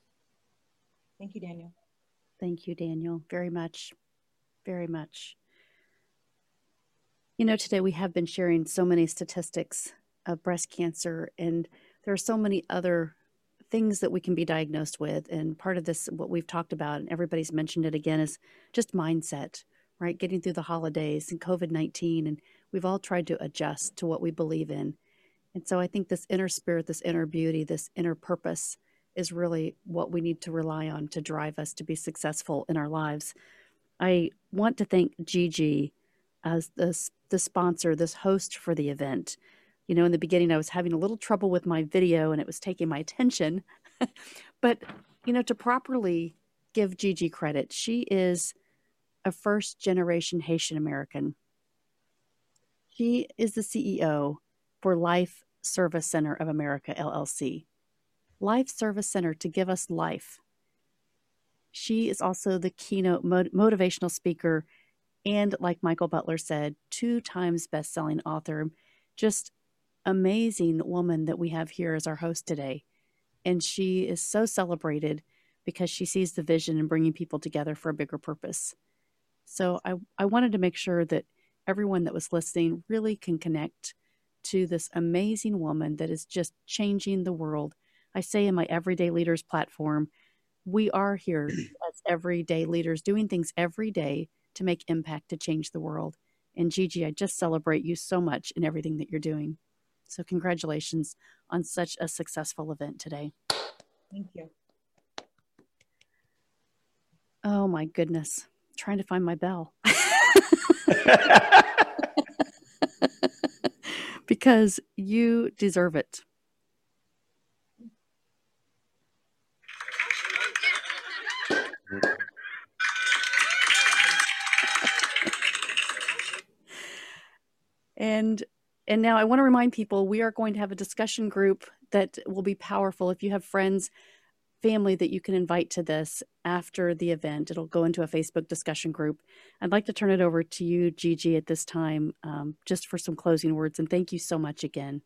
Thank you, Daniel. Thank you, Daniel, very much. Very much. You know, today we have been sharing so many statistics of breast cancer, and there are so many other things that we can be diagnosed with. And part of this, what we've talked about, and everybody's mentioned it again, is just mindset, right? Getting through the holidays and COVID 19. And we've all tried to adjust to what we believe in. And so I think this inner spirit, this inner beauty, this inner purpose is really what we need to rely on to drive us to be successful in our lives. I want to thank Gigi as this the sponsor, this host for the event. You know, in the beginning I was having a little trouble with my video and it was taking my attention. but, you know, to properly give Gigi credit, she is a first generation Haitian American. She is the CEO for Life Service Center of America, LLC. Life Service Center to give us life. She is also the keynote motivational speaker and, like Michael Butler said, two times best selling author. Just amazing woman that we have here as our host today. And she is so celebrated because she sees the vision and bringing people together for a bigger purpose. So I, I wanted to make sure that everyone that was listening really can connect to this amazing woman that is just changing the world. I say in my Everyday Leaders platform, we are here as everyday leaders doing things every day to make impact to change the world. And Gigi, I just celebrate you so much in everything that you're doing. So, congratulations on such a successful event today. Thank you. Oh my goodness. I'm trying to find my bell. because you deserve it. And and now I want to remind people we are going to have a discussion group that will be powerful. If you have friends family that you can invite to this after the event. It'll go into a Facebook discussion group. I'd like to turn it over to you, Gigi, at this time, um, just for some closing words. And thank you so much again.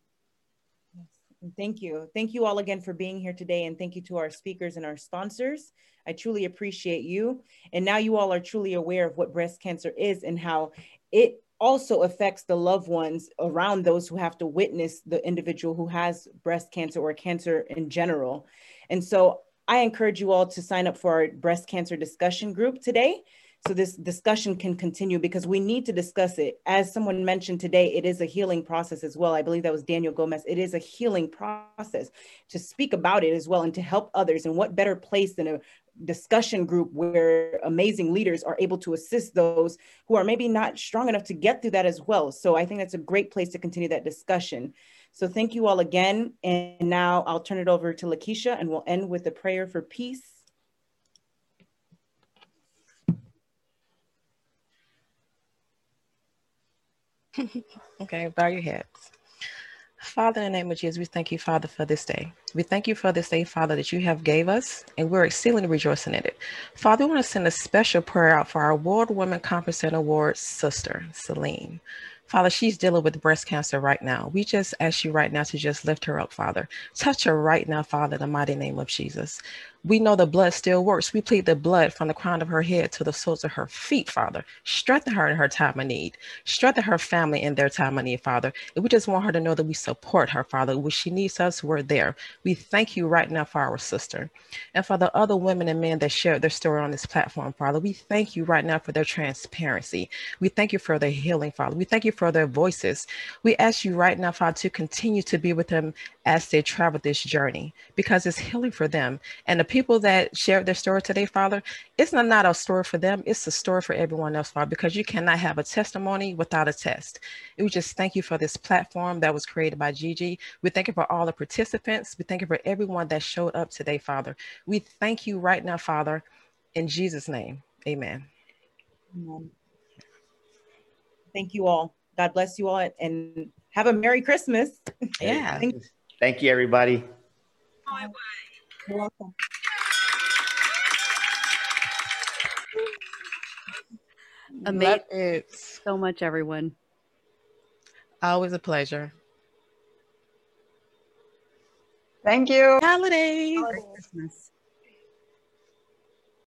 Thank you. Thank you all again for being here today. And thank you to our speakers and our sponsors. I truly appreciate you. And now you all are truly aware of what breast cancer is and how it also affects the loved ones around those who have to witness the individual who has breast cancer or cancer in general. And so I encourage you all to sign up for our breast cancer discussion group today. So this discussion can continue because we need to discuss it. As someone mentioned today, it is a healing process as well. I believe that was Daniel Gomez. It is a healing process to speak about it as well and to help others. And what better place than a discussion group where amazing leaders are able to assist those who are maybe not strong enough to get through that as well. So I think that's a great place to continue that discussion. So thank you all again. And now I'll turn it over to Lakeisha and we'll end with a prayer for peace. okay, bow your heads. Father, in the name of Jesus, we thank you, Father, for this day. We thank you for this day, Father, that you have gave us, and we're exceedingly rejoicing in it. Father, we want to send a special prayer out for our World Women Conference and Award sister, Celine. Father, she's dealing with breast cancer right now. We just ask you right now to just lift her up, Father. Touch her right now, Father, in the mighty name of Jesus we know the blood still works. We plead the blood from the crown of her head to the soles of her feet, Father. Strengthen her in her time of need. Strengthen her family in their time of need, Father. And we just want her to know that we support her, Father. When she needs us, we're there. We thank you right now for our sister. And for the other women and men that shared their story on this platform, Father, we thank you right now for their transparency. We thank you for their healing, Father. We thank you for their voices. We ask you right now, Father, to continue to be with them as they travel this journey because it's healing for them. And the people that shared their story today, Father, it's not, not a story for them, it's a story for everyone else, Father, because you cannot have a testimony without a test. We just thank you for this platform that was created by Gigi. We thank you for all the participants. We thank you for everyone that showed up today, Father. We thank you right now, Father, in Jesus' name. Amen. Amen. Thank you all. God bless you all and have a Merry Christmas. Yeah. Thank, Thank you, everybody. You're welcome. Amazing. So much, everyone. Always a pleasure. Thank you. Holidays. Christmas.